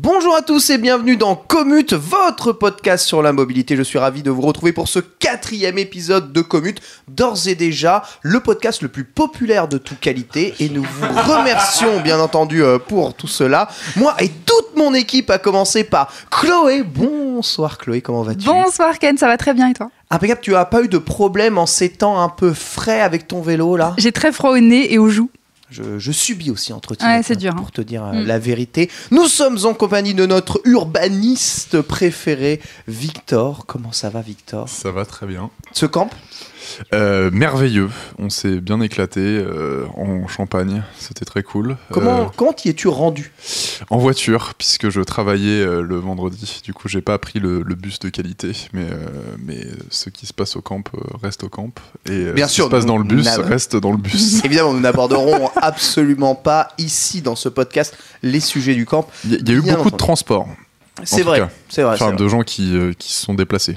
Bonjour à tous et bienvenue dans Commute, votre podcast sur la mobilité. Je suis ravi de vous retrouver pour ce quatrième épisode de Commute, d'ores et déjà le podcast le plus populaire de toute qualité. Et nous vous remercions bien entendu euh, pour tout cela. Moi et toute mon équipe, à commencer par Chloé. Bonsoir Chloé, comment vas-tu? Bonsoir Ken, ça va très bien et toi? Impeccable, tu as pas eu de problème en ces temps un peu frais avec ton vélo là? J'ai très froid au nez et aux joues. Je, je subis aussi entretien Ouais, c'est dur, pour hein. te dire euh, Mm. la vérité. Nous sommes en compagnie de notre urbaniste préféré, Victor. Comment ça va, Victor? Ça va très bien. Ce camp Euh, merveilleux. On s'est bien éclaté euh, en Champagne. C'était très cool. Comment Euh, comment t'y es-tu rendu? En voiture, puisque je travaillais le vendredi. Du coup, j'ai pas pris le, le bus de qualité. Mais, mais ce qui se passe au camp reste au camp. Et Bien ce sûr, qui se passe dans le bus reste dans le bus. Évidemment, nous n'aborderons absolument pas ici dans ce podcast les sujets du camp. Il y, a- y eu beaucoup de entendu. transports. C'est vrai, c'est vrai. Enfin, vrai. de gens qui, qui se sont déplacés.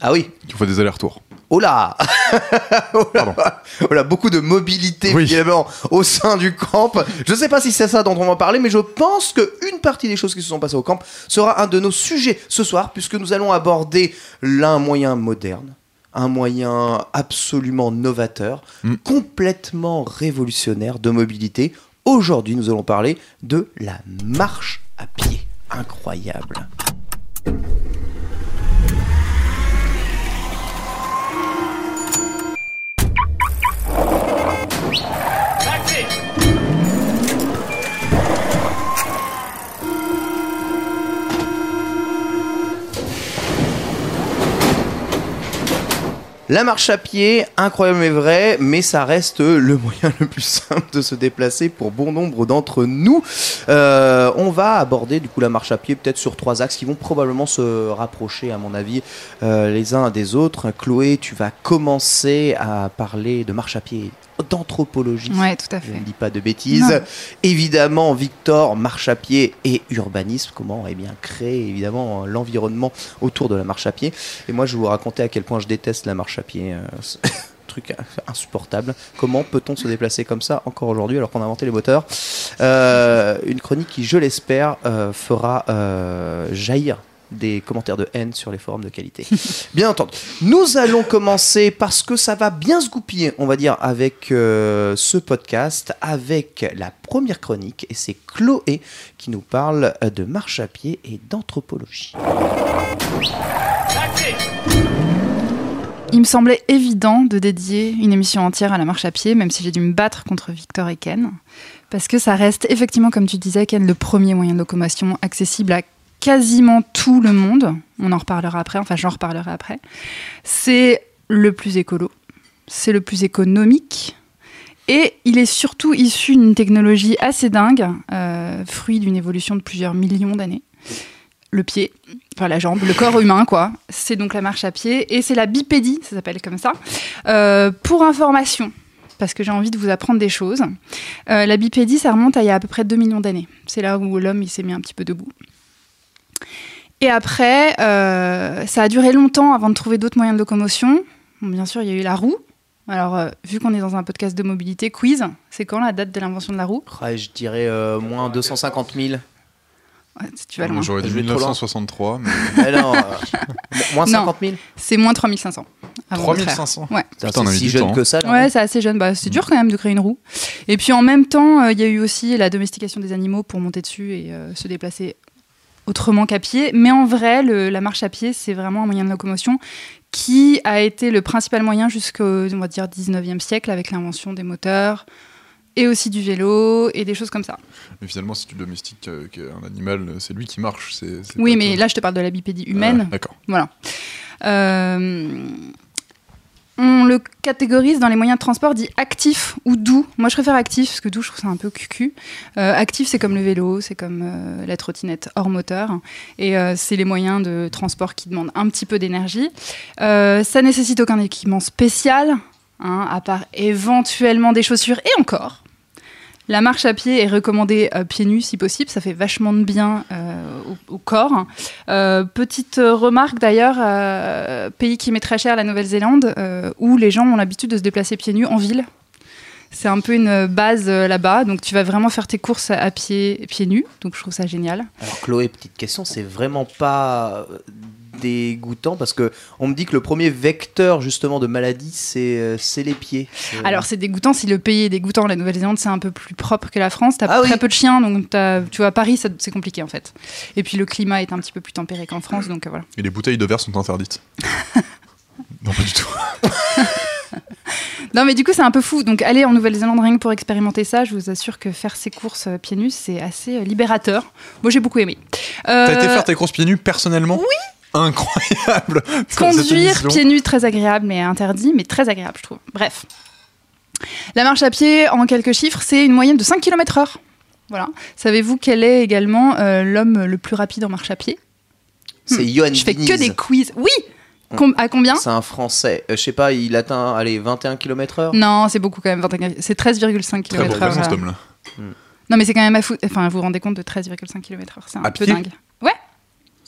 Ah oui. Qui font des allers-retours. Oh là oh là, oh là, beaucoup de mobilité Oui. évidemment au sein du camp. Je ne sais pas si c'est ça dont on va parler, mais je pense que une partie des choses qui se sont passées au camp sera un de nos sujets ce soir, puisque nous allons aborder l'un moyen moderne, un moyen absolument novateur, Mm. complètement révolutionnaire de mobilité. Aujourd'hui, nous allons parler de la marche à pied. Incroyable. La marche à pied, incroyable mais vrai, mais ça reste le moyen le plus simple de se déplacer pour bon nombre d'entre nous. Euh, on va aborder du coup la marche à pied peut-être sur trois axes qui vont probablement se rapprocher à mon avis euh, les uns des autres. Chloé, tu vas commencer à parler de marche à pied d'anthropologie. Ouais, tout à Je fait. ne dis pas de bêtises. Non. Évidemment, Victor, marche à pied et urbanisme. Comment eh bien créer évidemment l'environnement autour de la marche à pied. Et moi, je vais vous raconter à quel point je déteste la marche à pied. euh, truc insupportable. Comment peut-on se déplacer comme ça encore aujourd'hui alors qu'on a inventé les moteurs? Euh, Une chronique qui, je l'espère, euh, fera euh, jaillir des commentaires de haine sur les forums de qualité. Bien entendu. Nous allons commencer parce que ça va bien se goupiller, on va dire, avec euh, ce podcast, avec la première chronique, et c'est Chloé qui nous parle euh, de marche à pied et d'anthropologie. Il me semblait évident de dédier une émission entière à la marche à pied, même si j'ai dû me battre contre Victor et Ken. Parce que ça reste effectivement, comme tu disais, Ken, le premier moyen de locomotion accessible à quasiment tout le monde. On en reparlera après, enfin j'en reparlerai après. C'est le plus écolo, c'est le plus économique. Et il est surtout issu d'une technologie assez dingue, euh, fruit d'une évolution de plusieurs millions d'années. Le pied, enfin la jambe, le corps humain, quoi. C'est donc la marche à pied et c'est la bipédie, ça s'appelle comme ça. Euh, pour information, parce que j'ai envie de vous apprendre des choses, euh, la bipédie, ça remonte à il y a à peu près 2 millions d'années. C'est là où l'homme il s'est mis un petit peu debout. Et après, euh, ça a duré longtemps avant de trouver d'autres moyens de locomotion. Bon, bien sûr, il y a eu la roue. Alors, euh, vu qu'on est dans un podcast de mobilité, quiz, c'est quand la date de l'invention de la roue? Ouais, je dirais euh, moins 250 000. Ouais, Tu vas loin. Moi, J'aurais dit Je vais trop loin. 1963, mais Mais non, euh, moins Non. 50 000 C'est moins 3500. avant votre ère. 3500. Ouais. C'est si jeune temps, que ça. là, Ouais, c'est assez jeune. Bah, c'est dur quand même de créer une roue. Et puis en même temps, euh, il y a eu aussi la domestication des animaux pour monter dessus et euh, se déplacer autrement qu'à pied. Mais en vrai, le- la marche à pied, c'est vraiment un moyen de locomotion qui a été le principal moyen jusqu'au on va dire 19e siècle avec l'invention des moteurs et aussi du vélo et des choses comme ça. Mais finalement, si tu domestiques euh, un animal, c'est lui qui marche. Oui, mais là, je te parle de la bipédie humaine. Ah, D'accord. Voilà. Euh, on le catégorise dans les moyens de transport dits actifs ou doux. Moi, je préfère actif parce que doux, je trouve ça un peu cucu. Euh, actif, c'est comme le vélo, c'est comme euh, la trottinette hors moteur. Et euh, c'est les moyens de transport qui demandent un petit peu d'énergie. Euh, ça nécessite aucun équipement spécial, hein, à part éventuellement des chaussures et encore. La marche à pied est recommandée euh, pieds nus si possible, ça fait vachement de bien euh, au, corps. Euh, petite remarque d'ailleurs, pays qui met très cher, la Nouvelle-Zélande, où les gens ont l'habitude de se déplacer pieds nus en ville. C'est un peu une base là-bas, donc tu vas vraiment faire tes courses à pied, pieds nus, donc je trouve ça génial. Alors Chloé, petite question, c'est vraiment pas dégoûtant parce que on me dit que le premier vecteur justement de maladie c'est euh, c'est les pieds. Alors c'est dégoûtant si le pays est dégoûtant. La Nouvelle-Zélande c'est un peu plus propre que la France. T'as Ah très oui. peu de chiens, donc t'as- tu vois à Paris ça- c'est compliqué en fait. Et puis le climat est un petit peu plus tempéré qu'en France, donc euh, voilà. Et les bouteilles de verre sont interdites. non, pas du tout. Non mais du coup c'est un peu fou. Donc aller en Nouvelle-Zélande rien que pour expérimenter ça, je vous assure que faire ses courses euh, pieds nus c'est assez libérateur. Moi j'ai beaucoup aimé. T'as été faire tes courses pieds nus personnellement? Oui Incroyable Conduire pieds nus, très agréable, mais interdit, mais très agréable, je trouve. Bref. La marche à pied, en quelques chiffres, c'est une moyenne de 5 km/h. Voilà. Savez-vous quel est également euh, l'homme le plus rapide en marche à pied? C'est Johan Je fais Diniz. que des quiz. Oui Com- À combien? C'est un français. Euh, je sais pas, il atteint allez 21 km/h. Non, c'est beaucoup quand même. 21 C'est 13,5 Très bon km/h. présent, cet homme-là. Non, mais c'est quand même à fou. Enfin, vous vous rendez compte de 13,5 km/h. C'est un À peu pied? dingue. Ouais,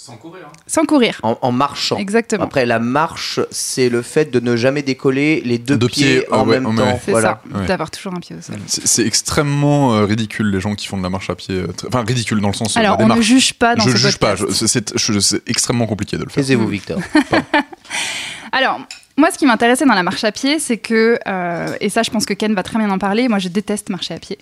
Sans courir. hein. sans courir. En, en marchant. Exactement. Après la marche, c'est le fait de ne jamais décoller les deux, Deux pieds, pieds, en ah ouais, même ouais, temps. C'est Voilà. ça, Ouais. d'avoir toujours un pied au sol. C'est extrêmement euh, ridicule les gens qui font de la marche à pied. euh, Enfin, ridicule dans le sens Alors, la on ne juge pas dans je ce juge pas, podcast. c'est- extrêmement compliqué de le faire. Taisez-vous, Mm. Victor. Alors, moi, ce qui m'intéressait dans la marche à pied, c'est que, euh, et ça, je pense que Ken va très bien en parler, moi, je déteste marcher à pied.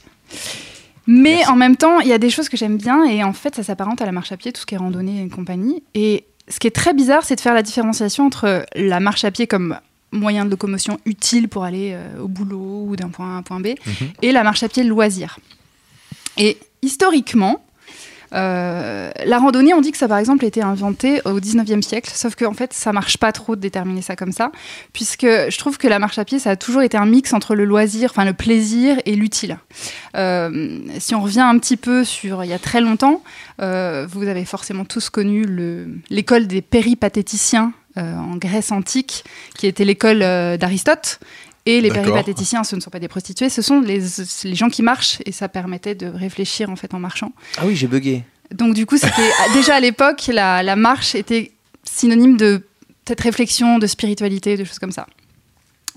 Mais Merci. en même temps, il y a des choses que j'aime bien, et en fait, ça s'apparente à la marche à pied, tout ce qui est randonnée et compagnie. Et ce qui est très bizarre, c'est de faire la différenciation entre la marche à pied comme moyen de locomotion utile pour aller euh, au boulot ou d'un point A à un point B, Mhm. et la marche à pied loisir. Et historiquement, euh, la randonnée, on dit que ça, par exemple, été inventé au 19e siècle, sauf qu'en fait, ça marche pas trop de déterminer ça comme ça, puisque je trouve que la marche à pied, ça a toujours été un mix entre le loisir, enfin le plaisir et l'utile. Euh, si on revient un petit peu sur il y a très longtemps, euh, vous avez forcément tous connu le- l'école des péripatéticiens en Grèce antique, qui était l'école d'Aristote. Et les péripatéticiens, ce ne sont pas des prostituées, ce sont les, les gens qui marchent, et ça permettait de réfléchir en fait en marchant. Ah oui, j'ai bugué. Donc du coup, c'était déjà à l'époque, la, la marche était synonyme de peut-être réflexion, de spiritualité, de choses comme ça.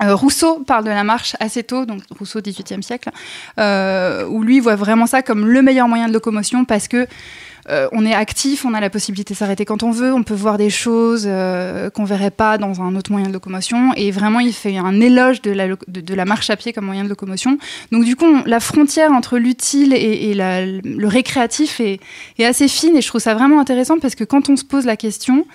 Euh, Rousseau parle de la marche assez tôt, donc Rousseau 18e siècle, euh, où lui voit vraiment ça comme le meilleur moyen de locomotion parce que euh, on est actif, on a la possibilité de s'arrêter quand on veut, on peut voir des choses euh, qu'on verrait pas dans un autre moyen de locomotion. Et vraiment, il fait un éloge de la, de la marche à pied comme moyen de locomotion. Donc du coup, on- la frontière entre l'utile et, et la- le récréatif est, est assez fine. Et je trouve ça vraiment intéressant parce que quand on se pose la question,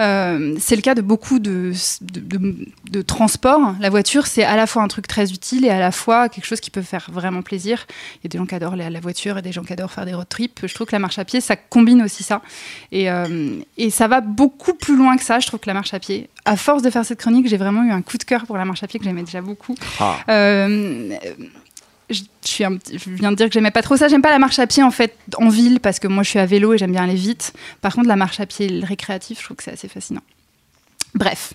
euh, c'est le cas de beaucoup de, de, de- de transports. La voiture, c'est à la fois un truc très utile et à la fois quelque chose qui peut faire vraiment plaisir. Il y a des gens qui adorent la, la voiture et des gens qui adorent faire des road trips. Je trouve que la marche à pied, ça combine aussi ça. Et, euh, et ça va beaucoup plus loin que ça, je trouve, que la marche à pied. À force de faire cette chronique, j'ai vraiment eu un coup de cœur pour la marche à pied que j'aimais déjà beaucoup. Ah. Euh, je, je suis un petit- je viens de dire que j'aimais pas trop ça. J'aime pas la marche à pied en fait en ville parce que moi je suis à vélo et j'aime bien aller vite. Par contre, la marche à pied le récréatif, je trouve que c'est assez fascinant. Bref,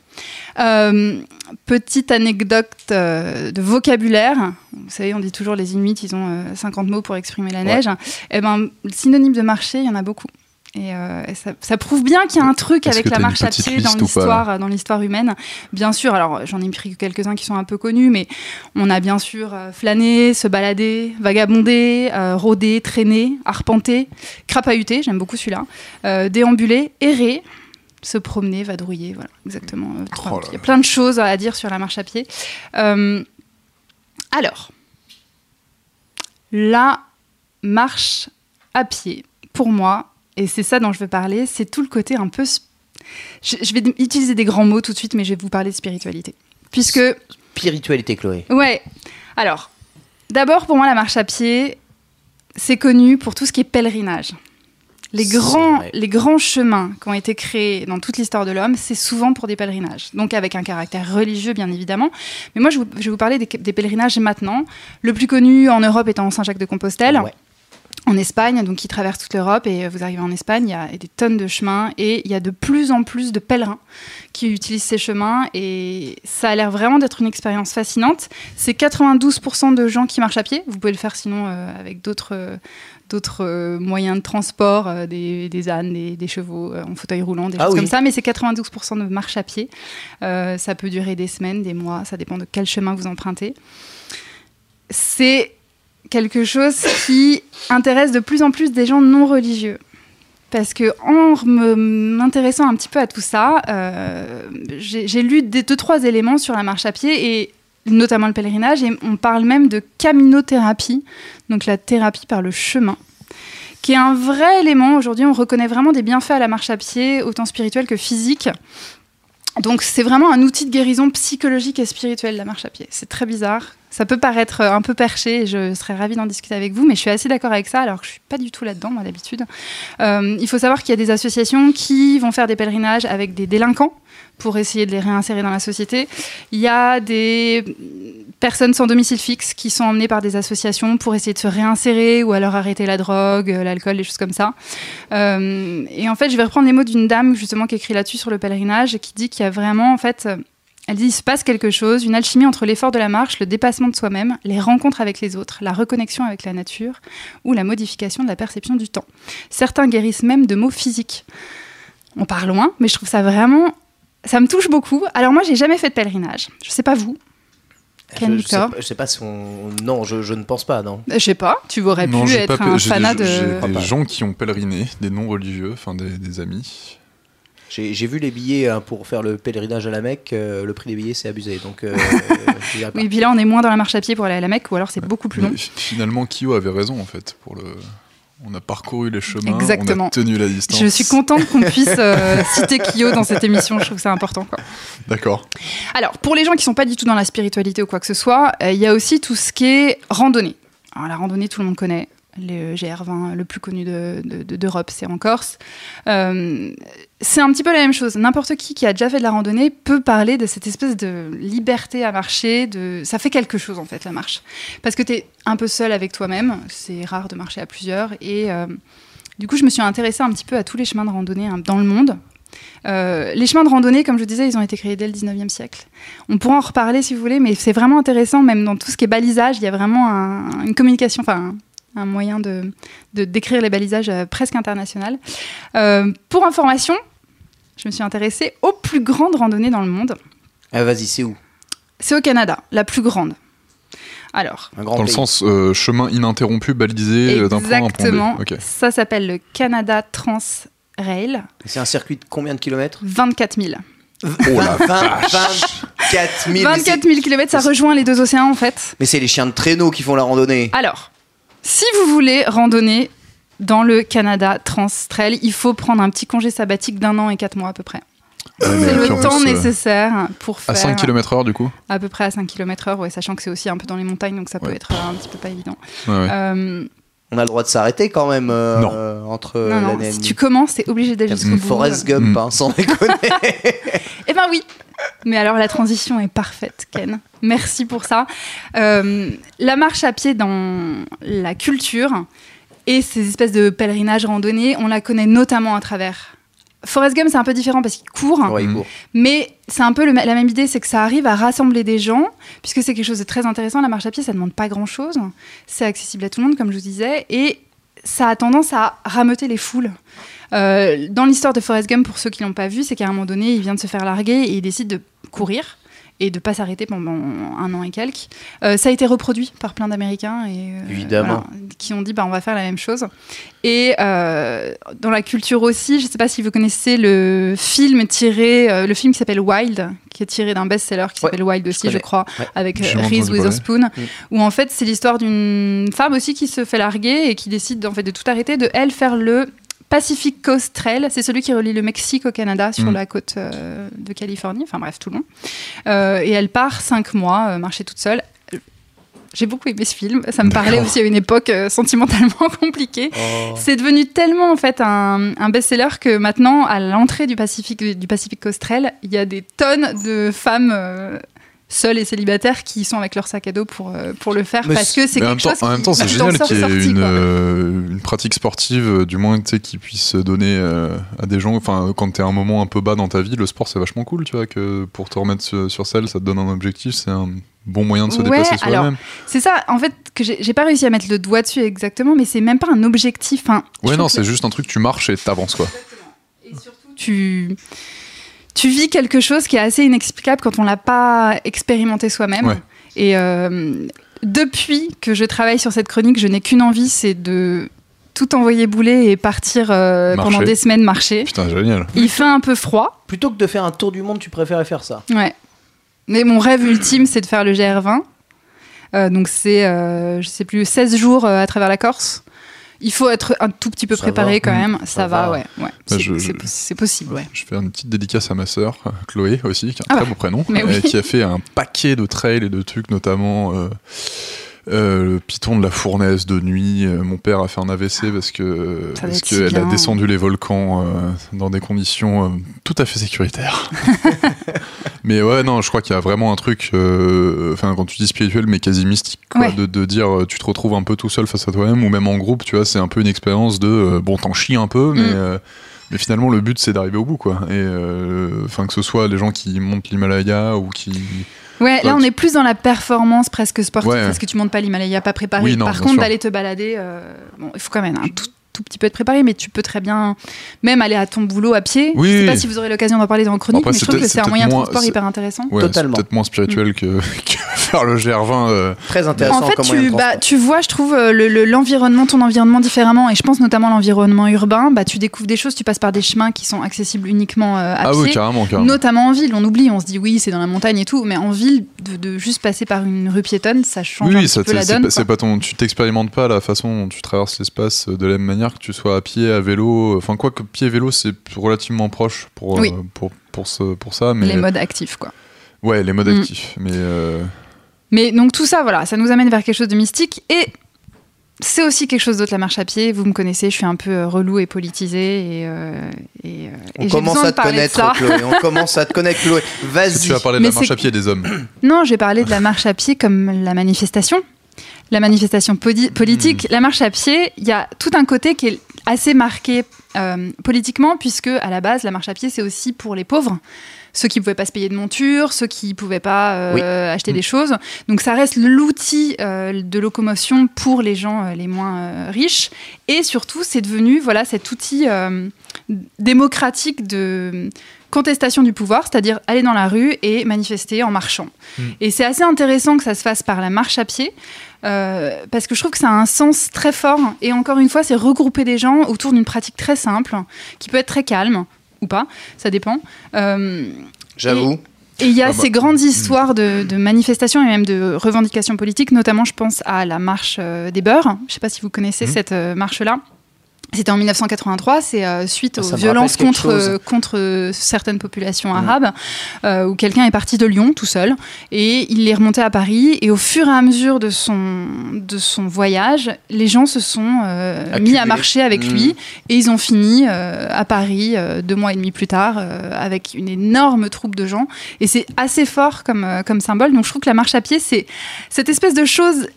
Euh, petite anecdote euh, de vocabulaire. Vous savez, on dit toujours les Inuits, ils ont euh, 50 mots pour exprimer la Ouais. neige. Eh ben, synonyme de marcher, il y en a beaucoup. Et, euh, et ça, ça prouve bien qu'il y a un truc avec la marche à pied dans l'histoire, euh, dans l'histoire humaine. Bien sûr, alors j'en ai pris que quelques-uns qui sont un peu connus, mais on a bien sûr euh, flâner, se balader, vagabonder, euh, rôder, traîner, arpenter, crapahuter, j'aime beaucoup celui-là, euh, déambuler, errer, se promener, vadrouiller, voilà, exactement. Oh Il y a plein de choses à dire sur la marche à pied. Alors, la marche à pied, pour moi, et c'est ça dont je veux parler, c'est tout le côté un peu... Je, je vais utiliser des grands mots tout de suite, mais je vais vous parler de spiritualité. Puisque Spiritualité, Chloé. Ouais. Alors, d'abord, pour moi, la marche à pied, c'est connu pour tout ce qui est pèlerinage. Les grands, les grands chemins qui ont été créés dans toute l'histoire de l'homme, c'est souvent pour des pèlerinages. Donc avec un caractère religieux, bien évidemment. Mais moi, je, vous- je vais vous parler des, des pèlerinages maintenant. Le plus connu en Europe étant Saint-Jacques-de-Compostelle. Ouais. En Espagne, donc qui traverse toute l'Europe, et vous arrivez en Espagne, il y a des tonnes de chemins, et il y a de plus en plus de pèlerins qui utilisent ces chemins, et ça a l'air vraiment d'être une expérience fascinante. C'est 92% de gens qui marchent à pied. Vous pouvez le faire sinon euh, avec d'autres euh, d'autres euh, moyens de transport, euh, des, des ânes, des, des chevaux euh, en fauteuil roulant, des Ah choses oui. comme ça. Mais c'est 92% de marche à pied. Euh, ça peut durer des semaines, des mois, ça dépend de quel chemin vous empruntez. C'est quelque chose qui intéresse de plus en plus des gens non religieux. Parce que en m'intéressant un petit peu à tout ça, euh, j'ai lu des deux trois éléments sur la marche à pied et notamment le pèlerinage et on parle même de caminothérapie, donc la thérapie par le chemin, qui est un vrai élément. Aujourd'hui, on reconnaît vraiment des bienfaits à la marche à pied, autant spirituels que physiques. Donc c'est vraiment un outil de guérison psychologique et spirituelle, la marche à pied. C'est très bizarre. Ça peut paraître un peu perché et je serais ravie d'en discuter avec vous, mais je suis assez d'accord avec ça alors que je suis pas du tout là-dedans, moi, d'habitude. Euh, il faut savoir qu'il y a des associations qui vont faire des pèlerinages avec des délinquants pour essayer de les réinsérer dans la société. Il y a des personnes sans domicile fixe qui sont emmenées par des associations pour essayer de se réinsérer ou alors arrêter la drogue, euh, l'alcool, des choses comme ça. Euh, et en fait, je vais reprendre les mots d'une dame justement qui écrit là-dessus sur le pèlerinage et qui dit qu'il y a vraiment en fait elle dit il se passe quelque chose, une alchimie entre l'effort de la marche, le dépassement de soi-même, les rencontres avec les autres, la reconnexion avec la nature ou la modification de la perception du temps. Certains guérissent même de maux physiques. On part loin, mais je trouve ça vraiment ça me touche beaucoup. Alors moi, j'ai jamais fait de pèlerinage. Je sais pas vous. Ken Je, je, sais, pas- je sais pas si on. Non, je, je ne pense pas, non. Je sais pas. Tu aurais Non, pu être pas un fanat des, de. j'ai des gens qui ont pèleriné, des non-religieux, enfin des, des amis. J'ai j'ai vu les billets hein, pour faire le pèlerinage à la Mecque. euh, le prix des billets, c'est abusé. Donc, euh, je. Oui, puis là, on est moins dans la marche à pied pour aller à la Mecque, ou alors c'est beaucoup plus long. Finalement, Kyo avait raison en fait. Pour le... On a parcouru les chemins, Exactement. on a tenu la distance. Je suis contente qu'on puisse euh, citer Kyo dans cette émission. Je trouve que c'est important. D'accord. Alors, pour les gens qui sont pas du tout dans la spiritualité ou quoi que ce soit, euh, il y a aussi tout ce qui est randonnée. Alors, la randonnée, tout le monde connaît. Le GR20, le plus connu de- de- de- d'Europe, c'est en Corse. Euh, c'est un petit peu la même chose. N'importe qui qui a déjà fait de la randonnée peut parler de cette espèce de liberté à marcher. De... Ça fait quelque chose, en fait, la marche. Parce que tu es un peu seul avec toi-même. C'est rare de marcher à plusieurs. Et euh, du coup, je me suis intéressée un petit peu à tous les chemins de randonnée hein, dans le monde. Euh, les chemins de randonnée, comme je disais, ils ont été créés dès le 19e siècle. On pourra en reparler si vous voulez, mais c'est vraiment intéressant, même dans tout ce qui est balisage, il y a vraiment un- une communication, enfin un, moyen de, de décrire les balisages euh, presque international. Euh, pour information, je me suis intéressée aux plus grandes randonnées dans le monde. Ah, vas-y, c'est où? C'est au Canada, la plus grande. Alors, Un grand Dans le sens euh, chemin ininterrompu, balisé d'un point à un point exactement, ça s'appelle le Canada Trans Rail, C'est un circuit de combien de kilomètres? 24 000. Oh la 20, 24 000. mais 24 c'est- 000 km, ça rejoint les deux océans en fait. Mais c'est les chiens de traîneau qui font la randonnée. Alors, si vous voulez randonner dans le Canada Trans Trail, il faut prendre un petit congé sabbatique d'un an et quatre mois à peu près. Mais C'est le temps plus, euh, nécessaire pour faire À 5 km heure du coup à peu près à 5 km heure, ouais, sachant que c'est aussi un peu dans les montagnes, donc ça peut être euh, un petit peu pas évident. Ouais, ouais. Euh, On a le droit de s'arrêter quand même euh, Non. euh, entre non, non, l'année et si tu commences, t'es obligé d'aller jusqu'au bout. Forrest Gump, hein, sans déconner. Eh ben oui. Mais alors la transition est parfaite, Ken. Merci pour ça. Euh, la marche à pied dans la culture et ces espèces de pèlerinages randonnées, on la connaît notamment à travers. Forrest Gump, c'est un peu différent parce qu'il court, Ouais, il court. mais c'est un peu le- la même idée, c'est que ça arrive à rassembler des gens, puisque c'est quelque chose de très intéressant. La marche à pied, ça demande pas grand-chose. C'est accessible à tout le monde, comme je vous disais, et ça a tendance à rameuter les foules. Euh, dans l'histoire de Forrest Gump, pour ceux qui l'ont pas vu, c'est qu'à un moment donné, il vient de se faire larguer et il décide de courir et de pas s'arrêter pendant un an et quelques. Euh, ça a été reproduit par plein d'Américains et euh, Évidemment. voilà, qui ont dit bah on va faire la même chose. Et euh, dans la culture aussi, je sais pas si vous connaissez le film tiré, euh, le film qui s'appelle Wild, qui est tiré d'un best-seller qui Ouais, s'appelle Wild aussi, je, crois, Ouais. avec Reese. Witherspoon, Mm. où en fait c'est l'histoire d'une femme aussi qui se fait larguer et qui décide en fait de tout arrêter, de elle faire le Pacific Coast Trail, c'est celui qui relie le Mexique au Canada sur Mm. la côte euh, de Californie, enfin bref, tout le long. Euh, et elle part cinq mois euh, marcher toute seule. J'ai beaucoup aimé ce film. Ça me parlait aussi à une époque euh, sentimentalement compliquée. Oh. C'est devenu tellement en fait un, un best-seller que maintenant, à l'entrée du Pacifique, du Pacifique Austral, il y a des tonnes de femmes euh, seules et célibataires qui sont avec leur sac à dos pour, euh, pour le faire Mais parce que c'est quelque même temps, chose en même temps, c'est génial qu'il y ait sorti, une, euh, une pratique sportive, euh, du moins, qui puisse donner euh, à des gens. Enfin, quand t'es à un moment un peu bas dans ta vie, le sport c'est vachement cool, tu vois, que pour te remettre sur, sur selle, ça te donne un objectif, c'est un bon moyen de se Ouais, dépasser soi-même. C'est ça, en fait, que j'ai pas réussi à mettre le doigt dessus exactement, mais c'est même pas un objectif. Je Ouais, non, c'est que- juste un truc, tu marches et t'avances, quoi. Et surtout, tu, tu vis quelque chose qui est assez inexplicable quand on l'a pas expérimenté soi-même. Ouais. Et euh, depuis que je travaille sur cette chronique, je n'ai qu'une envie, c'est de tout envoyer bouler et partir euh, pendant des semaines marcher. Putain, génial. Il fait un peu froid, Plutôt que de faire un tour du monde, tu préférais faire ça. ouais. Mais mon rêve ultime, c'est de faire le GR20. Euh, donc c'est, euh, je sais plus, 16 jours euh, à travers la Corse. Il faut être un tout petit peu Ça préparé va. quand même. Ça, Ça va, va. ouais. ouais. Bah, C'est possible, ouais. Je fais une petite dédicace à ma sœur, euh, Chloé aussi, qui a un Ah très bah, beau prénom, mais euh, oui. qui a fait un paquet de trails et de trucs, notamment euh, euh, le piton de la fournaise de nuit. Euh, mon père a fait un AVC parce que doit parce si qu'elle a descendu les volcans euh, dans des conditions tout à fait sécuritaires. mais ouais, non, je crois qu'il y a vraiment un truc, euh, enfin quand tu dis spirituel, mais quasi mystique, quoi, Ouais. de, de dire euh, tu te retrouves un peu tout seul face à toi-même ou même en groupe, tu vois, c'est un peu une expérience de euh, bon, t'en chies un peu, mais Mm. euh, mais finalement, le but, c'est d'arriver au bout, quoi. Et enfin, que ce soit les gens qui montent l'Himalaya ou qui. Ouais, là on est plus dans la performance presque sportive Ouais. parce que tu montes pas l'Himalaya pas préparé. Oui, non, Par contre, d'aller te balader, euh, bon, il faut quand même un tout, tout petit peu être préparé, mais tu peux très bien même aller à ton boulot à pied. Oui, je sais oui. pas si vous aurez l'occasion d'en parler dans la chronique, Après, mais je trouve que c'est un moyen de transport hyper intéressant. Ouais, Totalement. c'est peut-être moins spirituel que, que faire le GR20. euh. Très intéressant En fait, comme moyen de tu, bah, tu vois, je trouve euh, le- le- l'environnement, ton environnement différemment, et je pense notamment l'environnement urbain. Bah, tu découvres des choses, tu passes par des chemins qui sont accessibles uniquement euh, à Ah pied. oui, carrément, carrément. Notamment en ville, on oublie, on se dit oui, c'est dans la montagne et tout, mais en ville, de, de juste passer par une rue piétonne, ça change Oui, un oui, petit ça, peu la donne. pas, pas ton, tu t'expérimentes pas la façon dont tu traverses l'espace de la même manière que tu sois à pied, à vélo. Enfin, quoi que pied vélo, c'est relativement proche pour, Oui. euh, pour, pour, ce, pour ça. Mais Les modes actifs, quoi. ouais, les modes Mm. actifs. Mais euh, Mais donc tout ça, voilà, ça nous amène vers quelque chose de mystique et c'est aussi quelque chose d'autre la marche à pied. Vous me connaissez, je suis un peu euh, relou et politisée et, euh, et, euh, On et j'ai commence besoin à de te parler de connaître, ça. Chloé. On commence à te connaître, Chloé. que tu Vas-y. vas parler de Mais la marche à pied des hommes Non, j'ai parlé de la marche à pied comme la manifestation. La manifestation poli- politique, Hmm. la marche à pied, il y a tout un côté qui est assez marqué euh, politiquement, puisque à la base, la marche à pied, c'est aussi pour les pauvres. Ceux qui ne pouvaient pas se payer de monture, ceux qui ne pouvaient pas euh, Oui. acheter Mm. des choses. Donc ça reste l'outil euh, de locomotion pour les gens les moins riches. Et surtout, c'est devenu voilà, cet outil démocratique de contestation du pouvoir, c'est-à-dire aller dans la rue et manifester en marchant. Mm. Et c'est assez intéressant que ça se fasse par la marche à pied, euh, parce que je trouve que ça a un sens très fort. Et encore une fois, c'est regrouper des gens autour d'une pratique très simple, qui peut être très calme ou pas, ça dépend. Euh, J'avoue. et il y a Ah bah, ces grandes hmm. histoires de, de manifestations et même de revendications politiques, notamment je pense à la marche euh, des beurs. Je ne sais pas si vous connaissez Hmm. Cette euh, marche-là. C'était en 1983, c'est euh, suite aux violences contre, euh, contre euh, certaines populations Mhm. arabes, euh, où quelqu'un est parti de Lyon tout seul et il est remonté à Paris. Et au fur et à mesure de son, de son voyage, les gens se sont mis à marcher avec Mhm. lui et ils ont fini à Paris deux mois et demi plus tard avec une énorme troupe de gens. Et c'est assez fort comme, comme symbole. Donc je trouve que la marche à pied, c'est cette espèce de chose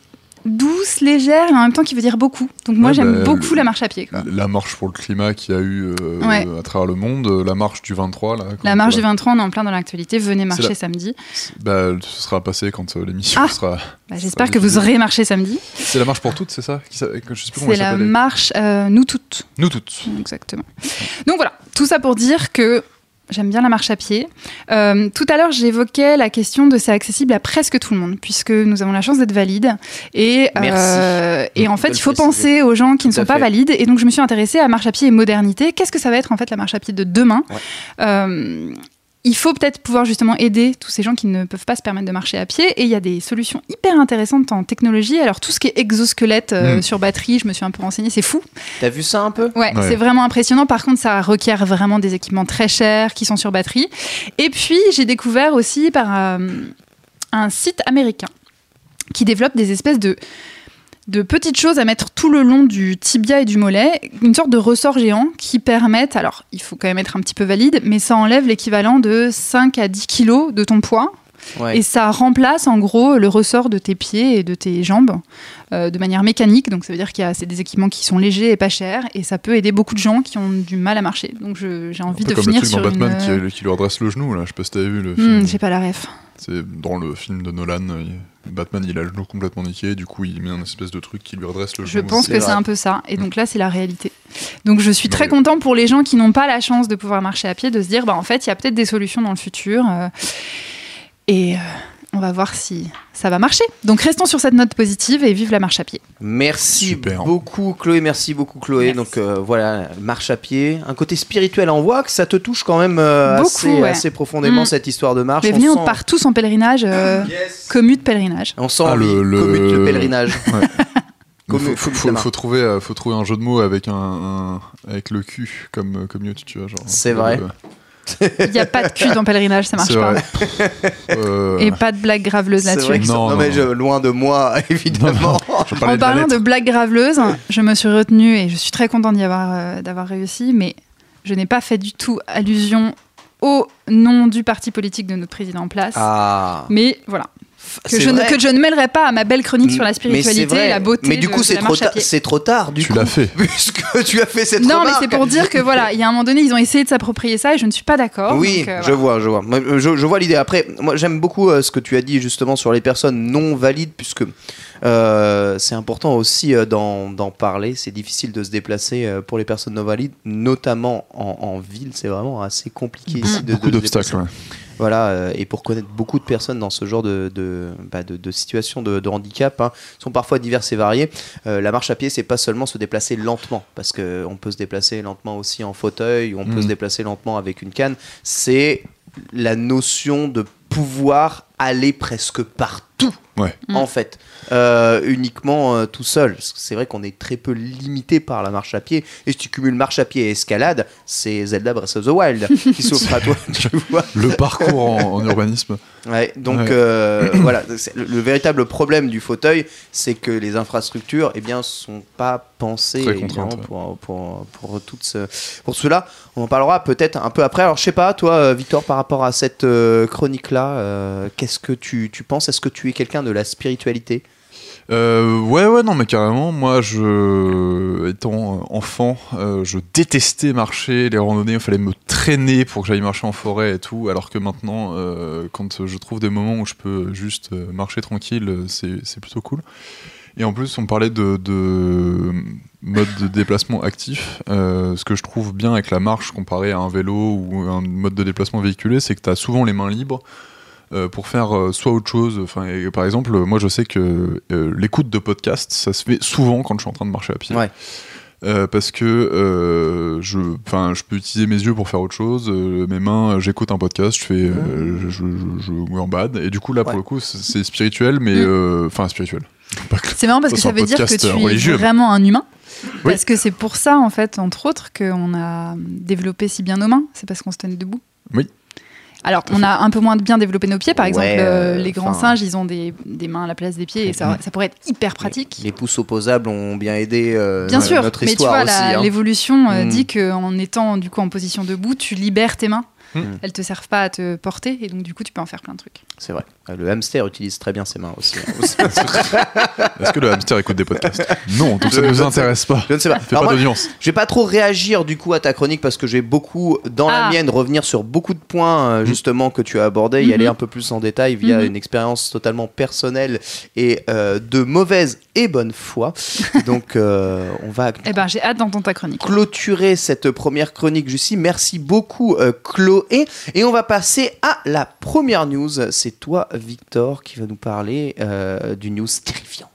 douce, légère et en même temps qui veut dire beaucoup. Donc moi Ouais, j'aime bah, beaucoup la marche à pied. quoi. La marche pour le climat qu'il y a eu euh, Ouais. à travers le monde, euh, la marche du 23. Là, La marche du voilà. 23, on est en plein dans l'actualité. Venez marcher la- samedi. Bah, ce sera passé quand euh, l'émission Ah. sera. Bah, J'espère sera que vous aurez marché samedi. C'est la marche pour toutes, c'est ça C'est la marche euh, Nous toutes. Nous toutes. Exactement. Donc voilà, tout ça pour dire que j'aime bien la marche à pied. Euh, tout à l'heure, j'évoquais la question de c'est accessible à presque tout le monde, puisque nous avons la chance d'être valides. Et, Merci. et en fait, il faut penser aux gens qui ne Tout sont pas fait. valides. Et donc, je me suis intéressée à marche à pied et modernité. Qu'est-ce que ça va être en fait la marche à pied de demain? Ouais. Euh, il faut peut-être pouvoir justement aider tous ces gens qui ne peuvent pas se permettre de marcher à pied. Et il y a des solutions hyper intéressantes en technologie. Alors, tout ce qui est exosquelette euh, Mm. sur batterie, je me suis un peu renseignée, c'est fou. T'as vu ça un peu? Ouais, Ouais. c'est vraiment impressionnant. Par contre, ça requiert vraiment des équipements très chers qui sont sur batterie. Et puis, j'ai découvert aussi par euh, un site américain qui développent des espèces de de petites choses à mettre tout le long du tibia et du mollet, une sorte de ressort géant qui permettent, alors il faut quand même être un petit peu valide, mais ça enlève l'équivalent de 5 à 10 kilos de ton poids. Ouais. Et ça remplace en gros le ressort de tes pieds et de tes jambes euh, de manière mécanique. Donc ça veut dire qu'il y a c'est des équipements qui sont légers et pas chers et ça peut aider beaucoup de gens qui ont du mal à marcher. Donc je- j'ai Un envie peu de comme le finir truc sur dans Batman une. qui, qui lui redresse le genou, là. Je sais pas si t'avais vu le hmm, film. j'ai pas la ref. C'est dans le film de Nolan. euh, Batman, il a le genou complètement niqué. Du coup, il met un espèce de truc qui lui redresse le Je genou. pense c'est que c'est un peu ça. Et donc là, c'est la réalité. Donc je suis très content pour les gens qui n'ont pas la chance de pouvoir marcher à pied, de se dire, bah en fait, il y a peut-être des solutions dans le futur. euh, et euh, on va voir si ça va marcher. Donc restons sur cette note positive et vive la marche à pied. Merci Super. beaucoup Chloé, merci beaucoup Chloé. Merci. Donc euh, voilà, marche à pied, un côté spirituel. On voit que ça te touche quand même euh, Beaucoup, assez, ouais. assez profondément Mm. cette histoire de marche. Mais On venez, on sent- part tous en pèlerinage, euh, Yes. commu de pèlerinage. On sent Ah, le- le- commute de pèlerinage. Ouais. Comme- faut, trouver, faut trouver un jeu de mots avec un, un- avec le cul comme comme Yotu, tu vois genre. C'est vrai. Euh, Il n'y a pas de cul dans pèlerinage, ça marche pas. vrai. Euh, Et pas de blagues graveleuses C'est là-dessus. Non, non, non, mais je- loin de moi, évidemment. En parlant de blagues graveleuses, je me suis retenue et je suis très contente d'y avoir, euh, d'avoir réussi, mais je n'ai pas fait du tout allusion au nom du parti politique de notre président en place. Ah, Mais voilà, que je, ne, que je ne mêlerai pas à ma belle chronique sur la spiritualité et la beauté Mais du de, coup, c'est la trop, marche à tard- pied. c'est trop tard. Du Tu coup, l'as fait. Puisque tu as fait cette Non, mais c'est pour dire que voilà, il y a un moment donné, ils ont essayé de s'approprier ça et je ne suis pas d'accord. Oui, donc, euh, je voilà. vois, je vois. Je, je vois l'idée. Après, moi, j'aime beaucoup euh, ce que tu as dit justement sur les personnes non valides, puisque euh, c'est important aussi euh, d'en parler. C'est difficile de se déplacer euh, pour les personnes non valides, notamment en, en ville. C'est vraiment assez compliqué ici de, Beaucoup d'obstacles. ouais. Voilà, euh, et pour connaître beaucoup de personnes dans ce genre de, de, bah, de, de situation de, handicap, hein, sont parfois diverses et variées. Euh, la marche à pied, c'est pas seulement se déplacer lentement, parce qu'on peut se déplacer lentement aussi en fauteuil, ou on peut Mhm. se déplacer lentement avec une canne. C'est la notion de pouvoir aller presque partout. Ouais. Mm. En fait, Euh, uniquement euh, tout seul. C'est vrai qu'on est très peu limité par la marche à pied. Et si tu cumules marche à pied et escalade, c'est Zelda Breath of the Wild qui s'offre à toi. Tu vois Le parcours en, en urbanisme. Ouais, donc Ouais. euh, voilà, le, le véritable problème du fauteuil, c'est que les infrastructures, eh bien, sont pas pensées Très évidemment, contraintes, pour, pour, pour, toutes ce- pour cela. On en parlera peut-être un peu après. Alors, je sais pas, toi, Victor, par rapport à cette euh, chronique-là, euh, qu'est-ce que tu, tu penses? Est-ce que tu es quelqu'un de la spiritualité? Euh, ouais, ouais, non, mais carrément. Moi, je, étant euh, enfant, euh, je détestais marcher, les randonnées. Il fallait me traîner pour que j'aille marcher en forêt et tout. Alors que maintenant, quand je trouve des moments où je peux juste marcher tranquille, c'est plutôt cool. Et en plus, on parlait de, de mode de déplacement actif. Ce que je trouve bien avec la marche comparé à un vélo ou un mode de déplacement véhiculé, c'est que tu as souvent les mains libres euh, pour faire euh, soit autre chose. Enfin, et par exemple, moi je sais que euh, l'écoute de podcast, ça se fait souvent quand je suis en train de marcher à pied. Ouais. Euh, parce que euh, je, enfin, je peux utiliser mes yeux pour faire autre chose, euh, mes mains, j'écoute un podcast, je fais, euh, je, je, je, je gambade, et du coup là pour le coup c'est- spirituel, mais Mm. euh, enfin spirituel. C'est marrant parce Ça, que ça veut dire que tu es vraiment un humain. Oui. Parce que c'est pour ça, en fait, entre autres, qu'on a développé si bien nos mains. C'est parce qu'on se tenait debout. Oui. Alors, on a un peu moins bien développé nos pieds. Par exemple, euh, euh, les grands singes, ils ont des, des mains à la place des pieds et ça, ça pourrait être hyper pratique. Les pouces opposables ont bien aidé euh, Bien sûr, notre mais tu histoire vois, hein. l'évolution Mm. dit qu'en étant du coup en position debout, tu libères tes mains. Mm. Elles te servent pas à te porter et donc du coup tu peux en faire plein de trucs. C'est vrai. Euh, Le hamster utilise très bien ses mains aussi. hein. Est-ce que le hamster écoute des podcasts? Non, donc ça ne nous intéresse pas. Je ne sais pas. Fait Alors pas d'audience. Je vais pas trop réagir du coup à ta chronique parce que j'ai beaucoup dans la Ah. mienne revenir sur beaucoup de points euh, justement que tu as abordés, y Mhm. aller un peu plus en détail via Mhm. une expérience totalement personnelle et euh, de mauvaise et bonne foi. Donc euh, on va Eh ben j'ai hâte d'entendre ta chronique. clôturer cette première chronique Jussi. Merci beaucoup euh, Et on va passer à la première news. C'est toi Victor qui va nous parler euh, d'une news terrifiante.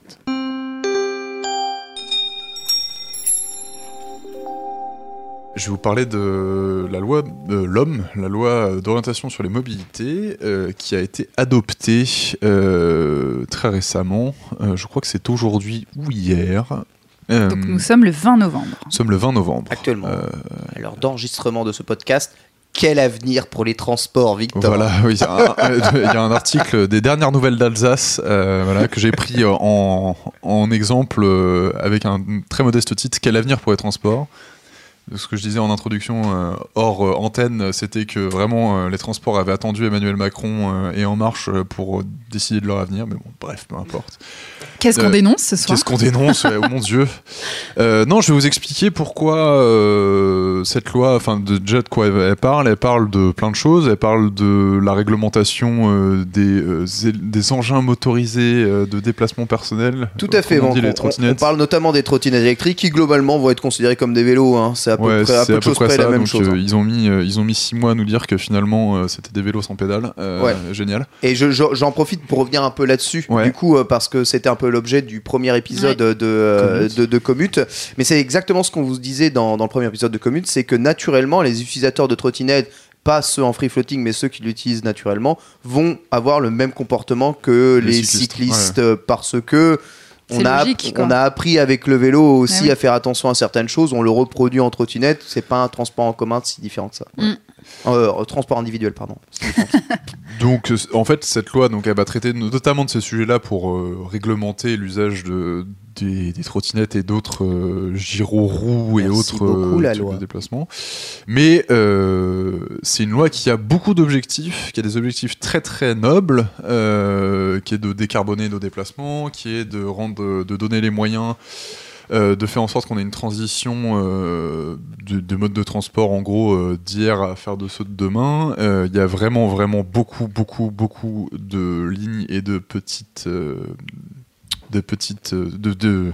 Je vais vous parler de la loi de l'homme, la loi d'orientation sur les mobilités, euh, qui a été adoptée euh, très récemment. Euh, je crois que c'est aujourd'hui ou hier. Euh, Donc nous sommes le 20 novembre. nous sommes le 20 novembre. Actuellement, Euh, à l'heure d'enregistrement de ce podcast, quel avenir pour les transports, Victor il y, a un- article des dernières nouvelles d'Alsace euh, que j'ai pris en, en exemple euh, avec un très modeste titre Quel avenir pour les transports? Ce que je disais en introduction euh, hors euh, antenne, c'était que vraiment euh, les transports avaient attendu Emmanuel Macron euh, et En Marche euh, pour décider de leur avenir, mais bon, bref, peu importe. Qu'est-ce qu'on dénonce ce soir? Qu'est-ce qu'on dénonce? Ouais, Oh mon dieu Euh, Non, je vais vous expliquer pourquoi euh, cette loi, enfin de, déjà de quoi elle, elle parle. Elle parle de plein de choses. Elle parle de la réglementation euh, des, euh, engins motorisés euh, de déplacement personnel. Tout à fait. On- on, trottinettes. parle notamment des trottinettes électriques qui globalement vont être considérées comme des vélos. hein. C'est à peu Ouais, près, à peu près ça. la même Donc, chose. euh, hein. ils ont mis, euh, ils ont mis six mois à nous dire que finalement euh, c'était des vélos sans pédale. Euh, Ouais. Génial. Et je- je- j'en profite pour revenir un peu là-dessus, Ouais. du coup, euh, parce que c'était un peu l'objet du premier épisode de, euh, Commute. de, de Commute. Mais c'est exactement ce qu'on vous disait dans, dans le premier épisode de Commute, c'est que naturellement, les utilisateurs de trottinettes, pas ceux en free floating, mais ceux qui l'utilisent naturellement, vont avoir le même comportement que les, Les cyclistes, cyclistes, euh, parce que on a, logique, on a appris avec le vélo aussi oui. à faire attention à certaines choses, on le reproduit en trottinette, c'est pas un transport en commun si différent que ça. Mm. Euh, transport individuel, pardon. Donc, euh, en fait, cette loi, donc, elle va traiter notamment de ces sujets-là pour euh, réglementer l'usage de, des, des trottinettes et d'autres euh, gyroroues et autres beaucoup, la types loi. de déplacements. Mais euh, c'est une loi qui a beaucoup d'objectifs, qui a des objectifs très très nobles, euh, qui est de décarboner nos déplacements, qui est de rendre, de donner les moyens. Euh, de faire en sorte qu'on ait une transition euh, de, de mode de transport en gros euh, d'hier à faire de ceux de demain. Euh, Il y a vraiment vraiment beaucoup beaucoup beaucoup de lignes et de petites de petites de, de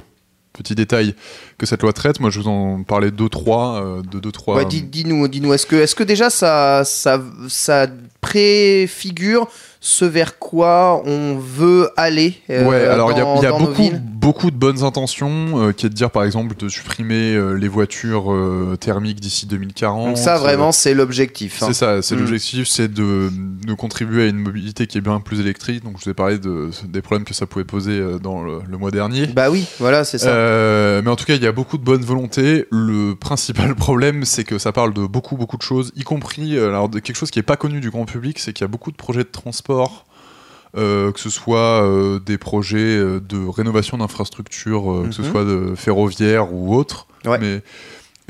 petits détails que cette loi traite. Moi, je vous en parlais deux trois euh, de deux trois. Ouais, dis-nous, dis-nous, est-ce que, est-ce que déjà ça, ça, ça préfigure ce vers quoi on veut aller euh, ouais, alors il y a, y beaucoup, villes? Beaucoup de bonnes intentions, euh, qui est de dire par exemple de supprimer euh, les voitures euh, thermiques d'ici 2040. Donc ça, vraiment, c'est l'objectif. hein. C'est ça, c'est Mm. l'objectif, c'est de, de contribuer à une mobilité qui est bien plus électrique. Donc je vous ai parlé de, des problèmes que ça pouvait poser dans le, le mois dernier. Bah oui, voilà, c'est ça. Mais en tout cas, il y a beaucoup de bonne volonté. Le principal problème, c'est que ça parle de beaucoup, beaucoup de choses, y compris alors, de quelque chose qui n'est pas connu du grand public, c'est qu'il y a beaucoup de projets de transport. Euh, que ce soit euh, des projets euh, de rénovation d'infrastructures, euh, que ce Mhm. soit de ferroviaires ou autres, Ouais. mais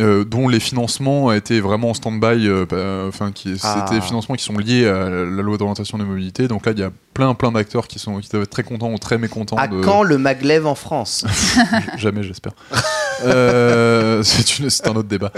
euh, dont les financements étaient vraiment en stand-by, euh, bah, enfin qui Ah. c'était des financements qui sont liés à la loi d'orientation des mobilités. Donc là, il y a plein, plein d'acteurs qui sont qui doivent être très contents ou très mécontents. à de... quand le maglev en France? Jamais, j'espère. Euh, c'est un autre débat.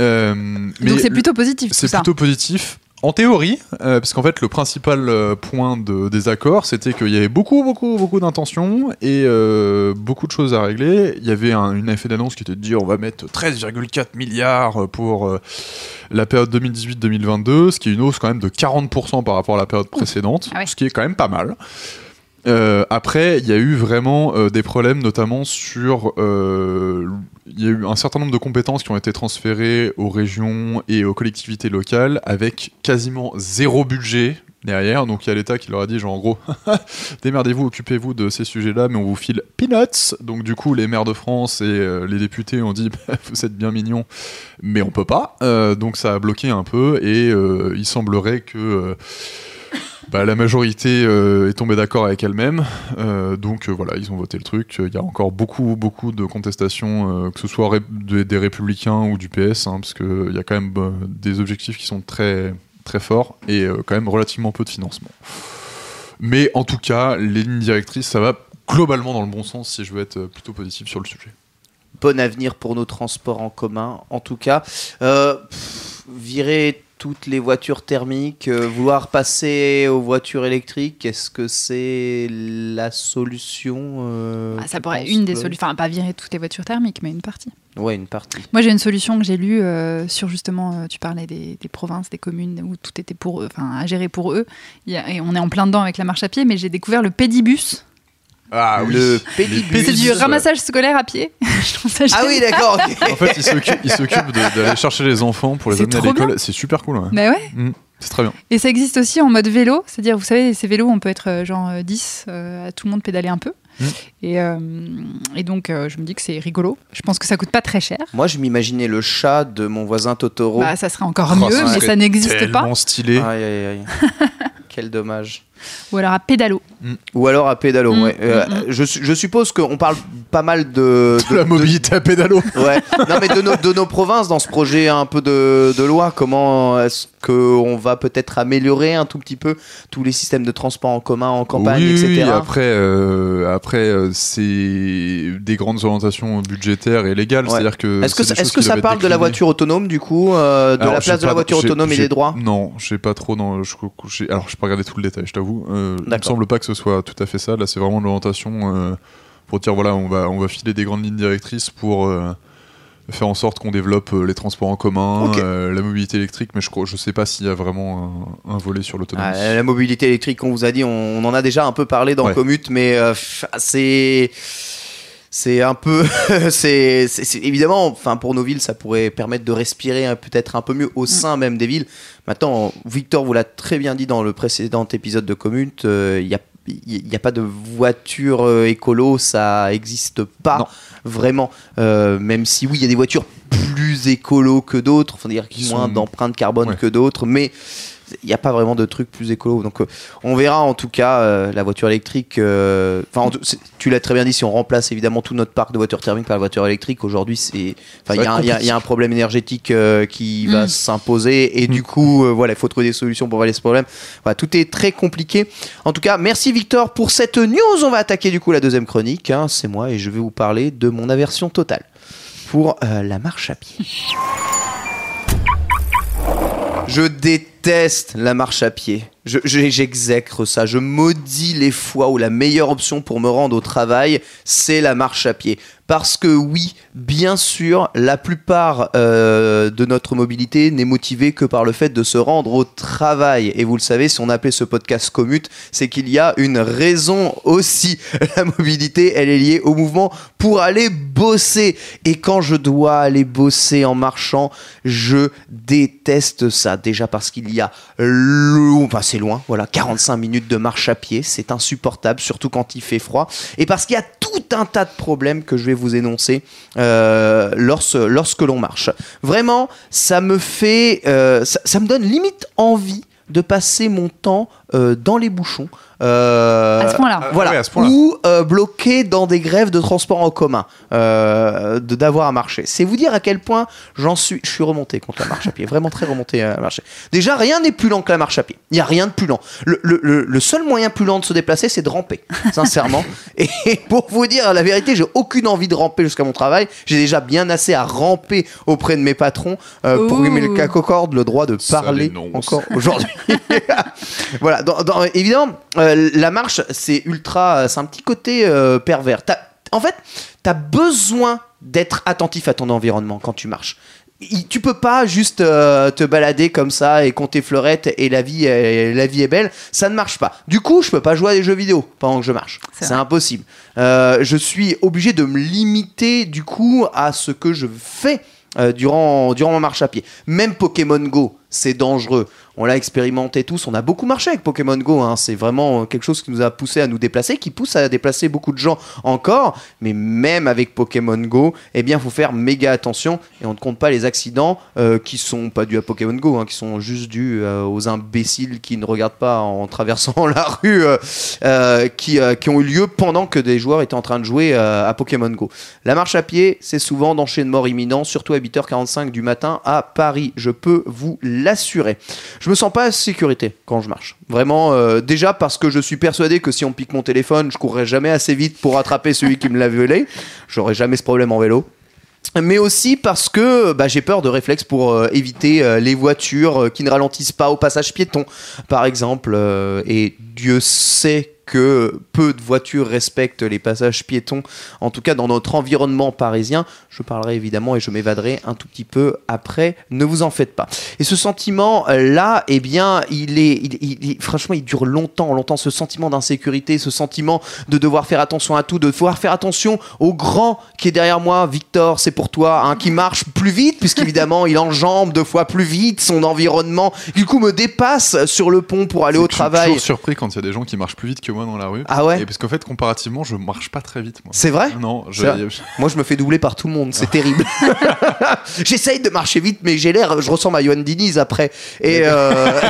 Euh, mais Donc c'est plutôt positif c'est plutôt positif. En théorie, euh, parce qu'en fait, le principal euh, point de désaccord, c'était qu'il y avait beaucoup, beaucoup, beaucoup d'intentions et euh, beaucoup de choses à régler. Il y avait un- une effet d'annonce qui était de dire on va mettre 13,4 milliards pour la période 2018-2022, ce qui est une hausse quand même de 40% par rapport à la période précédente, Ah ouais. ce qui est quand même pas mal. Euh, après, il y a eu vraiment euh, des problèmes, notamment sur. euh, Il y a eu un certain nombre de compétences qui ont été transférées aux régions et aux collectivités locales avec quasiment zéro budget derrière. Donc il y a l'État qui leur a dit, genre en gros, démerdez-vous, occupez-vous de ces sujets-là, mais on vous file peanuts. Donc du coup, les maires de France et euh, les députés ont dit, Bah, vous êtes bien mignons, mais on peut pas. Euh, donc ça a bloqué un peu et euh, il semblerait que. Bah, la majorité euh, est tombée d'accord avec elle-même, Euh, donc euh, voilà, ils ont voté le truc. Il y a encore beaucoup, beaucoup de contestations, que ce soit des, républicains ou du PS, hein, parce qu'il y a quand même des objectifs qui sont très, très forts et quand même relativement peu de financement. Mais en tout cas, les lignes directrices, ça va globalement dans le bon sens si je veux être plutôt positif sur le sujet. Bon avenir pour nos transports en commun, en tout cas. Virer toutes les voitures thermiques, euh, vouloir passer aux voitures électriques, est-ce que c'est la solution euh, Ah, ça pourrait penses, une des Chloé solutions, enfin pas virer toutes les voitures thermiques, mais une partie. Ouais, une partie. Moi j'ai une solution que j'ai lue euh, sur justement, euh, tu parlais des, des provinces, des communes où tout était pour eux, enfin à gérer pour eux. Et on est en plein dedans avec la marche à pied, mais j'ai découvert le pédibus. Ah Le pédibus. C'est du ramassage scolaire à pied. Je trouve ça Ah oui, d'accord. ok. En fait, ils s'occupent ils s'occupent de- d'aller chercher les enfants pour les amener à l'école. C'est super cool, ouais. Mais ouais. Mm, c'est très bien. Et ça existe aussi en mode vélo, c'est-à-dire, vous savez, ces vélos, on peut être euh, genre euh, 10, euh, à tout le monde pédaler un peu. Et, euh, et donc, euh, je me dis que c'est rigolo. Je pense que ça coûte pas très cher. Moi, je m'imaginais le chat de mon voisin Totoro. Bah, ça serait encore Oh, mieux, ça mais ça n'existe pas. Tellement stylé. Aïe, aïe, aïe. Quel dommage. Ou alors à pédalo. Ou alors à pédalo. Mm, ouais. Euh, mm, mm. je, je suppose qu'on parle pas mal de, de- La de- mobilité à pédalo. Ouais. Non, mais de nos, de nos provinces dans ce projet un peu de, de loi, comment est-ce qu'on va peut-être améliorer un tout petit peu tous les systèmes de transport en commun en campagne, oui, oui, etc. après, euh, après euh, c'est des grandes orientations budgétaires et légales. Ouais. C'est-à-dire que Est-ce que, est-ce choses que ça parle de la voiture autonome du coup, euh, de Alors, la place de la pas- voiture autonome et des droits? Non, j'ai pas trop. Non, je, alors, je peux regarder tout le détail, je t'avoue. Euh, il me semble pas que ce soit tout à fait ça. Là, c'est vraiment de l'orientation euh, pour dire voilà, on va, on va filer des grandes lignes directrices pour euh, faire en sorte qu'on développe euh, les transports en commun, euh, la mobilité électrique. Mais je je sais pas s'il y a vraiment un, un volet sur l'autonomie. Ah, la mobilité électrique, on vous a dit, on, on en a déjà un peu parlé dans Ouais. Commute, mais euh, c'est c'est un peu, c'est évidemment, enfin pour nos villes, ça pourrait permettre de respirer hein, peut-être un peu mieux au sein même des villes. Maintenant, Victor vous l'a très bien dit dans le précédent épisode de Commute, euh, il y a n'y a pas de voiture euh, écolo, ça existe pas Non. vraiment. Euh, même si oui, il y a des voitures plus écolo que d'autres, enfin dire qui ont moins d'empreinte carbone Ouais. que d'autres, mais il n'y a pas vraiment de trucs plus écolo. Donc euh, on verra en tout cas euh, la voiture électrique. euh, Enfin, tu l'as très bien dit, si on remplace évidemment tout notre parc de voitures thermiques par la voiture électrique, aujourd'hui, c'est, enfin, Ça il y, va a un- y a- problème énergétique euh, qui va Mm. s'imposer et du coup, euh, voilà, il faut trouver des solutions pour régler ce problème. Voilà, tout est très compliqué. En tout cas, merci Victor pour cette news. On va attaquer du coup la deuxième chronique. hein, c'est moi et je vais vous parler de mon aversion totale pour euh, la marche à pied. Je déteste la marche à pied. Je- je- J'exècre ça. Je maudis les fois où la meilleure option pour me rendre au travail, c'est la marche à pied. Parce que oui, bien sûr, la plupart euh, de notre mobilité n'est motivée que par le fait de se rendre au travail. Et vous le savez, si on appelait ce podcast commute, c'est qu'il y a une raison aussi. La mobilité, elle est liée au mouvement pour aller bosser. Et quand je dois aller bosser en marchant, je déteste ça. Déjà parce qu'il y a long, enfin c'est loin, voilà, 45 minutes de marche à pied, c'est insupportable, surtout quand il fait froid. Et parce qu'il y a tout un tas de problèmes que je vais vous énoncer euh, lorsque, lorsque l'on marche. Vraiment, ça me fait, euh, ça, ça me donne limite envie de passer mon temps euh, dans les bouchons. Euh, À ce point-là. Ah, voilà, ou euh, bloqué dans des grèves de transport en commun, euh, de d'avoir à marcher. C'est vous dire à quel point j'en suis, je suis remonté contre la marche à pied, vraiment très remonté à la marche. Déjà, rien n'est plus lent que la marche à pied. Il n'y a rien de plus lent. Le, le- le- le seul moyen plus lent de se déplacer, c'est de ramper, sincèrement. Et pour vous dire la vérité, j'ai aucune envie de ramper jusqu'à mon travail. J'ai déjà bien assez à ramper auprès de mes patrons euh, pour qu'ils me accordent le droit de parler encore aujourd'hui. voilà, dans- dans- évidemment, euh, la marche, c'est ultra. C'est un petit côté euh, pervers. T'as- en fait, tu as besoin d'être attentif à ton environnement quand tu marches. Il- Tu peux pas juste euh, te balader comme ça et compter fleurettes et la vie, est, la vie est belle. Ça ne marche pas. Du coup, je peux pas jouer à des jeux vidéo pendant que je marche. C'est impossible. Euh, je suis obligé de me limiter du coup à ce que je fais euh, durant, durant ma marche à pied. Même Pokémon Go, c'est dangereux. On l'a expérimenté tous. On a beaucoup marché avec Pokémon Go. hein. C'est vraiment quelque chose qui nous a poussé à nous déplacer, qui pousse à déplacer beaucoup de gens encore. Mais même avec Pokémon Go, eh bien, faut faire méga attention. Et on ne compte pas les accidents euh, qui sont pas dus à Pokémon Go, hein, qui sont juste dus euh, aux imbéciles qui ne regardent pas en traversant la rue, euh, qui, ont eu lieu pendant que des joueurs étaient en train de jouer à Pokémon Go. La marche à pied, c'est souvent d'enchaînement imminent, surtout à 8h45 du matin à Paris. Je peux vous l'assurer. Me sens pas en sécurité quand je marche. Vraiment, euh, déjà parce que je suis persuadé que si on pique mon téléphone, je courrai jamais assez vite pour rattraper celui qui me l'a volé. J'aurai jamais ce problème en vélo. Mais aussi parce que bah, j'ai peur de réflexes pour euh, éviter euh, les voitures qui ne ralentissent pas au passage piéton, par exemple. et Dieu sait que peu de voitures respectent les passages piétons, en tout cas dans notre environnement parisien. Je parlerai évidemment et je m'évaderai un tout petit peu après, ne vous en faites pas. Et ce sentiment-là, eh bien, il est, franchement, il dure longtemps, longtemps, ce sentiment d'insécurité, ce sentiment de devoir faire attention à tout, de devoir faire attention au grand qui est derrière moi, Victor, c'est pour toi, hein, qui marche plus vite, puisqu'évidemment, il enjambe deux fois plus vite son environnement. Du coup, me dépasse sur le pont pour aller au Je suis travail. toujours surpris quand il y a des gens qui marchent plus vite que moi dans la rue. Ah ouais Et parce qu'en fait, comparativement, je marche pas très vite. C'est vrai Non, je, C'est vrai Moi, je me fais doubler par tout le monde, c'est terrible. J'essaye de marcher vite, mais j'ai l'air, je ressemble à Johan Diniz après. Et, euh,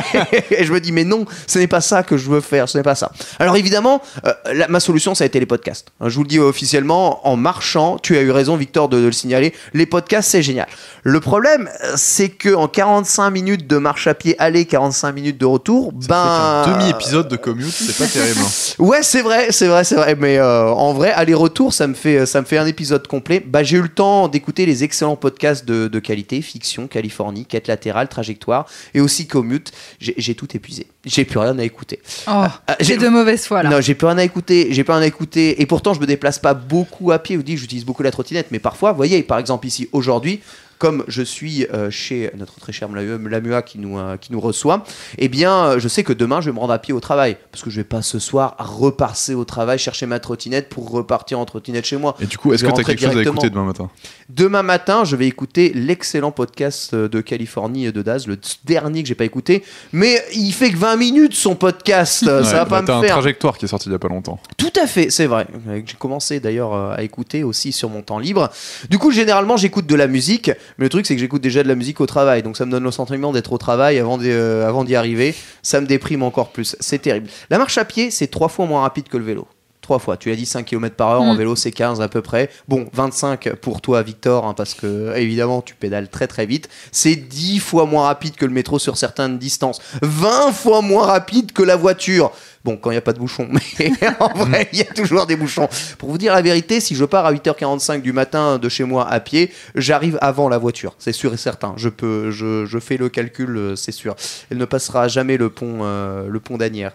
et je me dis, mais non, ce n'est pas ça que je veux faire, ce n'est pas ça. Alors évidemment, euh, la- ma solution, ça a été les podcasts. Je vous le dis officiellement, en marchant, tu as eu raison, Victor, de, de le signaler, les podcasts, c'est génial. Le problème, euh, c'est que en 45 minutes de marche à pied aller, 45 minutes de retour, Ça ben... fait qu'un demi-épisode de commute, c'est pas terrible. hein. Ouais, c'est vrai, c'est vrai, c'est vrai. Mais euh, en vrai, aller-retour, ça me fait, ça me fait un épisode complet. Bah, j'ai eu le temps d'écouter les excellents podcasts de, de qualité, fiction, Californie, quête latérale, trajectoire, et aussi commute. J'ai tout épuisé. J'ai plus rien à écouter. Oh, Ah, j'ai- de mauvaise foi là. Non, j'ai plus rien à écouter. J'ai plus rien à écouter. Et pourtant, je me déplace pas beaucoup à pied. Vous dites, j'utilise beaucoup la trottinette. Mais parfois, vous voyez, par exemple ici aujourd'hui. Comme je suis euh, chez notre très cher Lamua qui nous, euh, qui nous reçoit, eh bien, euh, je sais que demain, je vais me rendre à pied au travail. Parce que je vais pas ce soir repasser au travail, chercher ma trottinette pour repartir en trottinette chez moi. Et du coup, est-ce que tu as quelque chose à écouter demain matin? Demain matin, je vais écouter l'excellent podcast de Californie et de Daz, le dernier que j'ai pas écouté. Mais il fait que 20 minutes son podcast. ça Ouais, va bah, pas T'as me un faire. trajectoire qui est sorti il y a pas longtemps. Tout à fait, c'est vrai. J'ai commencé d'ailleurs à écouter aussi sur mon temps libre. Du coup, généralement, j'écoute de la musique, mais le truc, c'est que j'écoute déjà de la musique au travail. Donc, ça me donne le sentiment d'être au travail avant d'y euh, avant d'y arriver. Ça me déprime encore plus. C'est terrible. La marche à pied, c'est trois fois moins rapide que le vélo. Trois fois. Tu as dit 5 km par heure, en Mm. vélo c'est 15 à peu près. Bon, 25 pour toi, Victor, hein, parce que évidemment tu pédales très très vite. C'est 10 fois moins rapide que le métro sur certaines distances. 20 fois moins rapide que la voiture. Bon, quand il n'y a pas de bouchon, mais en vrai, il y a toujours des bouchons. Pour vous dire la vérité, si je pars à 8h45 du matin de chez moi à pied, j'arrive avant la voiture. C'est sûr et certain. Je peux, je, je fais le calcul, euh, c'est sûr. Elle ne passera jamais le pont, euh, le pont d'Anières.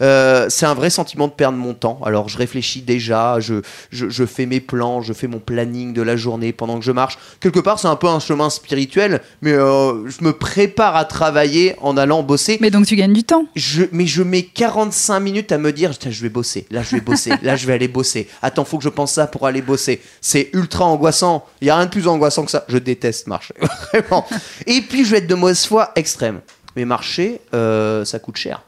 Euh, c'est un vrai sentiment de perdre mon temps. Alors, je réfléchis déjà, je, je, je fais mes plans, je fais mon planning de la journée pendant que je marche. Quelque part, c'est un peu un chemin spirituel, mais euh, je me prépare à travailler en allant bosser. Mais donc tu gagnes du temps. Je, mais je mets 45 minutes à me dire, je vais bosser, là je vais bosser, là je vais aller bosser. Attends, faut que je pense ça pour aller bosser. C'est ultra angoissant. Il y a rien de plus angoissant que ça. Je déteste marcher, vraiment. Et puis je vais être de mauvaise foi extrême. Mais marcher, euh, ça coûte cher.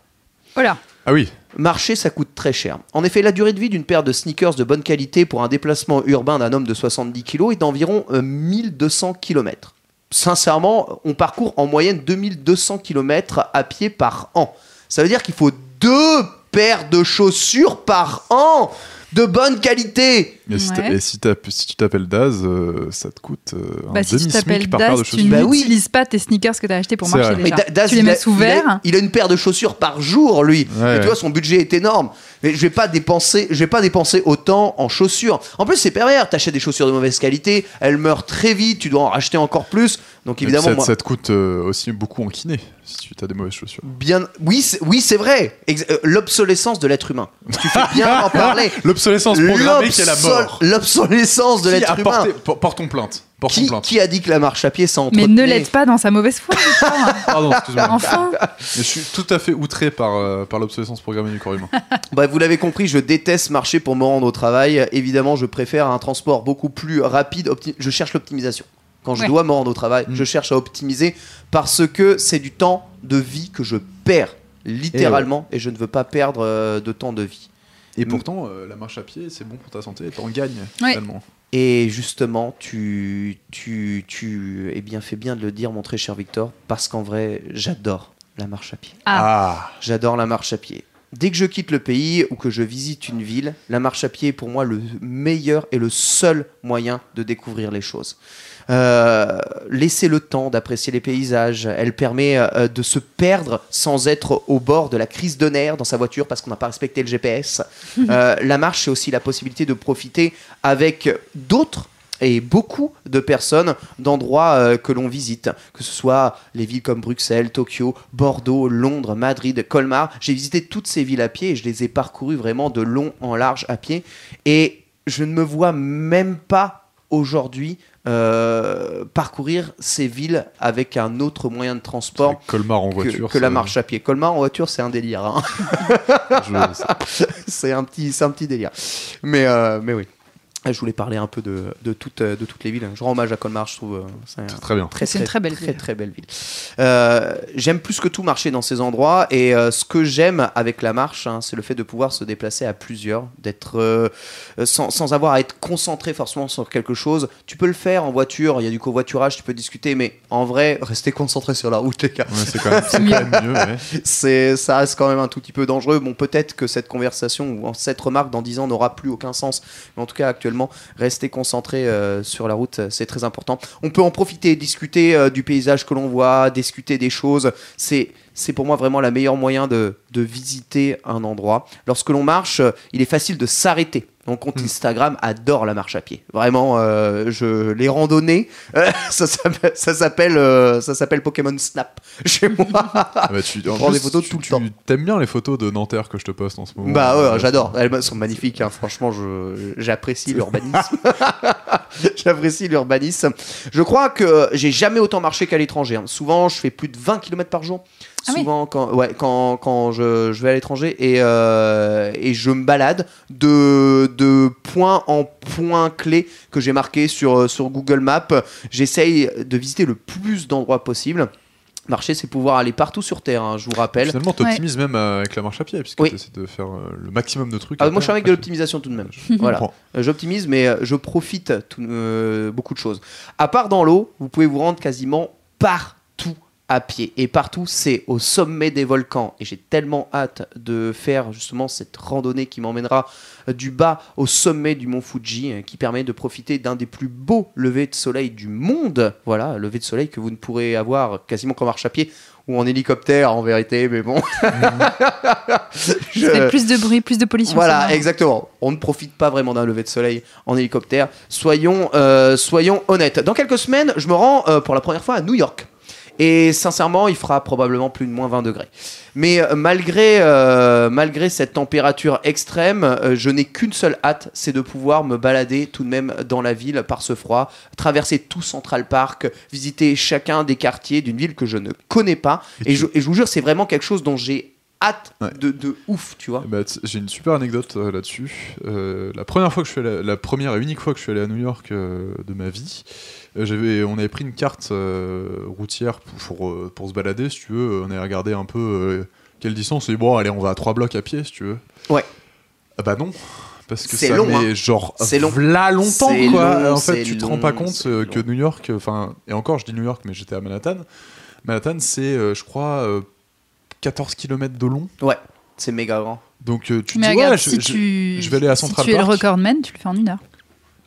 Voilà. Ah oui, Marcher, ça coûte très cher. En effet, la durée de vie d'une paire de sneakers de bonne qualité pour un déplacement urbain d'un homme de 70 kg est d'environ euh, 1200 km. Sincèrement, on parcourt en moyenne 2200 km à pied par an. Ça veut dire qu'il faut deux de chaussures par an de bonne qualité. Et si, Ouais. t'as- et si, t'as- si tu t'appelles Daz, euh, ça te coûte euh, un Bah, si tu demi-smic t'appelles par paire de Das, tu chaussures. Bah oui. n'utilises pas tes sneakers que tu as achetés pour marcher. Mais déjà. Da- Daz, tu les il mets a- sous il a- verre. Il a une paire de chaussures par jour, lui. Ouais, Et tu vois, son budget est énorme. Mais je vais pas dépenser, je vais pas dépenser autant en chaussures. En plus, c'est pervers. T'achètes des chaussures de mauvaise qualité, elles meurent très vite. Tu dois en racheter encore plus. Donc évidemment, ça, moi, ça te coûte euh, aussi beaucoup en kiné si tu as des mauvaises chaussures. bien, oui, c'est- oui, c'est vrai. Ex- euh, L'obsolescence de l'être humain. Tu fais bien en parler. L'obsolescence programmée qui est la mort. L'obsolescence de l'être humain. Portons plainte. Portons Qui, plainte. qui a dit que la marche à pied, ça Mais ne l'aide pas dans sa mauvaise foi. Victor. Pardon, excuse-moi. enfin. Mais je suis tout à fait outré par, euh, par l'obsolescence programmée du corps humain. Bref, vous l'avez compris, je déteste marcher pour me rendre au travail. Évidemment, je préfère un transport beaucoup plus rapide. Je cherche l'optimisation. Quand je Ouais. dois me rendre au travail, Mm. je cherche à optimiser parce que c'est du temps de vie que je perds littéralement et, je ne veux pas perdre euh, de temps de vie. Et pourtant, euh, la marche à pied, c'est bon pour ta santé t'en gagnes Ouais. finalement. Et justement, tu, tu, tu, eh bien, fais bien de le dire, mon très cher Victor, parce qu'en vrai, j'adore la marche à pied. Ah. J'adore la marche à pied. Dès que je quitte le pays ou que je visite une ville, la marche à pied est pour moi le meilleur et le seul moyen de découvrir les choses. Euh, laisser le temps d'apprécier les paysages, elle permet euh, de se perdre sans être au bord de la crise de nerfs dans sa voiture parce qu'on n'a pas respecté le GPS. Euh, la marche, c'est aussi la possibilité de profiter avec d'autres et beaucoup de personnes d'endroits euh, que l'on visite, que ce soit les villes comme Bruxelles, Tokyo, Bordeaux, Londres, Madrid, Colmar. J'ai visité toutes ces villes à pied et je les ai parcourues vraiment de long en large à pied. Et je ne me vois même pas aujourd'hui euh, parcourir ces villes avec un autre moyen de transport Colmar en que, voiture. que la marche à pied. Colmar en voiture, c'est un délire. hein. c'est un petit, un petit délire. Mais, euh, mais oui. Ah, Je voulais parler un peu de, de, toutes, de toutes les villes. Je rends hommage à Colmar, je trouve. euh, c'est Très bien. très, C'est une très belle très, ville. très belle ville. Euh, j'aime plus que tout marcher dans ces endroits et euh, ce que j'aime avec la marche, hein, c'est le fait de pouvoir se déplacer à plusieurs, d'être euh, sans, sans avoir à être concentré forcément sur quelque chose. Tu peux le faire en voiture, il y a du covoiturage, tu peux discuter, mais en vrai, restez concentré sur la route, les gars. Ouais, c'est quand même, c'est quand même mieux. ouais. C'est, ça reste quand même un tout petit peu dangereux. Bon, peut-être que cette conversation ou cette remarque dans 10 ans n'aura plus aucun sens. Mais en tout cas, actuellement, rester concentré euh, sur la route, euh, c'est très important. On peut en profiter, discuter euh, du paysage que l'on voit, discuter des choses. C'est, pour moi vraiment le meilleur moyen de, visiter un endroit. Lorsque l'on marche, il est facile de s'arrêter. Mon compte Instagram adore la marche à pied. Vraiment, euh, je les randonnées, euh, ça s'appelle, ça s'appelle, euh, ça s'appelle Pokémon Snap chez moi. Ah bah, tu en prends plus, des photos tu- tout le tu temps. T'aimes bien les photos de Nanterre que je te poste en ce moment Bah ouais, j'adore. Elles sont magnifiques. hein. Franchement, j'apprécie l'urbanisme. j'apprécie l'urbanisme. Je crois que j'ai jamais autant marché qu'à l'étranger. hein. Souvent, je fais plus de 20 km par jour. Ah oui. Souvent, quand, ouais, quand, quand je, je vais à l'étranger et, euh, et je me balade de, de point en point clé que j'ai marqué sur, sur Google Maps. J'essaye de visiter le plus d'endroits possible. Marcher, c'est pouvoir aller partout sur Terre, hein, je vous rappelle. Finalement, t'optimises même euh, avec la marche à pied, puisque Oui. tu essaies de faire euh, le maximum de trucs. Ah, à moi, je suis faire. avec de l'optimisation tout de même. Je Voilà. comprends. Euh, J'optimise, mais je profite tout- euh, beaucoup de choses. À part dans l'eau, vous pouvez vous rendre quasiment partout à pied. Et partout, c'est au sommet des volcans. Et j'ai tellement hâte de faire justement cette randonnée qui m'emmènera du bas au sommet du mont Fuji, euh, qui permet de profiter d'un des plus beaux levers de soleil du monde. Voilà, lever de soleil que vous ne pourrez avoir quasiment qu'en marche à pied ou en hélicoptère en vérité, mais bon. Je- Ça fait plus de bruit, plus de pollution. voilà, exactement. On ne profite pas vraiment d'un lever de soleil en hélicoptère. Soyons, euh, soyons honnêtes. Dans quelques semaines, je me rends euh, pour la première fois à New York. Et sincèrement, il fera probablement plus de moins 20 degrés. Mais euh, malgré, euh, malgré cette température extrême, euh, je n'ai qu'une seule hâte, c'est de pouvoir me balader tout de même dans la ville par ce froid, traverser tout Central Park, visiter chacun des quartiers d'une ville que je ne connais pas. Et je, et je vous jure, c'est vraiment quelque chose dont j'ai hâte Ouais. de, de ouf, tu vois. Eh bah, t- J'ai une super anecdote euh, là-dessus. Euh, la première fois que je suis allé, la première et unique fois que je suis allé à New York euh, de ma vie, j'avais, on avait pris une carte euh, routière pour, pour, euh, pour se balader, si tu veux. On avait regardé un peu euh, quelle distance. Et bon, allez, on va à trois blocs à pied, si tu veux. Ouais. Ah bah non. Parce que C'est ça long, met hein. genre C'est long. là longtemps C'est quoi. long, en fait, tu te long, rends pas compte euh, que. New York, enfin, et encore, je dis New York, mais j'étais à Manhattan. Manhattan, c'est, euh, je crois, euh, 14 km de long. Ouais, c'est méga grand. Donc euh, tu te dis, regarde, ouais, je- si, je- tu... je vais aller à si Central tu es le Park. recordman, tu le fais en une heure.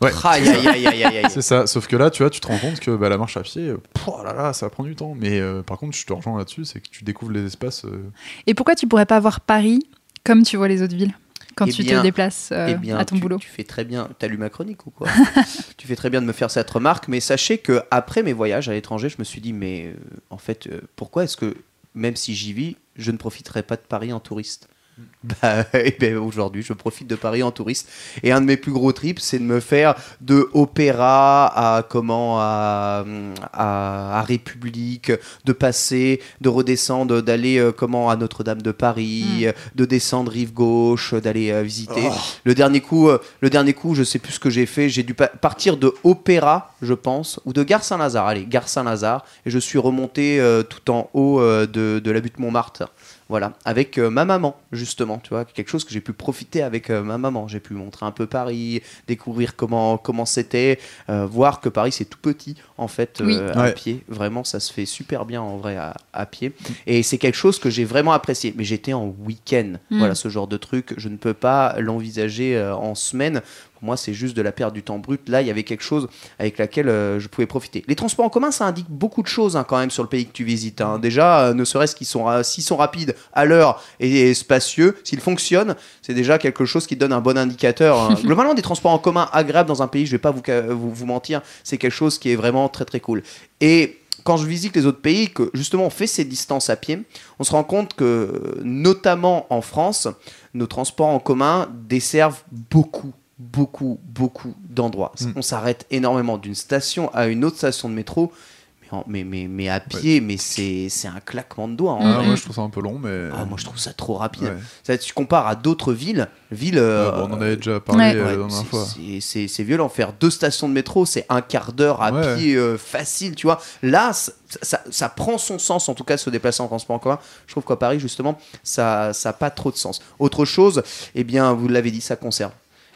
Ouais. Aïe, aïe, aïe, aïe, aïe, aïe. C'est ça, sauf que là, tu vois, tu te rends compte que bah, la marche à pied, oh là là, ça va prendre du temps. Mais euh, par contre, je te rejoins là-dessus, c'est que tu découvres les espaces. euh, Et pourquoi tu pourrais pas voir Paris comme tu vois les autres villes quand Eh tu bien- te déplaces euh, Eh bien, à ton tu, boulot? tu fais très bien. T'as lu ma chronique ou quoi? Tu fais très bien de me faire cette remarque, mais sachez que après mes voyages à l'étranger, je me suis dit, mais euh, en fait, euh, pourquoi est-ce que même si j'y vis, je ne profiterai pas de Paris en touriste? bah, eh ben, aujourd'hui, je profite de Paris en touriste. Et un de mes plus gros trips, c'est de me faire de opéra à comment à, à, à République, de passer, de redescendre, d'aller euh, comment à Notre-Dame de Paris, euh, de descendre rive gauche, d'aller euh, visiter. Le dernier coup, le dernier coup, je sais plus ce que j'ai fait. J'ai dû pa- partir de Opéra, je pense, ou de Gare Saint-Lazare. Allez, Gare Saint-Lazare, et je suis remonté tout en haut de, de la butte Montmartre. Voilà, avec euh, ma maman, justement, tu vois, quelque chose que j'ai pu profiter avec euh, ma maman. J'ai pu montrer un peu Paris, découvrir comment comment c'était, euh, voir que Paris c'est tout petit en fait euh, Oui. à Ouais. pied. Vraiment, ça se fait super bien en vrai à, à pied. Et c'est quelque chose que j'ai vraiment apprécié. Mais j'étais en week-end. Mm. Voilà, ce genre de truc, je ne peux pas l'envisager euh, en semaine. Pour moi, c'est juste de la perte du temps brut. Là, il y avait quelque chose avec laquelle euh, je pouvais profiter. Les transports en commun, ça indique beaucoup de choses hein, quand même sur le pays que tu visites. hein. Déjà, euh, ne serait-ce qu'ils sont, ra- s'ils sont rapides à l'heure et, et spacieux, s'ils fonctionnent, c'est déjà quelque chose qui donne un bon indicateur. hein. Globalement, des transports en commun agréables dans un pays, je vais pas vous, vous, vous mentir, c'est quelque chose qui est vraiment très très cool. Et quand je visite les autres pays, que justement on fait ces distances à pied, on se rend compte que, notamment en France, nos transports en commun desservent beaucoup, beaucoup, beaucoup d'endroits. Mm. On s'arrête énormément d'une station à une autre station de métro, mais mais, mais, à pied, mais c'est c'est un claquement de doigts. en Ah, moi, je trouve ça un peu long, mais. Ah, moi, je trouve ça trop rapide. Ouais. Ça, tu compares à d'autres villes, villes. euh, Ah, bon, on en avait déjà parlé Ouais. euh, la dernière fois. c'est- violent. Faire deux stations de métro, c'est un quart d'heure à Ouais. pied euh, facile, tu vois. Là, ça, ça- ça prend son sens, en tout cas, se déplacer en transport en commun. Je trouve qu'à Paris, justement, ça n'a pas trop de sens. Autre chose, eh bien, vous l'avez dit, ça conserve.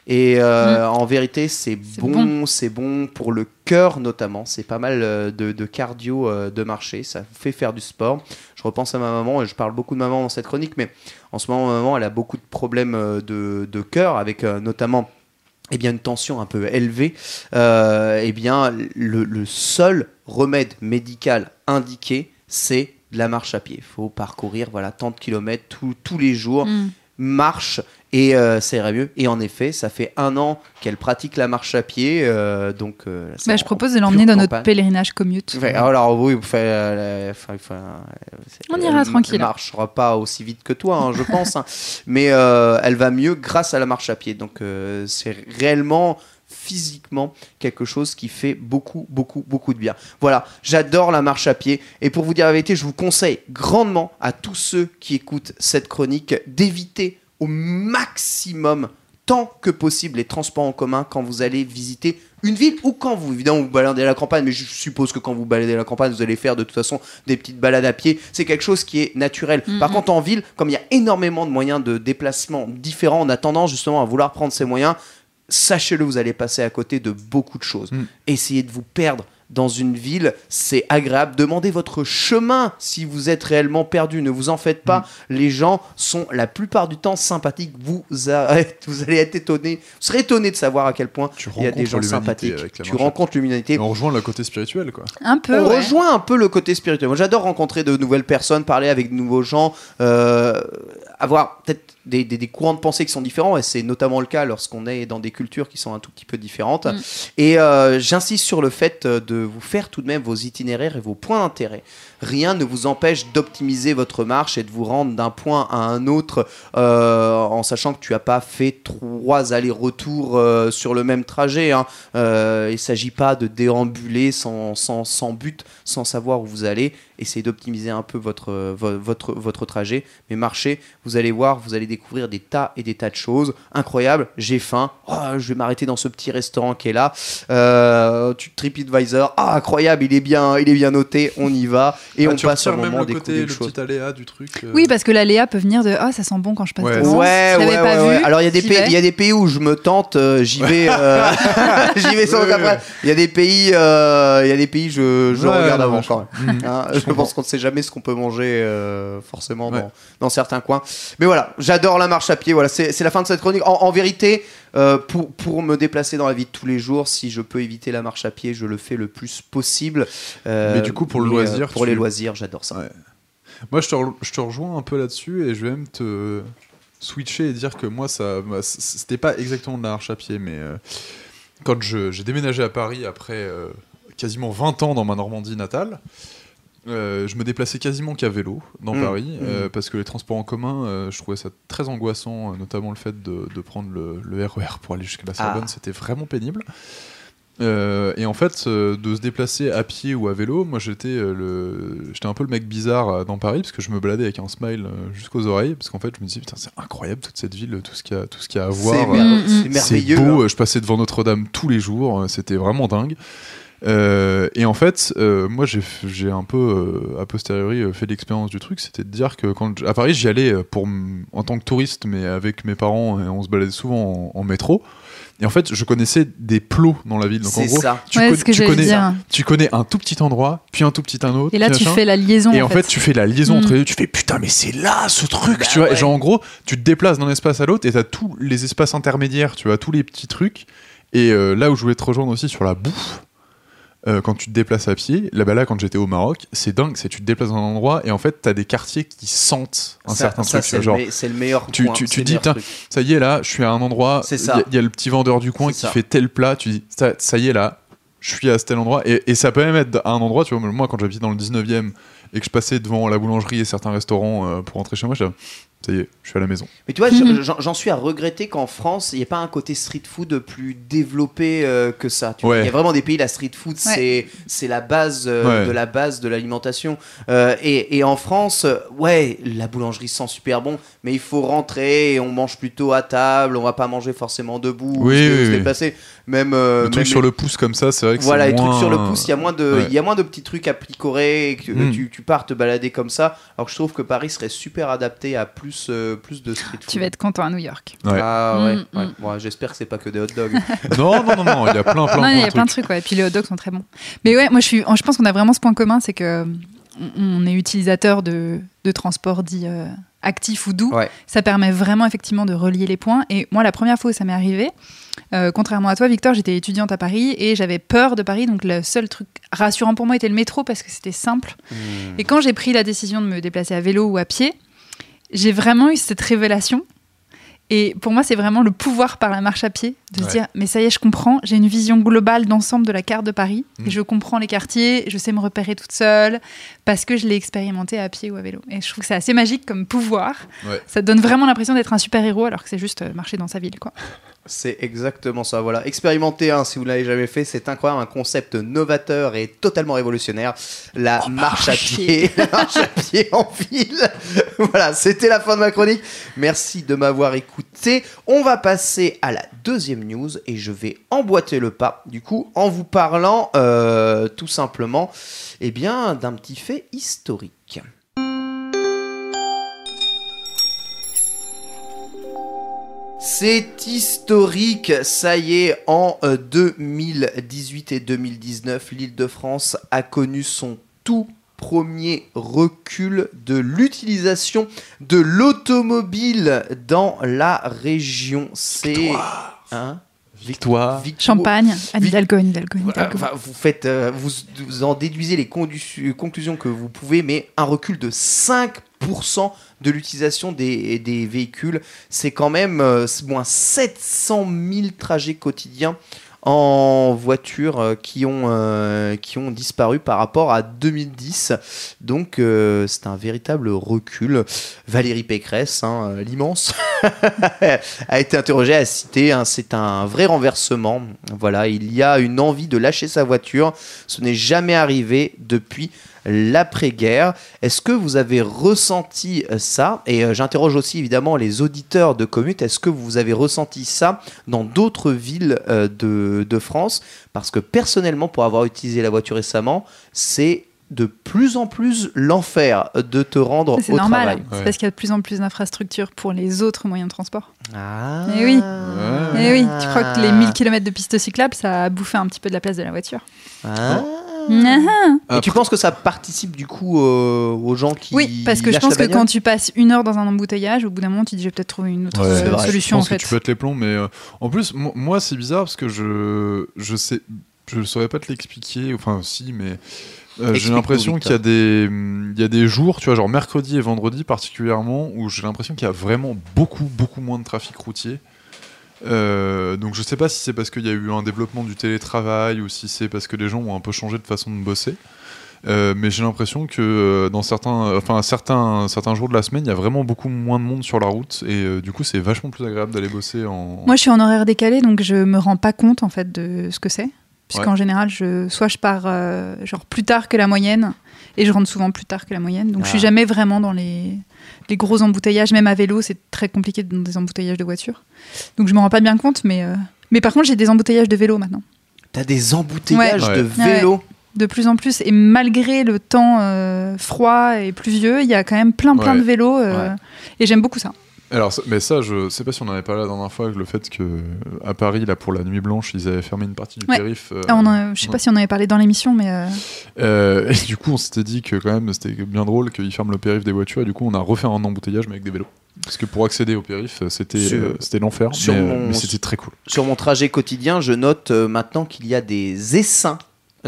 Et euh, en vérité, c'est bon, c'est bon pour le cœur notamment. C'est pas mal euh, de, de cardio euh, de marcher. Ça vous fait faire du sport. Je repense à ma maman et je parle beaucoup de maman dans cette chronique, mais en ce moment, ma maman, elle a beaucoup de problèmes de, de cœur, avec notamment eh bien, une tension un peu élevée. Euh, eh bien, le, le seul remède médical indiqué, c'est de la marche à pied. Il faut parcourir voilà, tant de kilomètres tous- tous les jours Mm. marche et euh, ça ira mieux. Et en effet, ça fait un an qu'elle pratique la marche à pied. euh, donc, euh, Bah, je propose de en l'emmener dans notre pèlerinage commute. Ouais, alors oui, enfin, euh, enfin, euh, On ira elle tranquille. marchera pas aussi vite que toi, hein, je pense, hein. mais euh, elle va mieux grâce à la marche à pied. Donc euh, c'est réellement physiquement quelque chose qui fait beaucoup, beaucoup, beaucoup de bien. Voilà, j'adore la marche à pied. Et pour vous dire la vérité, je vous conseille grandement à tous ceux qui écoutent cette chronique d'éviter au maximum, tant que possible, les transports en commun quand vous allez visiter une ville ou quand vous, évidemment, vous baladez à la campagne, mais je suppose que quand vous baladez à la campagne, vous allez faire de toute façon des petites balades à pied. C'est quelque chose qui est naturel. Par contre, en ville, comme il y a énormément de moyens de déplacement différents, on a tendance justement à vouloir prendre ces moyens. Sachez-le, vous allez passer à côté de beaucoup de choses. Mm. Essayez de vous perdre dans une ville, c'est agréable. Demandez votre chemin si vous êtes réellement perdu. Ne vous en faites pas. Mm. Les gens sont la plupart du temps sympathiques. Vous, allez être étonné. Vous serez étonné de savoir à quel point Tu il y a des gens sympathiques. Tu rencontres l'humanité. On rejoint le côté spirituel, quoi. Un peu. On ouais. rejoint un peu le côté spirituel. Moi, j'adore rencontrer de nouvelles personnes, parler avec de nouveaux gens, euh, avoir peut-être des, des- des courants de pensée qui sont différents, et c'est notamment le cas lorsqu'on est dans des cultures qui sont un tout petit peu différentes. Mm. Et euh, j'insiste sur le fait euh, vous faire tout de même vos itinéraires et vos points d'intérêt. Rien ne vous empêche d'optimiser votre marche et de vous rendre d'un point à un autre euh, en sachant que tu n'as pas fait trois allers-retours euh, sur le même trajet. hein. Euh, il ne s'agit pas de déambuler sans but, sans savoir où vous allez. Essayez d'optimiser un peu votre, vo- votre, votre trajet. Mais marchez, vous allez voir, vous allez découvrir des tas et des tas de choses. Incroyable, j'ai faim. Oh, je vais m'arrêter dans ce petit restaurant qui est là. Euh, tu TripAdvisor. Ah, incroyable, il est bien, il est bien noté. On y va. Et Ah, on tu passe un même moment le côté, le choses. petit aléa du truc. euh, Oui, parce que la Léa peut venir de Ah, ça sent bon quand je passe Ouais. devant. Ouais, ouais, pas ouais, vu, Alors il y a des pays, vais. il y a des pays où je me tente, euh, j'y vais, euh, j'y vais sans après. Il y a des pays, euh, il y a des pays, je, je Ouais, regarde avant quand même. Hein, je pense qu'on ne sait jamais ce qu'on peut manger euh, forcément Ouais. dans, dans certains coins. Mais voilà, j'adore la marche à pied. Voilà, c'est la fin de cette chronique. En, en vérité, euh, pour, pour me déplacer dans la vie de tous les jours, si je peux éviter la marche à pied, je le fais le plus possible. Euh, Mais du coup, pour le loisir, pour tu- les loisirs, j'adore ça. Ouais. Moi, je te, re- je te rejoins un peu là-dessus et je vais même te switcher et dire que moi, ça, c'était pas exactement de la marche à pied, mais euh, quand je- j'ai déménagé à Paris après euh, quasiment 20 ans dans ma Normandie natale, euh, je me déplaçais quasiment qu'à vélo dans Mmh, Paris euh, mmh. parce que les transports en commun, euh, je trouvais ça très angoissant, euh, notamment le fait de, de prendre le, le RER pour aller jusqu'à la Sorbonne, Ah. c'était vraiment pénible. Euh, et en fait, euh, de se déplacer à pied ou à vélo, moi j'étais euh, le, j'étais un peu le mec bizarre euh, dans Paris parce que je me baladais avec un smile euh, jusqu'aux oreilles parce qu'en fait je me disais putain c'est incroyable toute cette ville, tout ce qu'il y a, tout ce qu'il y a à C'est voir. mer- Mm, mm. c'est C'est merveilleux. beau, hein. euh, je passais devant Notre-Dame tous les jours, euh, c'était vraiment dingue. Euh, et en fait, euh, moi j'ai un peu euh, a posteriori fait l'expérience du truc, c'était de dire que quand à Paris j'y allais pour en tant que touriste, mais avec mes parents et on se baladait souvent en, en métro. Et en fait, je connaissais des plots dans la ville. Donc en C'est gros, ça. tu, Ouais, con- que tu connais, dire. tu connais un tout petit endroit, puis un tout petit un autre. Et là, tu fais la liaison. Et en fait, tu fais la liaison Mm. entre les deux, tu fais putain, mais c'est là ce truc, Bah tu vois. ouais. Et genre, en gros, tu te déplaces d'un espace à l'autre et t'as tous les espaces intermédiaires, tu vois, tous les petits trucs. Et euh, là où je voulais te rejoindre aussi sur la bouffe, euh, quand tu te déplaces à pied, là-bas, là, quand j'étais au Maroc, c'est dingue, c'est tu te déplaces dans un endroit et en fait, t'as des quartiers qui sentent un Ça- certain ça, truc. c'est le, genre, c'est le meilleur tu- point, tu- tu dis, ça y est, là, je suis à un endroit, C'est il y ça. a- il y, a le petit vendeur du coin qui ça. fait tel plat, tu dis, ça, ça y est, là, je suis à tel endroit. Et, et ça peut même être à un endroit, tu vois, moi quand j'habitais dans le 19e et que je passais devant la boulangerie et certains restaurants euh, pour rentrer chez moi, je ça y est, je suis à la maison. Mais tu vois, j'en- suis à regretter qu'en France, il n'y ait pas un côté street food plus développé euh, que ça. Ouais. Il y a vraiment des pays, la street food, c'est c'est la base euh, Ouais. de la base de l'alimentation. Euh, et, et en France, ouais, la boulangerie sent super bon, mais il faut rentrer et on mange plutôt à table, on va pas manger forcément debout, Oui, oui, oui. Même, euh, le truc même sur les- le pouce comme ça, c'est vrai que voilà, c'est les trucs moins- sur le pouce, il y a moins de, y a moins de petits trucs à picorer, et que Mm. tu, tu pars te balader comme ça. Alors que je trouve que Paris serait super adapté à plus, euh, plus de street food. Tu vas être content à New York. Ouais. Ah ouais, Mm, ouais. mm. Bon, j'espère que c'est pas que des hot dogs. non, non, non, non, il y a plein, plein, non, il y plein a de plein de trucs. ouais. Et puis les hot dogs sont très bons. Mais ouais, moi je suis, je pense qu'on a vraiment ce point commun, c'est que on- est utilisateur de, de transport dit euh, actif ou doux. Ouais. Ça permet vraiment effectivement de relier les points. Et moi, la première fois où ça m'est arrivé, euh, contrairement à toi, Victor, j'étais étudiante à Paris et j'avais peur de Paris. Donc le seul truc rassurant pour moi était le métro parce que c'était simple. Hmm. Et quand j'ai pris la décision de me déplacer à vélo ou à pied, j'ai vraiment eu cette révélation. Et pour moi, c'est vraiment le pouvoir par la marche à pied, de se dire, mais ça y est, je comprends, j'ai une vision globale d'ensemble de la carte de Paris, Mm. et je comprends les quartiers, je sais me repérer toute seule, parce que je l'ai expérimenté à pied ou à vélo. Et je trouve que c'est assez magique comme pouvoir. Ouais. Ça donne vraiment l'impression d'être un super-héros, alors que c'est juste euh, marcher dans sa ville, quoi. C'est exactement ça. Voilà, expérimentez hein, si vous l'avez jamais fait, c'est incroyable, un concept novateur et totalement révolutionnaire. La Oh, marche à pied, la marche à pied en ville. voilà, c'était la fin de ma chronique. Merci de m'avoir écouté. On va passer à la deuxième news et je vais emboîter le pas. Du coup, en vous parlant euh, tout simplement, eh bien, d'un petit fait historique. C'est historique, ça y est, en euh, 2018 et 2019, l'Île-de-France a connu son tout premier recul de l'utilisation de l'automobile dans la région. C'est... Hein Victoire. Victoire. Champagne, Anne Hidalgo, Anne Hidalgo, Anne Voilà, Hidalgo. enfin, vous faites, euh, vous, vous en déduisez les conclusions que vous pouvez, mais un recul de 5% de l'utilisation des, des véhicules, c'est quand même euh, moins 700 000 trajets quotidiens en voiture euh, qui, ont, euh, qui ont disparu par rapport à 2010. Donc euh, c'est un véritable recul. Valérie Pécresse, hein, l'immense, a été interrogée, a cité, hein, c'est un vrai renversement. Voilà, il y a une envie de lâcher sa voiture. Ce n'est jamais arrivé depuis l'après-guerre. Est-ce que vous avez ressenti euh, ça? Et euh, j'interroge aussi évidemment les auditeurs de Commute. Est-ce que vous avez ressenti ça dans d'autres villes euh, de, de France? Parce que personnellement, pour avoir utilisé la voiture récemment, c'est de plus en plus l'enfer de te rendre au normal, travail. c'est Ouais. parce qu'il y a de plus en plus d'infrastructures pour les autres moyens de transport. Ah. Eh oui. Ouais. Et oui, tu crois que les 1000 km de pistes cyclables, ça a bouffé un petit peu de la place de la voiture. Ah. Ah. Et tu penses que ça participe du coup euh, aux gens qui Oui, parce que je pense que quand tu passes une heure dans un embouteillage, au bout d'un moment, tu te dis, je vais peut-être trouver une autre Ouais, solution je en pense fait. que tu pètes les plombs, mais euh, en plus, mo- moi, c'est bizarre parce que je, je sais, je saurais pas te l'expliquer. Enfin, si, mais euh, j'ai l'impression qu'il y a des, il y a des jours, tu vois, genre mercredi et vendredi particulièrement, où j'ai l'impression qu'il y a vraiment beaucoup, beaucoup moins de trafic routier. Euh, donc je sais pas si c'est parce qu'il y a eu un développement du télétravail ou si c'est parce que les gens ont un peu changé de façon de bosser. Euh, mais j'ai l'impression que euh, dans certains, enfin certains, certains jours de la semaine, il y a vraiment beaucoup moins de monde sur la route et euh, du coup c'est vachement plus agréable d'aller bosser en. Moi, je suis en horaire décalé, donc je me rends pas compte en fait de ce que c'est. Puisqu'en général, je, soit je pars genre plus tard que la moyenne, et je rentre souvent plus tard que la moyenne. Donc je suis Ah. jamais vraiment dans les, les gros embouteillages. Même à vélo, c'est très compliqué dans des embouteillages de voiture. Donc je me rends pas bien compte, mais, euh, mais par contre, j'ai des embouteillages de vélo maintenant. T'as des embouteillages Ouais. de Ouais. vélos. De plus en plus. Et malgré le temps euh, froid et pluvieux, il y a quand même plein plein Ouais. de vélos. euh, Ouais. Et j'aime beaucoup ça. Alors, mais ça, je sais pas si on en avait parlé la dernière fois, avec le fait que à Paris, là, pour la nuit blanche, ils avaient fermé une partie du Ouais. périph. euh, Ah, on a- je sais pas si on en avait parlé dans l'émission, mais euh, euh, et du coup, on s'était dit que quand même, c'était bien drôle qu'ils ferment le périph des voitures, et du coup, on a refait un embouteillage, mais avec des vélos. Parce que pour accéder au périph, c'était euh, c'était l'enfer, sur mais, c'était très cool. Sur mon trajet quotidien, je note euh, maintenant qu'il y a des essaims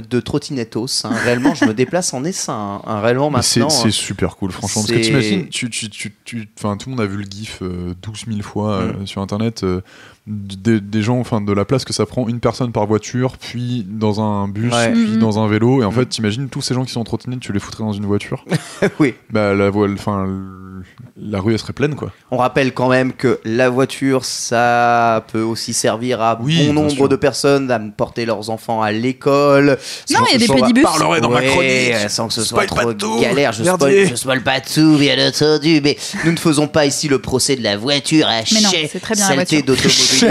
de trottinettos. hein. Réellement, je me déplace en essaim. hein. Réellement, Mais c'est maintenant. c'est euh, super cool, franchement. Parce que t'imagines, tu, tu, tu, tout le monde a vu le gif euh, 12 000 fois euh, Mm. sur internet. euh, des, des gens, enfin, de la place que ça prend une personne par voiture, puis dans un bus, Ouais. puis Mhm. dans un vélo. Et en Mm. fait, t'imagines tous ces gens qui sont en trottinette, tu les foutrais dans une voiture. oui. bah, la, voie- enfin, la rue, elle serait pleine, quoi. On rappelle quand même que la voiture, ça peut aussi servir à Oui, bon nombre sûr. de personnes à porter leurs enfants à l'école. Non, il y a des pédibus. parlerai dans ma chronique. Sans que ce soit trop tout. galère. Je spoil, je spoil pas tout, bien entendu. Mais nous ne faisons pas ici le procès de la voiture à Mais non, très bien la saleté voiture. d'automobiliste.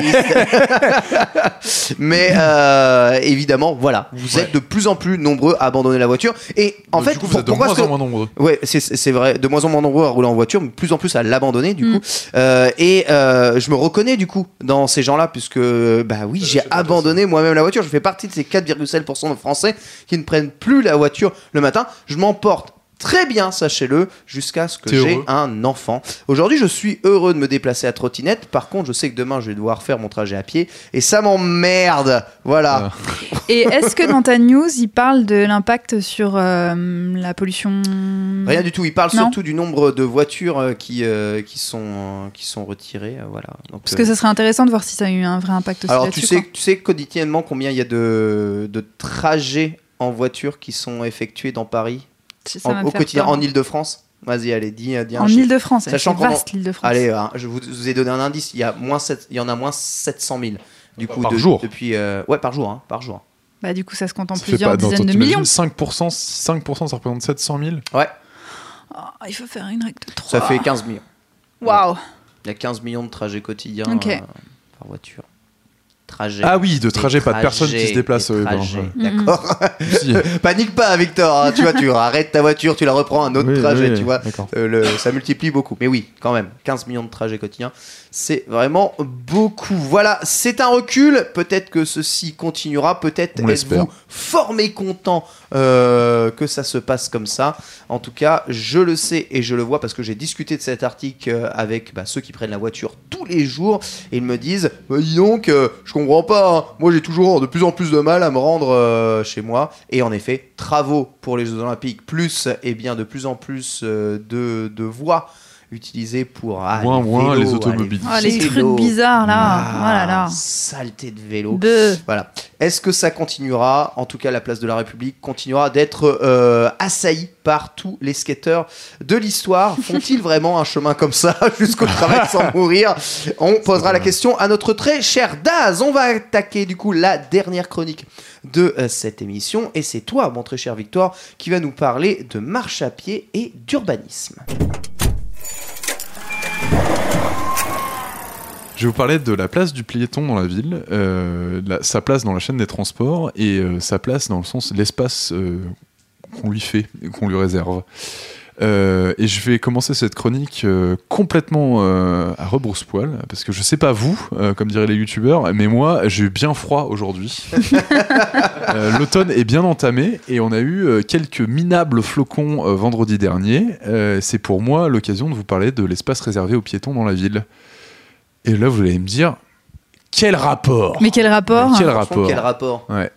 Mais euh, évidemment, voilà, vous êtes de plus en plus nombreux à abandonner la voiture. Et en fait, du coup, vous pour- êtes de pourquoi moins en moins nombreux. Ouais, c'est- c'est vrai. De moins en moins nombreux à rouler en voiture, mais de plus en plus à l'abandonner, du Mm. coup. Euh, et euh, je me reconnais, du coup, dans ces gens-là, puisque, bah oui, j'ai abandonné moi-même la voiture. Je fais partie de ces 4,7% de Français qui ne prennent plus la voiture le matin. Je m'emporte très bien, sachez-le, jusqu'à ce que j'ai un enfant. Aujourd'hui, je suis heureux de me déplacer à trottinette. Par contre, je sais que demain, je vais devoir faire mon trajet à pied. Et ça m'emmerde. Voilà. Et est-ce que dans ta news, il parle de l'impact sur euh, la pollution? Rien du tout. Il parle Non. surtout du nombre de voitures euh, qui, euh, qui, sont, euh, qui sont retirées. euh, voilà. Donc, Parce euh, que ça serait intéressant de voir si ça a eu un vrai impact aussi Alors tu sais, quoi. tu sais quotidiennement combien il y a de, de trajets en voiture qui sont effectués dans Paris? Ça en- au quotidien peur. en Ile-de-France Vas-y, allez, dis, dis un En chiffre. Ile-de-France, c'est Sachant qu'en- vaste l'Ile-de-France. Allez, hein, je vous, vous ai donné un indice. Il y a moins sept- il y en a moins 700 000. Du coup, Par de- jour Depuis, euh, ouais, par jour, hein, par jour. Bah, du coup, ça se compte en Ça plusieurs pas- dizaines de t'imagines millions. 5%, 5%, ça représente 700 000. Ouais, Ah, il faut faire une règle de 3. ça fait 15 millions. Waouh Il y a 15 millions de trajets quotidiens Ok. euh, par voiture. Ah oui, de trajet, pas de personnes qui se des euh, ouais. D'accord. Panique pas, Victor. hein, tu vois, tu arrêtes ta voiture, tu la reprends un autre Oui, trajet, oui, tu vois. Euh, le- ça multiplie beaucoup. Mais oui, quand même, 15 millions de trajets quotidiens, c'est vraiment beaucoup. Voilà, c'est un recul. Peut-être que ceci continuera. Peut-être êtes-vous fort mécontent euh, que ça se passe comme ça. En tout cas, je le sais et je le vois parce que j'ai discuté de cet article euh, avec bah, ceux qui prennent la voiture tous les jours et ils me disent bah, dis donc, euh, je comprends pas. hein. Moi, j'ai toujours de plus en plus de mal à me rendre euh, chez moi. Et en effet, travaux pour les Jeux Olympiques, plus et bien de plus en plus de, de voies utilisées pour ah, Moins, les moins, vélos, les automobilistes. Ah, les vélos. trucs bizarres là. Ah, oh là là. Saleté de vélo. Beuh. Voilà. Est-ce que ça continuera En tout cas, la place de la République continuera d'être euh, assaillie par tous les skateurs de l'histoire? Font-ils vraiment un chemin comme ça jusqu'au travail sans mourir? On posera la question à notre très cher Daz. On va attaquer du coup la dernière chronique de euh, cette émission. Et c'est toi, mon très cher Victor, qui va nous parler de marche à pied et d'urbanisme. Je vais vous parler de la place du piéton dans la ville, euh, la- sa place dans la chaîne des transports et euh, sa place dans le sens l'espace euh, qu'on lui fait, qu'on lui réserve. Et je vais commencer cette chronique complètement à rebrousse-poil, parce que je sais pas vous, comme diraient les youtubeurs, mais moi j'ai eu bien froid aujourd'hui. L'automne est bien entamé et on a eu quelques minables flocons vendredi dernier. C'est pour moi l'occasion de vous parler de l'espace réservé aux piétons dans la ville. Et là vous allez me dire, quel rapport Mais quel rapport Quel Franchement, rapport Quel rapport Ouais.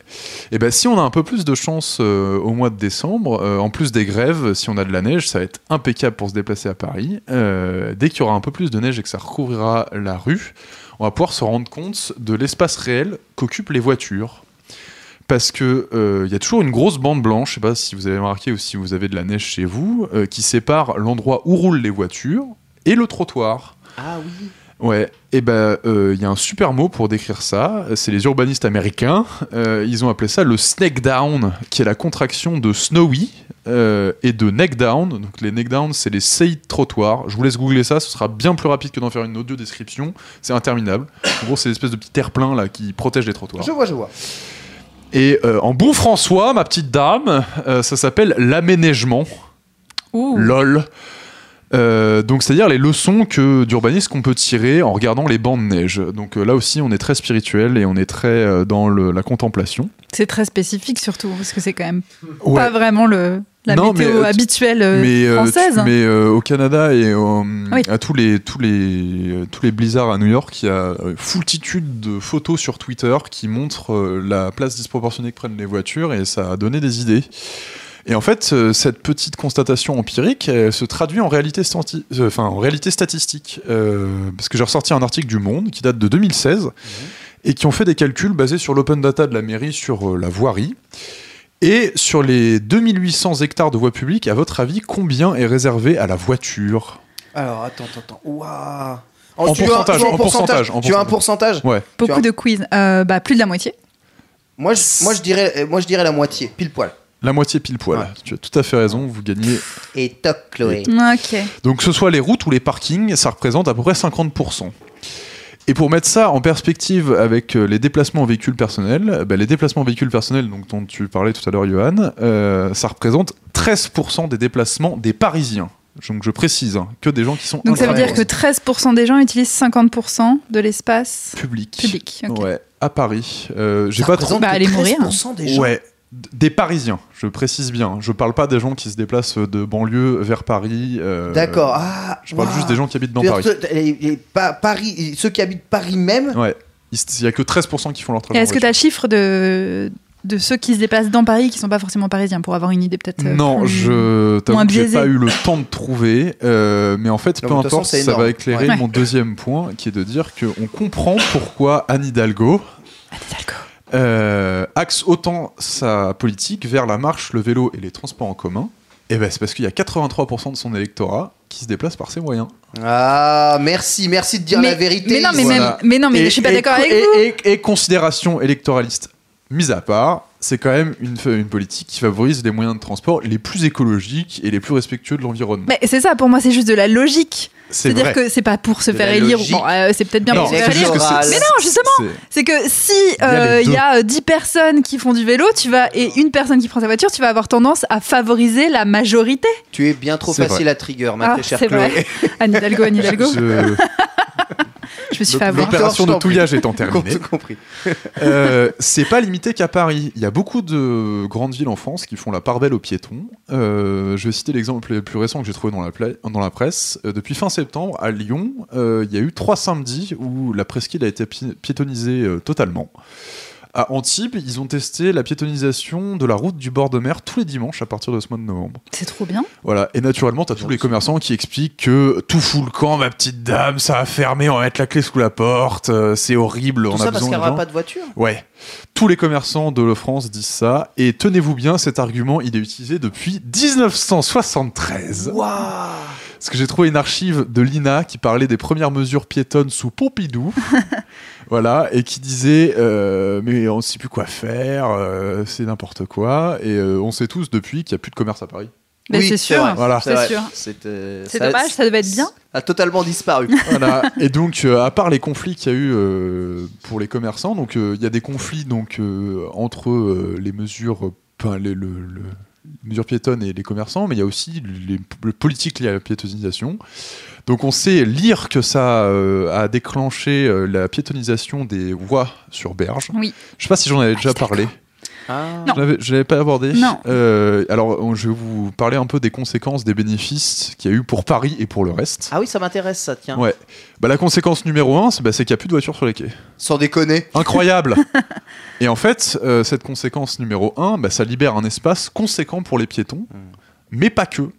Et ben si on a un peu plus de chance euh, au mois de décembre, euh, en plus des grèves, si on a de la neige, ça va être impeccable pour se déplacer à Paris. Euh, dès qu'il y aura un peu plus de neige et que ça recouvrira la rue, on va pouvoir se rendre compte de l'espace réel qu'occupent les voitures. Parce que euh, il y a toujours une grosse bande blanche, je sais pas si vous avez remarqué ou si vous avez de la neige chez vous, euh, qui sépare l'endroit où roulent les voitures et le trottoir. Ah oui. Ouais, et ben euh, il y a un super mot pour décrire ça. C'est les urbanistes américains. Euh, ils ont appelé ça le snake down, qui est la contraction de snowy euh, et de neck down. Donc les neck down, c'est les seuils de trottoir. Je vous laisse googler ça, ce sera bien plus rapide que d'en faire une audio description. C'est interminable. En gros, c'est l'espèce de petit terre-plein là qui protège les trottoirs. Je vois, je vois. Et euh, en bon François, ma petite dame, euh, ça s'appelle l'aménagement. Ouh. LOL. Euh, donc c'est-à-dire les leçons que d'urbanisme qu'on peut tirer en regardant les bancs de neige. Donc euh, là aussi on est très spirituel et on est très euh, dans le- la contemplation. C'est très spécifique surtout, parce que c'est quand même Ouais. pas vraiment le la Non, météo mais, habituelle mais française. tu- mais euh, au Canada et au- Oui. à tous les tous les tous les blizzards à New York, il y a foultitude de photos sur Twitter qui montrent la place disproportionnée que prennent les voitures et ça a donné des idées. Et en fait, euh, cette petite constatation empirique elle se traduit en réalité, euh, enfin, en réalité statistique. Euh, parce que j'ai ressorti un article du Monde qui date de 2016 et qui ont fait des calculs basés sur l'open data de la mairie sur la voirie. Et sur les 2800 hectares de voies publiques, à votre avis, combien est réservé à la voiture? Alors, attends, attends, attends. Ouah. En tu pourcentage, tu veux un en pourcentage, en Tu veux un pourcentage Ouais. Beaucoup de quiz. Euh, bah, plus de la moitié. moi je, moi, je dirais, moi, je dirais la moitié, pile poil. La moitié pile poil. Ouais. Tu as tout à fait raison, vous gagnez. Et toc, Chloé. Ok. Donc que ce soit les routes ou les parkings, ça représente à peu près 50%. Et pour mettre ça en perspective avec euh, les déplacements en véhicule personnel, bah, les déplacements en véhicule personnel donc, dont tu parlais tout à l'heure, Johan, euh, ça représente 13% des déplacements des Parisiens. Donc je précise hein, que des gens qui sont Donc ça veut dire que intramuros. 13% des gens utilisent 50% de l'espace public. public. Ok. Ouais, à Paris. Euh, J'ai pas trop. Bah, que allez mourir. 13% des gens. Ouais, des Parisiens, je précise bien. Je parle pas des gens qui se déplacent de banlieue vers Paris. euh, D'accord. Ah, Je parle juste des gens qui habitent dans Paris. ceux- les- les Pa- Paris, ceux qui habitent Paris même. Ouais. Il y a que 13% qui font leur travail. est-ce que tu as le chiffre de, de ceux qui se déplacent dans Paris qui sont pas forcément parisiens pour avoir une idée peut-être euh, Non, plus- je t'avoue moins que j'ai biaisé. pas eu le temps de trouver, euh, mais en fait, Non, peu importe, façon, ça va éclairer Ouais. mon deuxième point, qui est de dire qu'on comprend pourquoi Anne Hidalgo. Euh, axe autant sa politique vers la marche, le vélo et les transports en commun. Et ben, c'est parce qu'il y a 83% de son électorat qui se déplace par ses moyens. Ah, merci, merci de dire mais, la vérité. mais non, mais, Voilà. même, mais non, mais Et- je suis pas d'accord avec et, vous. Et, et considération électoraliste mise à part, c'est quand même une, une politique qui favorise les moyens de transport les plus écologiques et les plus respectueux de l'environnement. Mais c'est ça, pour moi, c'est juste de la logique. C'est C'est-à-dire vrai. que c'est pas pour se faire élire. Bon, euh, c'est peut-être bien Non, pour se faire élire. Mais non, justement, c'est- que si y a euh, les il deux. y a euh, 10 personnes qui font du vélo, tu vas et une personne qui prend sa voiture, tu vas avoir tendance à favoriser la majorité. Tu es bien trop facile à trigger, ma Ah, très chère c'est Chloé. vrai. Anne Hidalgo, Anne Hidalgo. Je- Je me suis fait avoir. L'opération de touillage étant terminée, Tout compris. euh, c'est pas limité qu'à Paris. Il y a beaucoup de grandes villes en France qui font la part belle aux piétons. Euh, je vais citer l'exemple le plus récent que j'ai trouvé dans la, pla- dans la presse. Euh, depuis fin septembre, à Lyon, euh, il y a eu trois samedis où la presqu'île a été pi- piétonnisée euh, totalement. À Antibes, ils ont testé la piétonisation de la route du bord de mer tous les dimanches à partir de ce mois de novembre. C'est trop bien. Voilà, et naturellement, t'as tous les commerçants qui expliquent que tout fout le camp, ma petite dame, ça a fermé, on va mettre la clé sous la porte, euh, c'est horrible, Tout on ça a parce qu'il n'y aura gens. pas de voiture. Ouais. Tous les commerçants de France disent ça, et tenez-vous bien, cet argument, il est utilisé depuis 1973. Waouh Parce que j'ai trouvé une archive de l'INA qui parlait des premières mesures piétonnes sous Pompidou. voilà, et qui disait euh, Mais on ne sait plus quoi faire, euh, c'est n'importe quoi. Et euh, on sait tous depuis qu'il n'y a plus de commerce à Paris. Mais Oui, c'est sûr. Voilà. C'est vrai. sûr. C'est dommage, ça devait être bien. A totalement disparu. Voilà. Et donc, euh, à part les conflits qu'il y a eu euh, pour les commerçants, donc euh, il y a des conflits donc euh, entre euh, les mesures, euh, enfin, les, le, le- les mesures piétonnes et les commerçants, mais il y a aussi les, les politiques liées à la piétonisation. Donc, on sait lire que ça euh, a déclenché euh, la piétonisation des voies sur berge. Oui. Je sais pas si j'en avais déjà parlé. Ah. Non. Je l'avais- pas abordé. Non. Euh, alors, je vais vous parler un peu des conséquences, des bénéfices qu'il y a eu pour Paris et pour le reste. Ah oui, ça m'intéresse ça, tiens. Ouais. Bah, la conséquence numéro un, c'est bah, qu'il n'y a plus de voitures sur les quais. Sans déconner. Incroyable Et en fait, euh, cette conséquence numéro un, bah, ça libère un espace conséquent pour les piétons, mais pas que.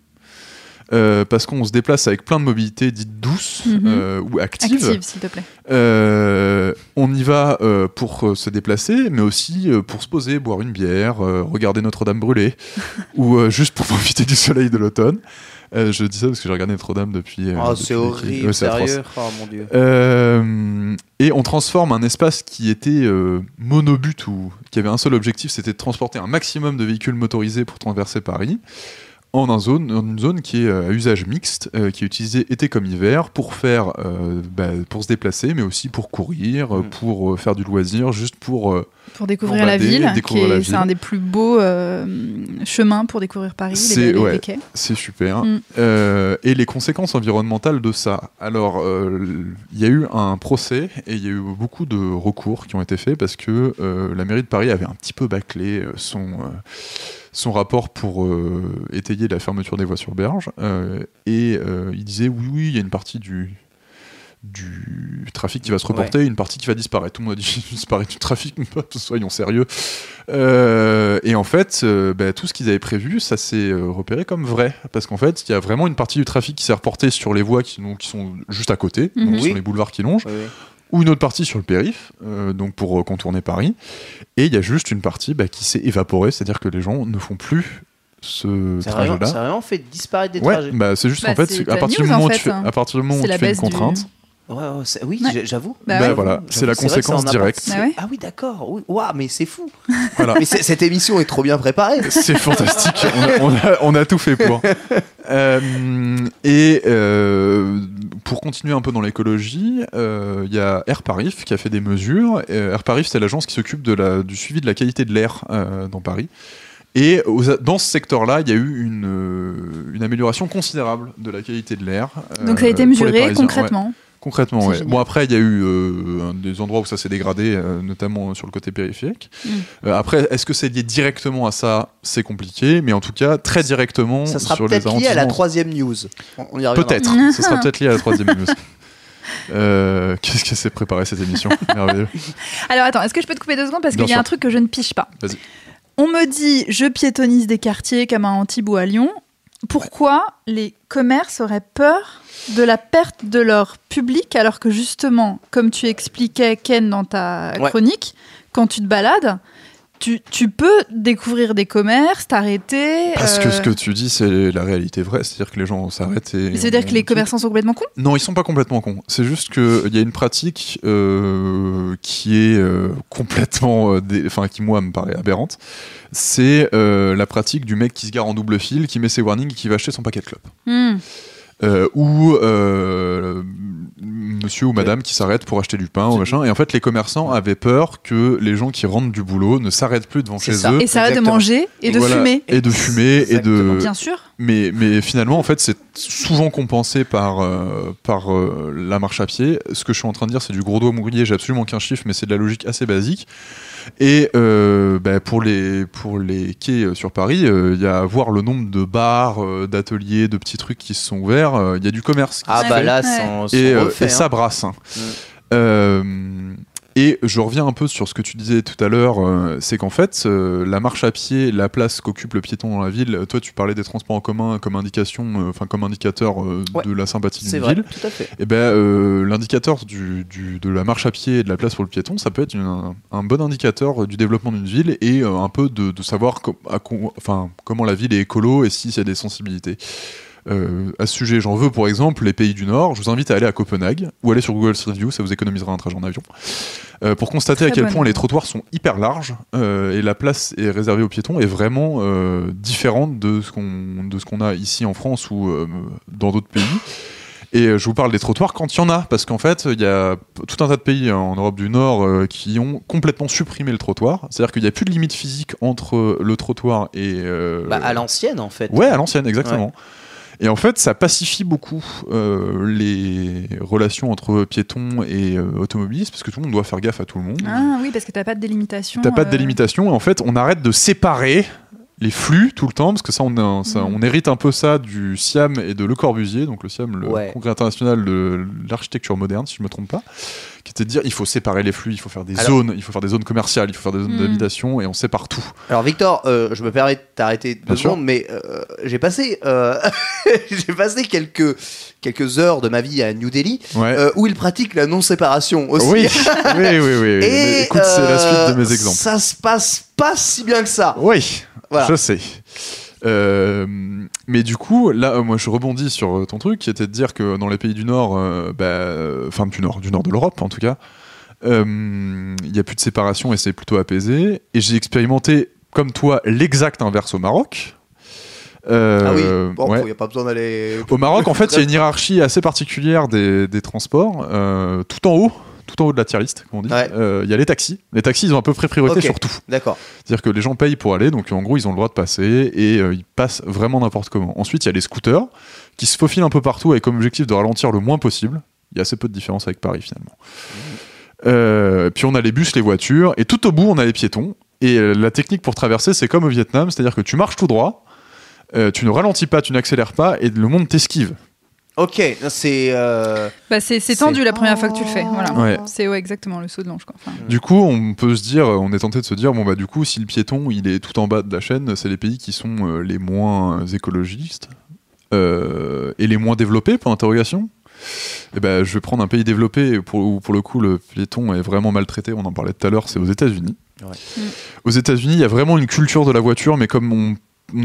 Euh, parce qu'on se déplace avec plein de mobilités dites douces Mhm. euh, ou actives. Active, s'il te plaît. Euh, on y va euh, pour se déplacer, mais aussi euh, pour se poser, boire une bière, euh, regarder Notre-Dame brûler, ou euh, juste pour profiter du soleil de l'automne. Euh, je dis ça parce que j'ai regardé Notre-Dame depuis. euh, Oh, c'est horrible, Ouais, sérieux. Oh mon dieu. Euh, et on transforme un espace qui était euh, monobut ou qui avait un seul objectif, c'était de transporter un maximum de véhicules motorisés pour traverser Paris, en, un zone, en une zone qui est euh, à usage mixte, euh, qui est utilisée été comme hiver pour faire, euh, bah, pour se déplacer, mais aussi pour courir, euh, Mm. pour euh, faire du loisir, juste pour euh, Pour découvrir la ville, c'est un des plus beaux euh, chemins pour découvrir Paris, C'est- les- ouais. les quais. C'est super. Mm. Euh, et les conséquences environnementales de ça. Alors, euh, il y a eu un procès et il y a eu beaucoup de recours qui ont été faits parce que euh, la mairie de Paris avait un petit peu bâclé son, euh, son rapport pour euh, étayer la fermeture des voies sur berge. euh, et euh, il disait oui, oui, il y a une partie du, du trafic qui va se reporter, une partie qui va disparaître. Tout le monde a dit disparaître du trafic, soyons sérieux. Euh, et en fait, euh, bah, tout ce qu'ils avaient prévu, ça s'est euh, repéré comme vrai. Parce qu'en fait, il y a vraiment une partie du trafic qui s'est reportée sur les voies qui, donc, qui sont juste à côté, Mhm. donc Oui. sur les boulevards qui longent. Ou une autre partie sur le périph, euh, donc pour euh, contourner Paris. Et il y a juste une partie bah, qui s'est évaporée, c'est-à-dire que les gens ne font plus ce vraiment, ça trajet-là. a vraiment fait disparaître des Ouais, trajets. bah, c'est juste Bah, en fait, à partir, du news, en moment où tu fait, fais, hein. à partir du moment où tu fais une du- c'est- oui, Ouais. j'avoue. Bah bah ouais. voilà, c'est la conséquence directe. Ah ouais Ah oui, d'accord. Ouah, mais c'est fou. Voilà. Mais cette émission est trop bien préparée. C'est fantastique, on a, on a- on a tout fait pour. Euh, et euh, pour continuer un peu dans l'écologie, euh, il y a Air Paris qui a fait des mesures. Euh, Air Paris, c'est l'agence qui s'occupe la- du suivi de la qualité de l'air euh, dans Paris. Et aux- dans ce secteur-là, il y a eu une, une amélioration considérable de la qualité de l'air. Donc ça a été mesuré. Ouais. Concrètement. C'est ouais. génial. Bon, après, il y a eu euh, des endroits où ça s'est dégradé, euh, notamment sur le côté périphérique. Mm. Euh, après, est-ce que c'est lié directement à ça? C'est compliqué, mais en tout cas, très directement Ça sera sur les peut-être lié à la troisième news. Peut-être. Ça sera peut-être lié à la troisième news. Euh, Qu'est-ce qu'elle s'est préparé cette émission? Merveilleux. Alors attends, est-ce que je peux te couper deux secondes? Parce qu'il y a un truc que je ne piche pas. Vas-y. On me dit je piétonise des quartiers comme à Antibes ou à Lyon. Pourquoi les commerces auraient peur de la perte de leur public alors que justement, comme tu expliquais Ken dans ta Ouais. chronique, quand tu te balades, tu, tu peux découvrir des commerces, t'arrêter. Parce que euh, ce que tu dis, c'est la réalité vraie. C'est-à-dire que les gens s'arrêtent et. mais Ça veut dire que les commerçants sont complètement cons? Non, ils sont pas complètement cons. C'est juste qu'il y a une pratique euh, qui est euh, complètement, euh, dé- enfin qui moi me paraît aberrante. C'est euh, la pratique du mec qui se gare en double fil, qui met ses warnings et qui va acheter son paquet de clopes. Hmm. Euh, ou euh, monsieur ou madame qui s'arrête pour acheter du pain ou machin. Et en fait, les commerçants avaient peur que les gens qui rentrent du boulot ne s'arrêtent plus devant chez ça. eux. Et ça arrête de manger et de Voilà. fumer. Et de fumer et de Bien sûr. Mais, mais finalement, en fait, c'est souvent compensé par, euh, par euh, la marche à pied. Ce que je suis en train de dire, c'est du gros doigt mouillé. J'ai absolument qu'un chiffre, mais c'est de la logique assez basique. Et euh, bah, pour, les, pour les quais sur Paris, il y a à voir le nombre de bars, d'ateliers, de petits trucs qui se sont ouverts. Il y a du commerce. qui Ah se bah fait. là, sans, sans et, refait, et ça hein. brasse. hein. Mm. Et je reviens un peu sur ce que tu disais tout à l'heure, euh, c'est qu'en fait, euh, la marche à pied, la place qu'occupe le piéton dans la ville, toi tu parlais des transports en commun comme indication, euh, enfin comme indicateur Ouais. de la sympathie d'une ville. tout à fait. Et ben euh, l'indicateur du, du- de la marche à pied et de la place pour le piéton, ça peut être une- un, un bon indicateur du développement d'une ville et un peu de, de savoir com- à comment la ville est écolo et s'il y a des sensibilités. Euh, à ce sujet, j'en veux pour exemple les pays du Nord. Je vous invite à aller à Copenhague ou aller sur Google Street View, ça vous économisera un trajet en avion, euh, pour constater à quel point les trottoirs sont hyper larges euh, et la place est réservée aux piétons est vraiment euh, différente de ce qu'on de ce qu'on a ici en France ou euh, dans d'autres pays. Et je vous parle des trottoirs quand il y en a, parce qu'en fait, il y a tout un tas de pays en Europe du Nord qui ont complètement supprimé le trottoir. C'est-à-dire qu'il n'y a plus de limite physique entre le trottoir et. euh, Bah, à l'ancienne, en fait. Ouais, à l'ancienne, exactement. Et en fait, ça pacifie beaucoup euh, les relations entre piétons et euh, automobilistes, parce que tout le monde doit faire gaffe à tout le monde. Ah oui, parce que t'as pas de délimitation. T'as pas de euh, délimitation, et en fait, on arrête de séparer les flux tout le temps, parce que ça, on, a un- ça, on hérite un peu ça du SIAM et de Le Corbusier, donc le SIAM, le Ouais. Congrès international de l'architecture moderne, si je me trompe pas, qui était de dire il faut séparer les flux, il faut faire des Alors- zones, il faut faire des zones commerciales, il faut faire des zones Mhm. d'habitation, et on sépare tout. Alors Victor, euh, je me permets de t'arrêter deux Bien sûr. secondes, mais euh, j'ai passé, euh, j'ai passé quelques, quelques heures de ma vie à New Delhi Ouais. euh, où ils pratiquent la non-séparation aussi. oui, oui, oui, oui. Et écoute, c'est la suite de mes exemples. Ça se passe pas si bien que ça. Oui, Voilà. je sais. Euh, mais du coup, là, euh, moi, je rebondis sur euh, ton truc, qui était de dire que dans les pays du Nord, euh, bah, enfin du Nord, du Nord de l'Europe en tout cas, euh, il n'y a plus de séparation et c'est plutôt apaisé. Et j'ai expérimenté, comme toi, l'exact inverse au Maroc. Ah oui, bon, il ouais. n'y a pas besoin d'aller. Au Maroc, en fait, il y a une hiérarchie assez particulière des, des transports. Tout en haut, tout en haut de la tier list, comme on dit, Ouais. euh, il y a les taxis. Les taxis, ils ont à peu près priorité sur tout. D'accord. C'est-à-dire que les gens payent pour aller, donc en gros, ils ont le droit de passer et euh, ils passent vraiment n'importe comment. Ensuite, il y a les scooters qui se faufilent un peu partout avec comme objectif de ralentir le moins possible. Il y a assez peu de différence avec Paris finalement. Euh, puis on a les bus, les voitures, et tout au bout, on a les piétons. Et la technique pour traverser, c'est comme au Vietnam, c'est-à-dire que tu marches tout droit, tu ne ralentis pas, tu n'accélères pas, et le monde t'esquive. Ok, c'est. euh, Bah, c'est tendu la première fois que tu le fais. Voilà. Ouais. C'est ouais, exactement le saut de l'ange. quoi. Enfin, Du coup, on peut se dire, on est tenté de se dire, bon bah du coup, si le piéton il est tout en bas de la chaîne, c'est les pays qui sont euh, les moins écologistes euh, et les moins développés. Pour interrogation. Et ben, je vais prendre un pays développé pour, où pour le coup le piéton est vraiment maltraité. On en parlait tout à l'heure, c'est aux États-Unis. Ouais. Mm. Aux États-Unis, il y a vraiment une culture de la voiture, mais comme on-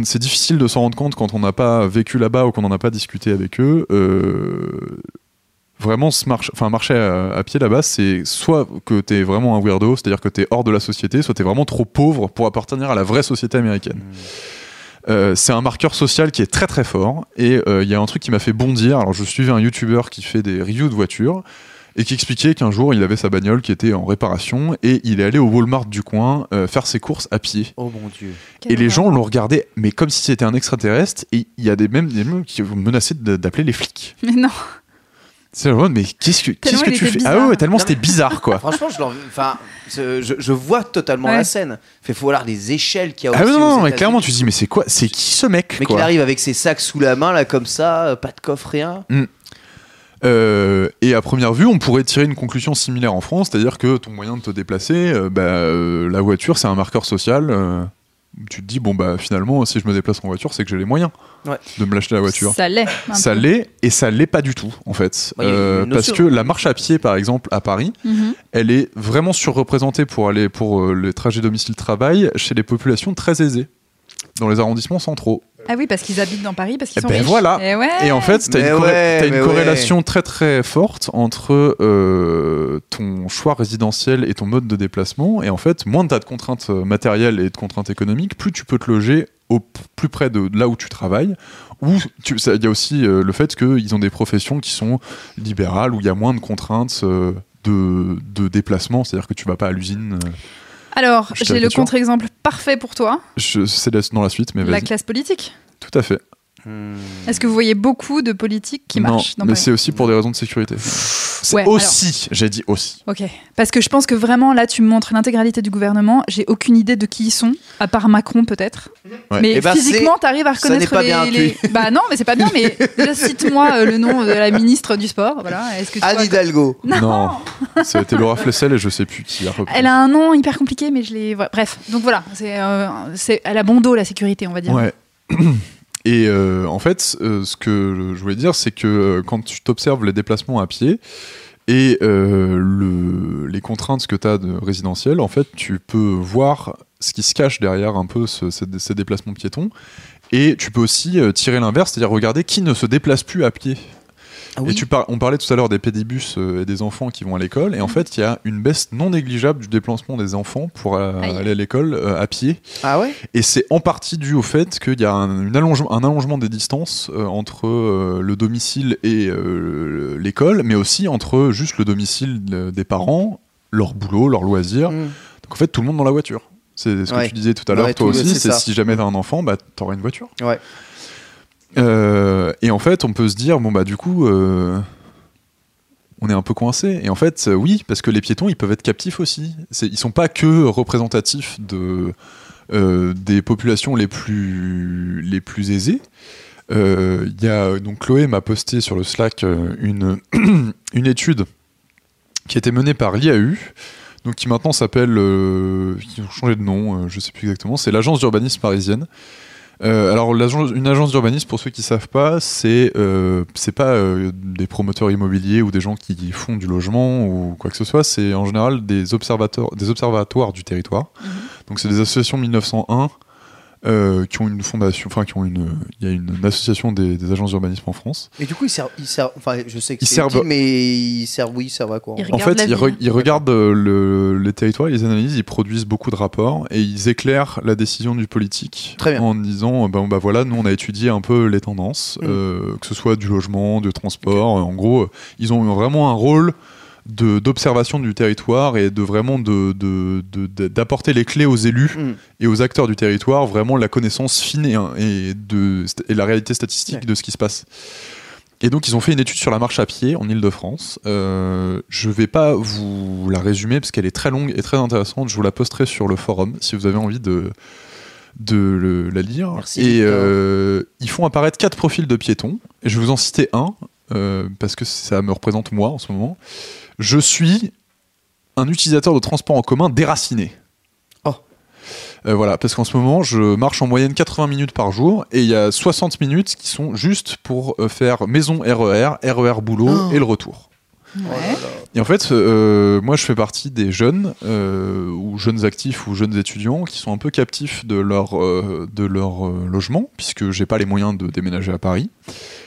c'est difficile de s'en rendre compte quand on n'a pas vécu là-bas ou qu'on n'en a pas discuté avec eux. euh, vraiment, ce marche, enfin, marcher à, à pied là-bas, c'est soit que t'es vraiment un weirdo, c'est-à-dire que t'es hors de la société, soit t'es vraiment trop pauvre pour appartenir à la vraie société américaine. Euh, c'est un marqueur social qui est très très fort et euh, il y a un truc qui m'a fait bondir. Alors je suivais un YouTuber qui fait des reviews de voitures et qui expliquait qu'un jour il avait sa bagnole qui était en réparation et il est allé au Walmart du coin euh, faire ses courses à pied. Oh mon dieu. quel Et les gens l'ont regardé, mais comme si c'était un extraterrestre. Et il y a des même des mecs qui ont menacé de- d'appeler les flics. Mais non. C'est le mode, mais qu'est-ce que, qu'est-ce que tu fais? Bizarre. Ah ouais, tellement c'était bizarre quoi. Franchement, je, l'en- enfin, je, je- je vois totalement Ouais. la scène. Fait faut voir les échelles qu'il y a Ah non, non, mais clairement, tu te dis, mais c'est quoi C'est qui ce mec Mais qu'il arrive avec ses sacs sous la main, là, comme ça, euh, pas de coffre, rien. Euh, et à première vue, on pourrait tirer une conclusion similaire en France, c'est-à-dire que ton moyen de te déplacer, euh, bah, euh, la voiture, c'est un marqueur social. euh, tu te dis, bon, bah finalement, si je me déplace en voiture, c'est que j'ai les moyens Ouais. de me l'acheter la voiture. Ça l'est. Ça l'est, et ça l'est pas du tout, en fait. Euh, parce que la marche à pied, par exemple, à Paris, Mhm. elle est vraiment surreprésentée pour aller pour euh, les trajets domicile-travail chez les populations très aisées, dans les arrondissements centraux. Ah oui, parce qu'ils habitent dans Paris, parce qu'ils Eh sont ben riches. voilà. Et ouais. Et en fait, tu as une, ouais, corrélation très très forte entre euh, ton choix résidentiel et ton mode de déplacement. Et en fait, moins tu as de contraintes euh, matérielles et de contraintes économiques, plus tu peux te loger au plus près de là où tu travailles. Ou il y a aussi euh, le fait qu'ils ont des professions qui sont libérales, où il y a moins de contraintes. euh, de, de déplacement, c'est-à-dire que tu vas pas à l'usine. Alors, j'ai le contre-exemple parfait pour toi, je- C'est la- dans la suite, mais la vas-y. classe politique. Tout à fait. Hmm. Est-ce que vous voyez beaucoup de politiques qui non, marchent dans mais c'est aussi pour des raisons de sécurité. C'est Ouais, alors- aussi, j'ai dit aussi. Ok. Parce que je pense que vraiment, là, tu me montres l'intégralité du gouvernement. J'ai aucune idée de qui ils sont, à part Macron peut-être. Ouais. Mais Eh ben, physiquement, t'arrives à ça reconnaître pas les, bien les- Bah non, mais c'est pas bien. Mais déjà, cite-moi euh, le nom de la ministre du sport. Voilà. Est-ce que tu Anne vois- Hidalgo. Non. Non. Ça a été Laura Flessel et je sais plus qui a repris. Elle a un nom hyper compliqué, mais je l'ai. ouais, Bref. Donc voilà. C'est, euh, c'est, elle a bon dos la sécurité, on va dire. Ouais. Et euh, en fait, euh, ce que je voulais dire, c'est que euh, quand tu t'observes les déplacements à pied et le, les contraintes que tu as de résidentiel, en fait, tu peux voir ce qui se cache derrière un peu ce- ces, ces déplacements piétons. Et tu peux aussi tirer l'inverse, c'est-à-dire regarder qui ne se déplace plus à pied. Ah Et tu par- on parlait tout à l'heure des pédibus euh, et des enfants qui vont à l'école, et en fait, il y a une baisse non négligeable du déplacement des enfants pour euh, aller à l'école euh, à pied. Ah ouais? Et c'est en partie dû au fait qu'il y a un, une allongement, un allongement des distances entre le domicile et l'école, mais aussi entre juste le domicile de- des parents, leur boulot, leur loisir. Hmm. Donc en fait, tout le monde dans la voiture. C'est ce que Ouais. tu disais tout à l'heure, Ouais, toi aussi, c'est si jamais t'as un enfant, bah t'auras une voiture. Ouais. Euh, et en fait, on peut se dire, bon bah du coup, euh, on est un peu coincé. Et en fait, euh, oui, parce que les piétons, ils peuvent être captifs aussi. C'est- Ils sont pas que représentatifs de, des populations les plus, les plus aisées. Il y a, donc Chloé m'a posté sur le Slack une, une étude qui a été menée par l'IAU, donc qui maintenant s'appelle, ils ont changé de nom, je sais plus exactement, c'est l'agence d'urbanisme parisienne. Euh, alors une agence d'urbanisme, pour ceux qui savent pas, c'est euh, c'est pas euh, des promoteurs immobiliers ou des gens qui font du logement ou quoi que ce soit. C'est en général des observateurs, des observatoires du territoire. Mhm. Donc c'est des associations 1901 euh, qui ont une fondation, enfin qui ont une, il y a une, association des, des agences d'urbanisme en France. Et du coup, ils servent. Ils servent enfin, je sais que Ils servent- utile, mais ils servent, oui, ils servent à quoi En fait, ils, re- ville. ils regardent euh, le- les territoires, ils les analysent, ils produisent beaucoup de rapports et ils éclairent la décision du politique Très bien. en disant ben, bah voilà, nous on a étudié un peu les tendances, Mm. euh, que ce soit du logement, du transport. En gros, ils ont vraiment un rôle d'observation du territoire et de vraiment de- de- de- de- d'apporter les clés aux élus Hmm. et aux acteurs du territoire, vraiment la connaissance fine et, et de, et la réalité statistique Ouais. de ce qui se passe. Et donc, ils ont fait une étude sur la marche à pied en Ile-de-France. Euh, je vais pas vous la résumer parce qu'elle est très longue et très intéressante. Je vous la posterai sur le forum si vous avez envie de, de le- la lire. Merci, et euh, ils font apparaître quatre profils de piétons. Et je vais vous en citer un euh, parce que ça me représente moi en ce moment. Je suis un utilisateur de transport en commun déraciné. Oh. Euh, voilà, parce qu'en ce moment, je marche en moyenne 80 minutes par jour et il y a 60 minutes qui sont juste pour euh, faire maison RER, RER boulot Oh. et le retour. Ouais. Et en fait, euh, moi, je fais partie des jeunes euh, ou jeunes actifs ou jeunes étudiants qui sont un peu captifs de leur euh, de leur euh, logement, puisque j'ai pas les moyens de déménager à Paris,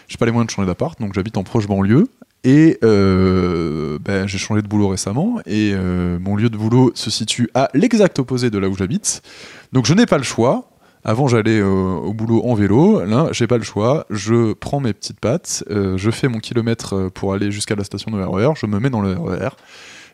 j'ai pas les moyens de changer d'appart, donc j'habite en proche banlieue. Et euh, ben, j'ai changé de boulot récemment et euh, mon lieu de boulot se situe à l'exact opposé de là où j'habite. Donc je n'ai pas le choix. Avant j'allais euh, au boulot en vélo, là j'ai pas le choix. Je prends mes petites pattes, euh, je fais mon kilomètre pour aller jusqu'à la station de RER, je me mets dans le RER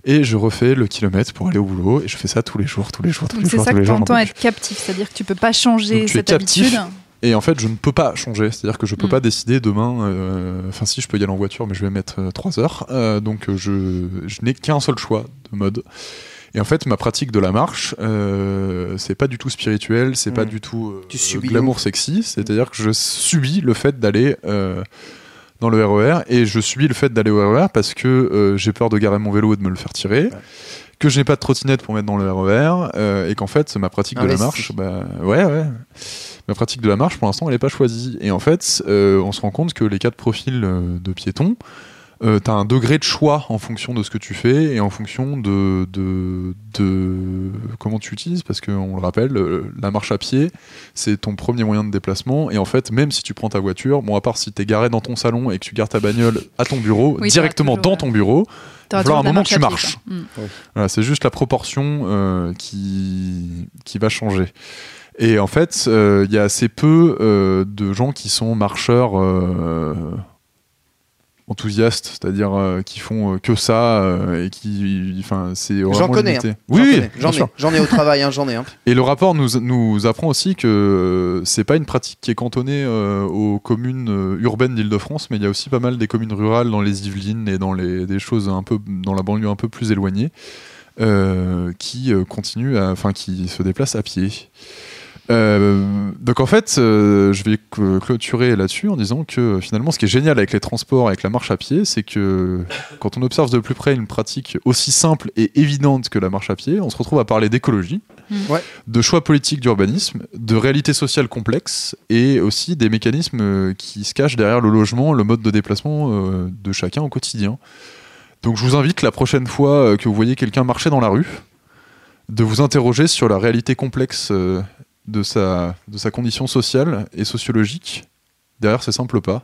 et je refais le kilomètre pour aller au boulot et je fais ça tous les jours, tous les jours, tous les c'est jours, ça tous que tu entends être captif, c'est-à-dire que tu peux pas changer Donc cette captif. habitude. Et en fait, je ne peux pas changer. C'est-à-dire que je peux Mm. pas décider demain. euh, Enfin, si je peux y aller en voiture, mais je vais mettre 3 heures. Euh, donc, euh, je, je n'ai qu'un seul choix de mode. Et en fait, ma pratique de la marche, euh, c'est pas du tout spirituel, c'est pas Mm. du tout euh, glamour sexy. C'est-à-dire que je subis le fait d'aller euh, dans le RER et je subis le fait d'aller au RER parce que euh, j'ai peur de garer mon vélo et de me le faire tirer. Que je n'ai pas de trottinette pour mettre dans le RER euh, et qu'en fait ma pratique de la marche, bah ouais ouais, ma pratique de la marche pour l'instant elle n'est pas choisie et en fait euh, on se rend compte que les quatre profils euh, de piétons euh, t'as un degré de choix en fonction de ce que tu fais et en fonction de, de, de comment tu utilises parce qu'on le rappelle euh, la marche à pied c'est ton premier moyen de déplacement et en fait même si tu prends ta voiture bon à part si t'es garé dans ton salon et que tu gares ta bagnole à ton bureau Oui, directement toujours, dans ton bureau il va un moment que tu marches. Mm. voilà, c'est juste la proportion euh, qui, qui va changer. Et en fait, euh, il y a assez peu euh, de gens qui sont marcheurs euh, enthousiastes, c'est-à-dire euh, qui font euh, que ça euh, et qui, enfin, c'est J'en connais. hein. Oui, J'en oui, ai. ai au travail, hein, j'en ai. hein. Et le rapport nous, nous apprend aussi que c'est pas une pratique qui est cantonnée aux communes urbaines d'Île-de-France, mais il y a aussi pas mal des communes rurales dans les Yvelines et dans les, des choses un peu dans la banlieue un peu plus éloignée qui continuent, enfin qui se déplacent à pied. Euh, donc en fait, euh, je vais cl- clôturer là-dessus en disant que euh, finalement, ce qui est génial avec les transports, avec la marche à pied, c'est que quand on observe de plus près une pratique aussi simple et évidente que la marche à pied, on se retrouve à parler d'écologie, Ouais. de choix politiques d'urbanisme, de réalités sociales complexes et aussi des mécanismes qui se cachent derrière le logement, le mode de déplacement de chacun au quotidien. Donc je vous invite la prochaine fois que vous voyez quelqu'un marcher dans la rue, de vous interroger sur la réalité complexe de sa, de sa condition sociale et sociologique derrière ces simples pas?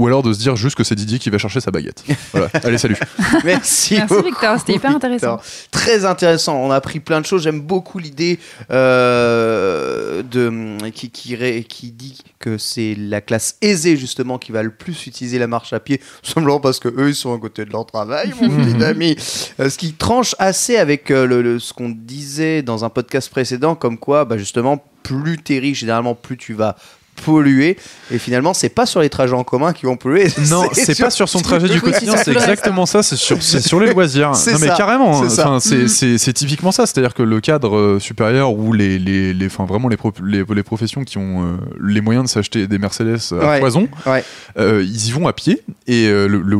Ou alors de se dire juste que c'est Didier qui va chercher sa baguette. Voilà. Allez, salut. Merci, Merci beaucoup, Victor, c'était hyper Victor. intéressant. Très intéressant. On a appris plein de choses. J'aime beaucoup l'idée euh, de qui, qui, dit que c'est la classe aisée justement qui va le plus utiliser la marche à pied, simplement parce que eux ils sont à côté de leur travail, mon petit ami. Euh, ce qui tranche assez avec euh, le, le- ce qu'on disait dans un podcast précédent, comme quoi bah, justement plus t'es riche, généralement plus tu vas polluer et finalement c'est pas sur les trajets en commun qui vont polluer Non, c'est pas sur son trajet du quotidien, c'est exactement ça, c'est sur, c'est sur les loisirs. Non mais ça, carrément, c'est hein. ça. Enfin, c'est, typiquement ça, c'est-à-dire que le cadre euh, supérieur où les, les, vraiment les, pro- les, les professions qui ont euh, les moyens de s'acheter des Mercedes à Ouais. euh, ils y vont à pied et euh, le, le,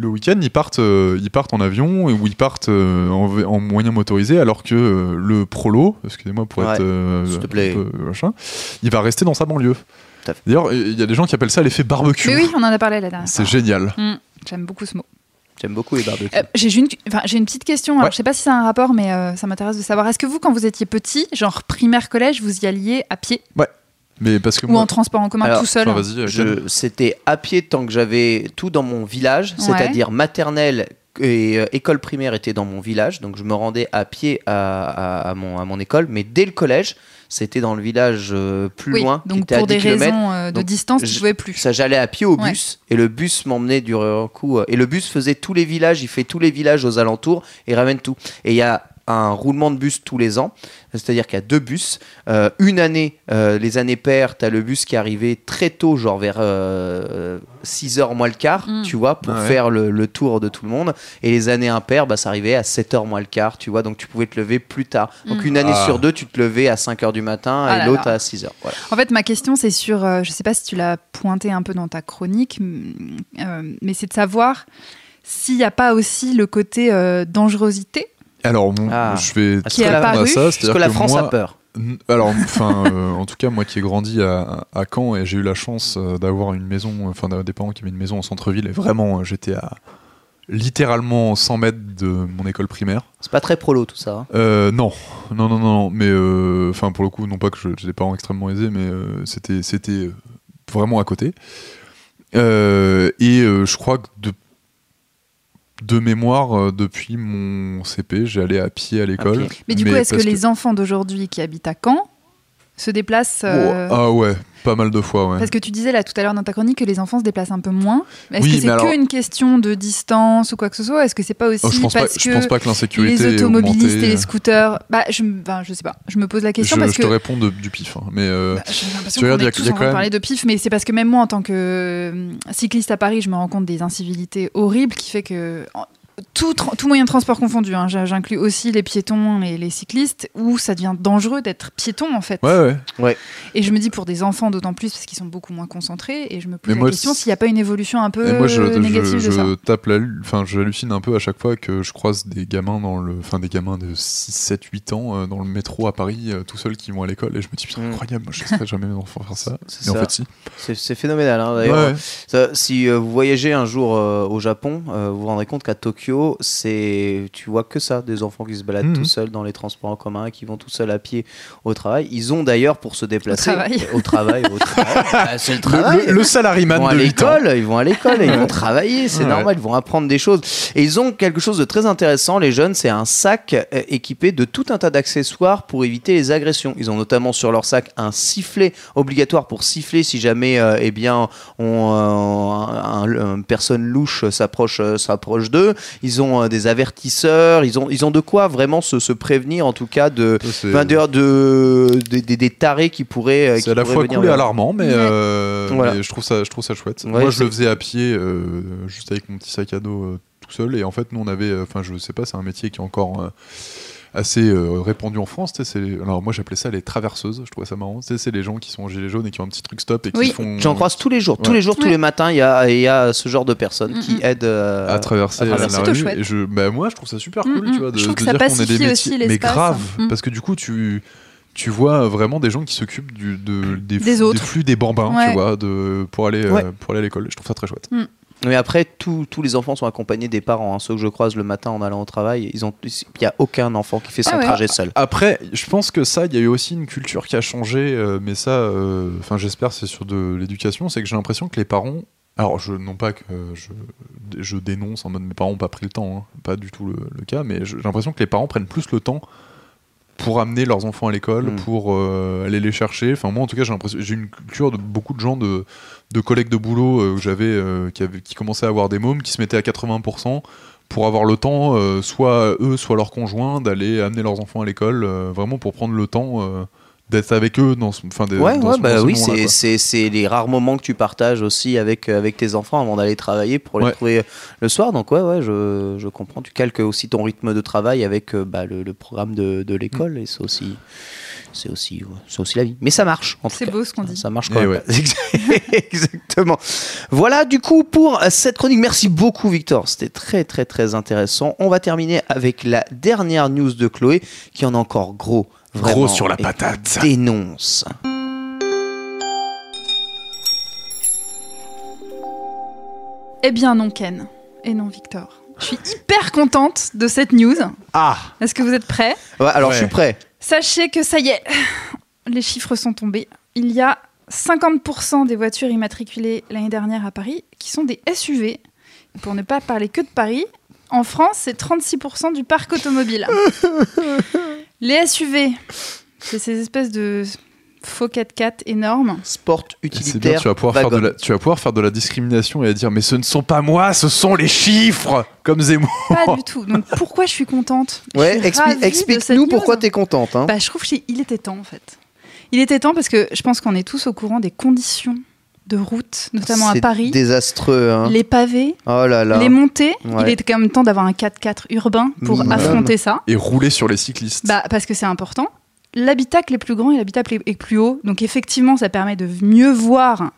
le week-end ils partent, euh, ils partent en avion ou ils partent euh, en, v- en moyen motorisé alors que euh, le prolo, excusez-moi pour Ouais, être euh, s'il te plaît. un peu machin, il va rester dans sa banlieue. D'ailleurs, il y a des gens qui appellent ça l'effet barbecue. Mais oui, on en a parlé la dernière C'est génial. Mm, J'aime beaucoup ce mot. J'aime beaucoup les barbecues. Euh, j'ai une, enfin, j'ai une petite question. Alors, Ouais. Je sais pas si c'est un rapport, mais euh, ça m'intéresse de savoir. Est-ce que vous, quand vous étiez petit, genre primaire, collège, vous y alliez à pied? Mais parce que ou moi, en transport en commun Alors, tout seul Enfin. Je- C'était à pied tant que j'avais tout dans mon village, c'est-à-dire maternelle et euh, école primaire était dans mon village, donc je me rendais à pied à, à- à mon, à mon école, mais dès le collège, c'était dans le village euh, plus Oui, loin, qui donc était pour à 10 des km. raisons euh, de Donc, distance, je- pouvais plus. Ça, j'allais à pied au Ouais. bus et le bus m'emmenait du coup. Et le bus faisait tous les villages, il fait tous les villages aux alentours et ramène tout. Et il y a un roulement de bus tous les ans. C'est-à-dire qu'il y a deux bus. Euh, une année, euh, les années paires, tu as le bus qui arrivait très tôt, genre vers 6h moins le quart, Mm. tu vois, pour Ah ouais. faire le, le tour de tout le monde. Et les années impaires, bah, ça arrivait à 7h moins le quart, tu vois, donc tu pouvais te lever plus tard. Donc Mm. une année Ah. sur deux, tu te levais à 5h du matin Ah et l'autre à 6h. Voilà. En fait, ma question, c'est sur, euh, je sais pas si tu l'as pointé un peu dans ta chronique, euh, mais c'est de savoir s'il n'y a pas aussi le côté euh, dangerosité. Alors, bon, Ah. je vais Qui à ça. Parce que la France moi, a peur. Alors, enfin, euh, en tout cas, moi qui ai grandi à, à Caen et j'ai eu la chance euh, d'avoir une maison, enfin d'avoir des parents qui avaient une maison en centre-ville et vraiment, euh, j'étais à littéralement 100 mètres de mon école primaire. C'est pas très prolo tout ça. hein. Euh, non, non, non, non, mais euh, enfin pour le coup, non pas que j'ai des parents extrêmement aisés, mais euh, c'était c'était vraiment à côté. Et je crois que de de mémoire, euh, depuis mon CP, j'allais à pied à l'école. Mais du coup, est-ce que les enfants d'aujourd'hui qui habitent à Caen se déplacent euh, Oh, ah ouais, pas mal de fois, ouais. Parce que tu disais là tout à l'heure dans ta chronique que les enfants se déplacent un peu moins. Est-ce Oui, que c'est alors- que une question de distance ou quoi que ce soit? Est-ce que c'est pas aussi Oh, je pense pas, parce je que pense pas que l'insécurité les automobilistes et les scooters Bah, je, ben, je sais pas. Je me pose la question je, parce je que te réponds de- du pif, hein, mais euh, Bah, J'ai l'impression qu'on est tous en train de parler de pif, mais c'est parce que même moi, en tant que euh, cycliste à Paris, je me rends compte des incivilités horribles qui fait que tout, tra- tout moyen de transport confondu, hein, j'inclus aussi les piétons et les cyclistes, où ça devient dangereux d'être piéton en fait. ouais, ouais. Et je me dis pour des enfants d'autant plus parce qu'ils sont beaucoup moins concentrés, et je me pose Mais la moi, question s'il n'y a pas une évolution un peu Et moi, je, négative je, de ça. je tape la, enfin, j'hallucine un peu à chaque fois que je croise des gamins dans le, enfin, des gamins de 6, 7, 8 ans euh, dans le métro à Paris, euh, tout seuls qui vont à l'école, et je me dis, putain, Mm. incroyable, moi, je laisserai jamais mes enfants faire ça. C'est Et en fait, si. C'est c'est phénoménal. hein, d'ailleurs. Ouais. Ça, si euh, vous voyagez un jour euh, au Japon, euh, vous vous rendrez compte qu'à Tokyo, c'est tu vois que ça, des enfants qui se baladent Mhm. tout seuls dans les transports en commun, qui vont tout seuls à pied au travail. Ils ont d'ailleurs pour se déplacer travail. au travail, au travail. Bah, c'est le travail. le, le Ils vont à de 8 ans. l'école, ils vont à l'école et ils vont travailler, c'est Ouais. normal, ils vont apprendre des choses. Et ils ont quelque chose de très intéressant, les jeunes, c'est un sac euh, équipé de tout un tas d'accessoires pour éviter les agressions. Ils ont notamment sur leur sac un sifflet obligatoire pour siffler si jamais euh, eh bien, on, euh, un- un- une personne louche s'approche euh, s'approche d'eux. Ils ont euh, des avertisseurs, ils ont, ils ont de quoi vraiment se, se prévenir en tout cas de, de, de- des- tarés qui pourraient. euh, qui C'est à la pourraient fois cool et alarmant, mais, euh, Voilà. mais je, trouve ça, je trouve ça chouette. Ouais, Moi, je le faisais à pied, euh, juste avec mon petit sac à dos euh, tout seul. Et en fait, nous, on avait, euh, enfin, je sais pas, c'est un métier qui est encore euh, assez euh, répandu en France. Alors, moi, j'appelais ça les traverseuses. Je trouvais ça marrant. C'est les gens qui sont en gilet jaune et qui ont un petit truc stop et qui Oui. font. J'en croise tous les jours, tous les jours, tous les matins, il y a, il y a ce genre de personnes Mm, qui mm. aident euh, à traverser à la, traverser. la Plutôt rue. Et je, bah, moi, je trouve ça super Mm, cool, mm. tu vois, de, Je trouve de que ça dire qu'on est des pacifie métiers. aussi mais grave, Mm. parce que du coup, tu. Tu vois vraiment des gens qui s'occupent du- de, des, Des flux- des bambins, Ouais. tu vois, de, pour, aller, euh, pour aller à l'école. Je trouve ça très chouette. Mais après, tous tous les enfants sont accompagnés des parents. hein. Ceux que je croise le matin en allant au travail, ils ont, il n'y a aucun enfant qui fait son Ah ouais. trajet seul. Après, je pense que ça, il y a eu aussi une culture qui a changé, euh, mais ça, euh, enfin, j'espère, c'est sur de l'éducation. C'est que j'ai l'impression que les parents, alors, je, non pas que je, je dénonce en mode mes parents n'ont pas pris le temps, hein, pas du tout le, le cas, mais j'ai l'impression que les parents prennent plus le temps pour amener leurs enfants à l'école, Mm. pour euh, aller les chercher. Enfin, moi, en tout cas, j'ai l'impression, j'ai une culture de beaucoup de gens de, de collègues de boulot euh, que j'avais, euh, qui, avaient- qui commençaient à avoir des mômes, qui se mettaient à 80% pour avoir le temps, soit eux, soit leurs conjoints, d'aller amener leurs enfants à l'école, vraiment pour prendre le temps d'être avec eux dans ce, enfin, des- Ouais, dans ouais, ce- bah ce oui, c'est- c'est c'est les rares moments que tu partages aussi avec, euh, avec tes enfants avant d'aller travailler pour les Ouais. retrouver le soir. Donc, ouais, ouais, je, je comprends. Tu calques aussi ton rythme de travail avec euh, bah, le, le programme de, de l'école et c'est aussi, c'est aussi, ouais, c'est aussi la vie. Mais ça marche, en tout C'est beau ce qu'on dit. Ça marche Eh quand même. ouais. Exactement. Voilà du coup pour cette chronique. Merci beaucoup Victor. C'était très très très intéressant. On va terminer avec la dernière news de Chloé qui en a encore gros. Vraiment, Gros sur la et patate. Dénonce. Eh bien non Ken, et non Victor. Je suis hyper contente de cette news. Ah Est-ce que vous êtes prêts? Ouais, Alors Ouais. je suis prêt. Sachez que ça y est, les chiffres sont tombés. Il y a 50% des voitures immatriculées l'année dernière à Paris qui sont des SUV. Pour ne pas parler que de Paris, en France, c'est 36% du parc automobile. les SUV, c'est ces espèces de Faux 4x4 énorme. Sport C'est bien, utilitaire. tu vas, pouvoir faire de la, tu vas pouvoir faire de la discrimination et dire mais ce ne sont pas moi, ce sont les chiffres comme Zemmour. Pas du tout. Donc pourquoi je suis contente? Ouais, expli- explique-nous pourquoi news. t'es contente. Hein. Bah, je trouve qu'il était temps en fait. Il était temps parce que je pense qu'on est tous au courant des conditions de route, notamment à Paris. désastreux. Hein. Les pavés, Oh là là. les montées. Ouais. Il était quand même temps d'avoir un 4x4 urbain pour affronter ça. Et rouler sur les cyclistes. Bah, parce que c'est important. L'habitacle est plus grand et l'habitacle est- est plus haut. Donc effectivement, ça permet de mieux voir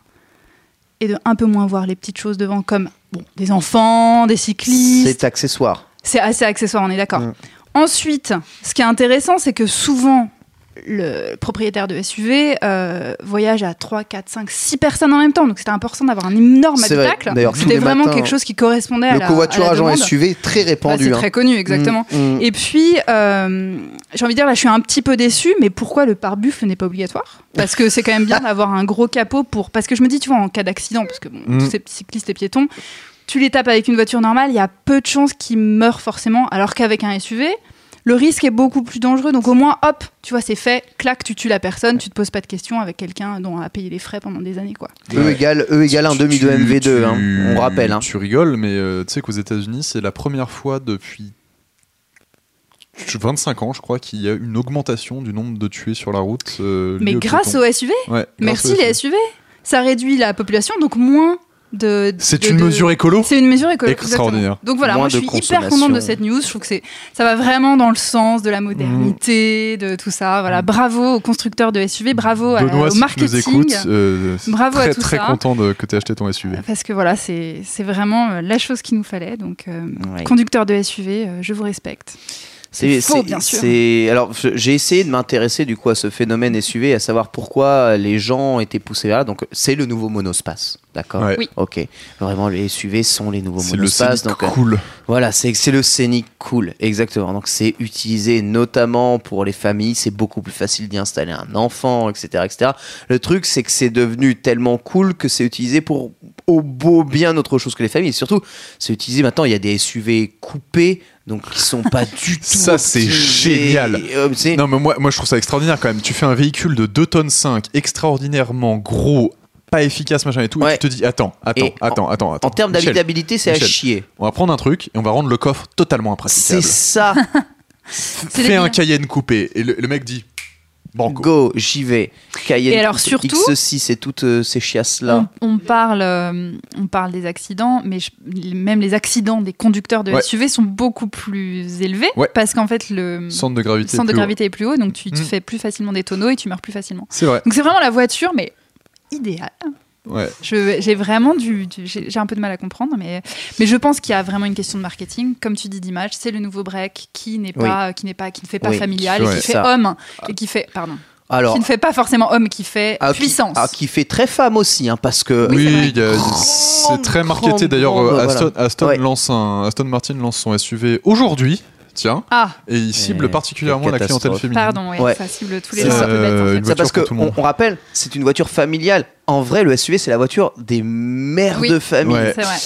et de un peu moins voir les petites choses devant, comme bon, des enfants, des cyclistes. C'est accessoire. C'est assez accessoire, on est d'accord. Mm. Ensuite, ce qui est intéressant, c'est que souvent, le propriétaire de SUV euh, voyage à 3, 4, 5, 6 personnes en même temps. Donc c'était important d'avoir un énorme vrai. habitacle. C'était vraiment matins, quelque chose qui correspondait à Le la, covoiturage à la en. SUV est très Bah, répandu. c'est hein. très connu, exactement. Mm, mm. Et puis, euh, j'ai envie de dire, là, je suis un petit peu déçue, mais pourquoi le pare-buffle n'est pas obligatoire? Parce que c'est quand même bien d'avoir un gros capot pour. Parce que je me dis, tu vois, en cas d'accident, parce que bon, Mm. tous ces cyclistes et piétons, tu les tapes avec une voiture normale, il y a peu de chances qu'ils meurent forcément, alors qu'avec un SUV, le risque est beaucoup plus dangereux. Donc au moins, hop, tu vois, c'est fait, clac, tu tues la personne, tu te poses pas de questions avec quelqu'un dont on a payé les frais pendant des années, quoi. E égale, e égale un Tu- demi de tu- MV2, tu- hein. on rappelle. Hein. Tu rigoles, mais euh, tu sais qu'aux États-Unis, c'est la première fois depuis 25 ans, je crois, qu'il y a une augmentation du nombre de tués sur la route. euh, Mais aux grâce piétons. au SUV, Ouais, grâce merci au les. SUV, ça réduit la population, donc moins de. C'est de- une de- mesure écolo C'est une mesure écologique. Extraordinaire. exactement. Donc voilà, Moins moi je suis hyper contente de cette news. Je trouve que c'est, ça va vraiment dans le sens de la modernité, de tout ça. Voilà, bravo aux constructeurs de SUV, bravo à- Benoît, au si tu nous marketing. écoutes, euh, Bravo à très, tout très ça. content de, que tu aies acheté ton SUV. Parce que voilà, c'est, c'est vraiment euh, la chose qu'il nous fallait. Donc, euh, Ouais. conducteur de SUV, euh, je vous respecte. C'est faux, bien sûr. c'est- Alors, j'ai essayé de m'intéresser du coup à ce phénomène SUV, à savoir pourquoi les gens étaient poussés vers là. Donc, c'est le nouveau monospace, d'accord Ouais. Oui. Ok. Vraiment, les SUV sont les nouveaux C'est le monospaces. Scénic Donc, euh, cool. Voilà, c'est c'est le scénic cool, exactement. Donc c'est utilisé notamment pour les familles, c'est beaucoup plus facile d'y installer un enfant, etc., etc. Le truc, c'est que c'est devenu tellement cool que c'est utilisé pour au beau bien autre chose que les familles. Et surtout, c'est utilisé maintenant. Il y a des SUV coupés, donc qui sont pas du tout. Ça, c'est génial. Euh, Non, mais moi, moi, je trouve ça extraordinaire quand même. Tu fais un véhicule de 2 tonnes 5, extraordinairement gros, pas efficace, machin et tout, Ouais. et tu te dis attends, attends, Et attends, attends, attends. En termes d'habitabilité, c'est à chier. On va prendre un truc et on va rendre le coffre totalement C'est impraticable. ça. C'est Fais un. Cayenne coupé. Et le, le mec dit Banco. Go, j'y vais. Cayenne Et alors, surtout- X6 et toutes euh, ces chiasses-là. On, on parle, euh, on parle des accidents, mais je- même les accidents des conducteurs de Ouais. SUV sont beaucoup plus élevés Ouais. parce qu'en fait le Centre de gravité. centre de plus haut. gravité est plus haut, donc tu te Mm. fais plus facilement des tonneaux et tu meurs plus facilement. C'est vrai. Donc c'est vraiment la voiture, mais idéale. Ouais. Je- J'ai vraiment du, du- j'ai un peu de mal à comprendre, mais, mais je pense qu'il y a vraiment une question de marketing. Comme tu dis d'image, c'est le nouveau break qui n'est pas, qui n'est pas, qui ne fait pas Oui. familial Ouais. et qui fait Ça. homme et qui fait, pardon, Alors, qui ne fait pas forcément homme, qui fait ah, qui- puissance. ah, qui fait très femme aussi, hein, parce que Oui, c'est très marketé. D'ailleurs, grande, euh, Aston, voilà. Aston Ouais. Aston Martin lance son SUV aujourd'hui. Tiens. Ah, Et il cible particulièrement la clientèle féminine. pardon, ouais, Ouais. ça cible tous les gens ça. Euh, C'est parce voiture que pour tout le monde. on, on rappelle, c'est une voiture familiale. En vrai, le SUV, c'est la voiture des mères Oui. de famille, Ouais. C'est vrai.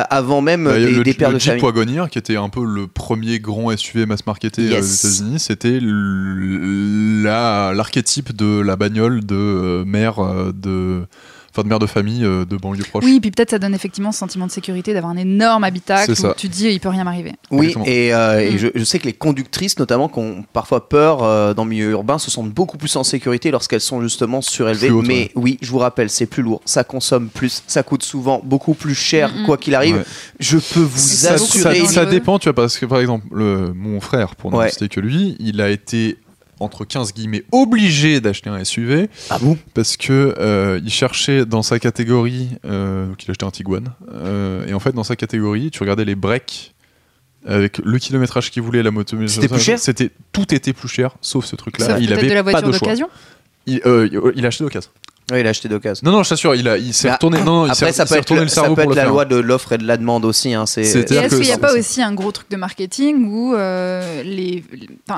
Euh, avant même Bah, il y a des, le, des pères le de Jeep famille. Wagoneer, qui était un peu le premier grand SUV mass marketé euh, Yes. aux États-Unis, c'était l'archétype de la bagnole de mère euh, de, enfin de mère de famille euh, de banlieue proche. Oui, puis peut-être ça donne effectivement ce sentiment de sécurité d'avoir un énorme habitacle où ça. tu te dis il peut rien m'arriver. Oui, Exactement. et, euh, et Mm. je, je sais que les conductrices, notamment, qui ont parfois peur euh, dans le milieu urbain, se sentent beaucoup plus en sécurité lorsqu'elles sont justement surélevées. Mais ouais. oui, je vous rappelle, c'est plus lourd, ça consomme plus, ça coûte souvent beaucoup plus cher, Mm, mm. quoi qu'il arrive. Ouais. Je peux vous ça, assurer. ça dangereux. dépend, tu vois, parce que par exemple, le- mon frère, pour ne Ouais. citer que lui, il a été entre 15 guillemets obligé d'acheter un SUV Ah bon? Parce que euh, il cherchait dans sa catégorie euh, donc il a acheté un Tiguan euh, et en fait dans sa catégorie tu regardais les breaks avec le kilométrage qu'il voulait la moto. C'était plus cher? C'était tout était plus cher sauf ce truc là Sauf il avait de la pas voiture de choix. d'occasion? il, euh, il a acheté d'occasion Oui, il a acheté d'occasion. non non je t'assure il a il s'est Mais retourné non, Après, ça peut être, le- ça peut être la faire loi de l'offre et de la demande aussi. Hein, c'est- est-ce qu'il n'y a pas aussi un gros truc de marketing où euh, les,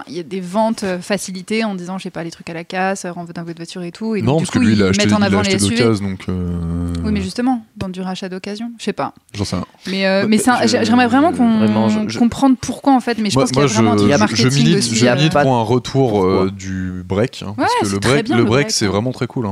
il y a des ventes euh, facilitées en disant j'ai pas les trucs à la casse, renvoie dans votre voiture et tout, et non donc, parce du que coup lui il a ils acheté, mettent en il a avant acheté les SUV. d'occasion donc euh, Oui, mais justement, vendre du rachat d'occasion. Je sais pas. J'en sais rien. Mais, euh, Ouais, mais je- j'aimerais vraiment qu'on je- je- comprendre pourquoi en fait. Mais je moi, pense qu'il y a vraiment un je, truc je- marketing je milite, je pour un retour euh, du break. hein, parce que le break, c'est hein. vraiment très cool.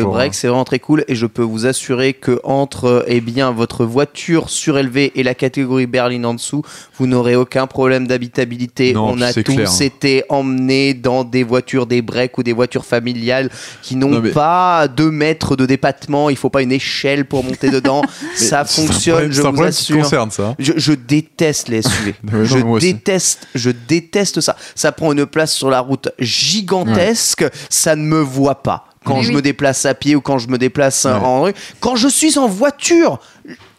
Hein. Le break, c'est vraiment très cool et je peux vous assurer que entre eh bien votre voiture surélevée et la catégorie berline en dessous, vous n'aurez aucun problème d'habitabilité. Non, On a tous clair, hein. été emmenés dans des voitures, des breaks ou des voitures familiales qui n'ont mais- pas deux mètres de dépatement. Il faut pas une échelle pour monter dedans. Ça fonctionne, problème- je vous assure. concerne, ça. Je, je déteste les SUV. Non, je déteste, je déteste ça. Ça prend une place sur la route gigantesque. Ça ne me voit pas quand Mais je oui. me déplace à pied ou quand je me déplace Ouais. en rue. Quand je suis en voiture.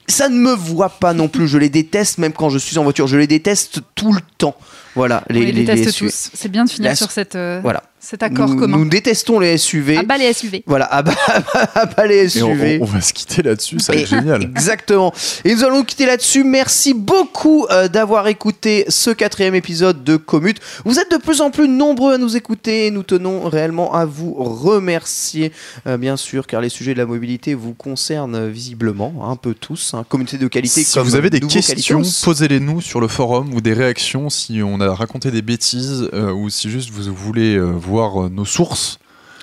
Ça ne me voit pas non plus. Je les déteste même quand je suis en voiture. Je les déteste tout le temps. Voilà. On les, déteste SUV. tous. C'est bien de finir La- sur cette, euh, Voilà. Cet accord Nous, commun. nous détestons les SUV. Ah bah les SUV. Voilà. Ah bah, les Et on, SUV. on- on va se quitter là-dessus, ça va être génial. Exactement. Et nous allons nous quitter là-dessus. Merci beaucoup euh, d'avoir écouté ce quatrième épisode de Commute. Vous êtes de plus en plus nombreux à nous écouter et nous tenons réellement à vous remercier, euh, bien sûr, car les sujets de la mobilité vous concernent visiblement un peu tous. hein. Communauté de qualité Si comme vous avez des questions, posez-les nous sur le forum ou des réactions si on a raconté des bêtises euh, ou si juste vous voulez euh, voir euh, nos sources.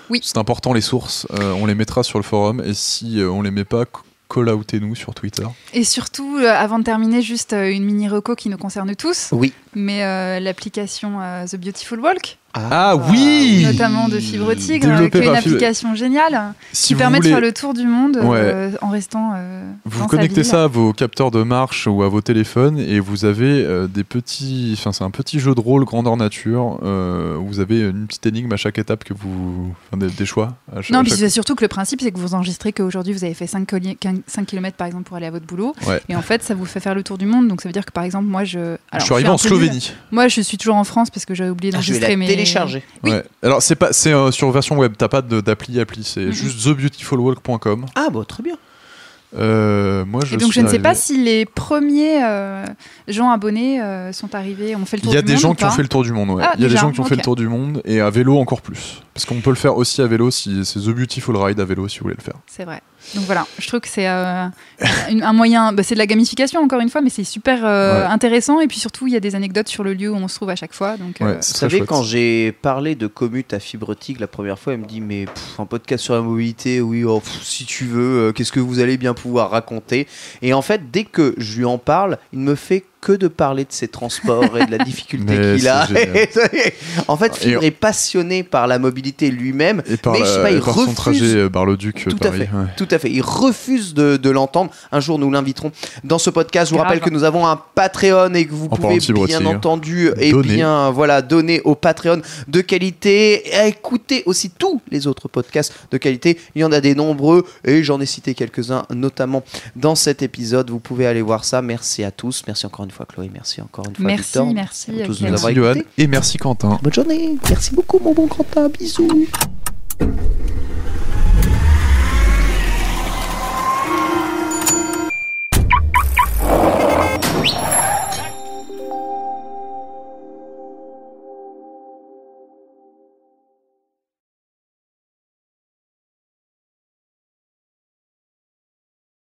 Oui. C'est important les sources, euh, on les mettra sur le forum et si euh, on les met pas, call-outez-nous sur Twitter. Et surtout, euh, avant de terminer, juste euh, une mini reco qui nous concerne tous, Oui. mais euh, l'application euh, The Beautiful Walk, Ah oui notamment de Fibre Tigre, euh, Développé qui est une Fibre- application géniale Si qui permet voulez- de faire le tour du monde Ouais. euh, en restant euh, Vous dans connectez sa ça à vos capteurs de marche ou à vos téléphones et vous avez euh, des petits. Enfin, c'est un petit jeu de rôle grandeur nature. euh, où vous avez une petite énigme à chaque étape que vous. Enfin, des, des choix. À cha- Non, à puis chaque- c'est surtout que le principe, c'est que vous enregistrez qu'aujourd'hui, vous avez fait 5, km par exemple pour aller à votre boulot. Ouais. Et en fait, ça vous fait faire le tour du monde. Donc ça veut dire que par exemple, moi, je. Je suis arrivé en. Slovénie. Moi, je suis toujours en France parce que j'avais oublié Ah, d'enregistrer mes. Télécharger. Oui. Ouais. Alors c'est pas c'est euh, sur version web, t'as pas de- d'appli appli, c'est juste thebeautifulwalk.com. Ah bah très bien. Euh, moi je Et donc, je ne sais pas si les premiers euh, gens abonnés euh, sont arrivés, ont fait le tour Il y a du des monde gens qui ont fait le tour du monde, ouais. Ah, Il y a des gens qui ont fait le tour du monde et à vélo encore plus. Parce qu'on peut le faire aussi à vélo si c'est The Beautiful Ride à vélo si vous voulez le faire. C'est vrai. Donc voilà, je trouve que c'est euh, un moyen, bah, c'est de la gamification encore une fois, mais c'est super euh, Ouais. intéressant. Et puis surtout, il y a des anecdotes sur le lieu où on se trouve à chaque fois. Donc, Ouais, euh, c'est Vous très savez, chouette. quand j'ai parlé de Commute à Fibre Tigre la première fois, elle me dit Mais pff, un podcast sur la mobilité, oui, oh, pff, si tu veux, euh, qu'est-ce que vous allez bien pouvoir raconter. Et en fait, dès que je lui en parle, il me fait que de parler de ses transports et de la difficulté qu'il a. en fait, Et Fibre est passionné par la mobilité lui-même. Et par, Mais je sais pas, et il par son refuse- trajet euh, Bar-le-Duc Tout à fait. ouais. Tout à fait. Il refuse de, de l'entendre. Un jour, nous l'inviterons dans ce podcast. Je vous Grave. rappelle que nous avons un Patreon et que vous En pouvez bien tigre. entendu et Donner. bien voilà donner au Patreon de qualité et à écouter aussi tous les autres podcasts de qualité. Il y en a des nombreux et j'en ai cité quelques-uns notamment dans cet épisode. Vous pouvez aller voir ça. Merci à tous. Merci encore une fois Chloé. Merci encore une fois Merci, Victor. merci, à tous de Ken. nous avoir Merci Johan écoutés. et merci Quentin. Bonne journée. Merci beaucoup mon bon Quentin. Bisous.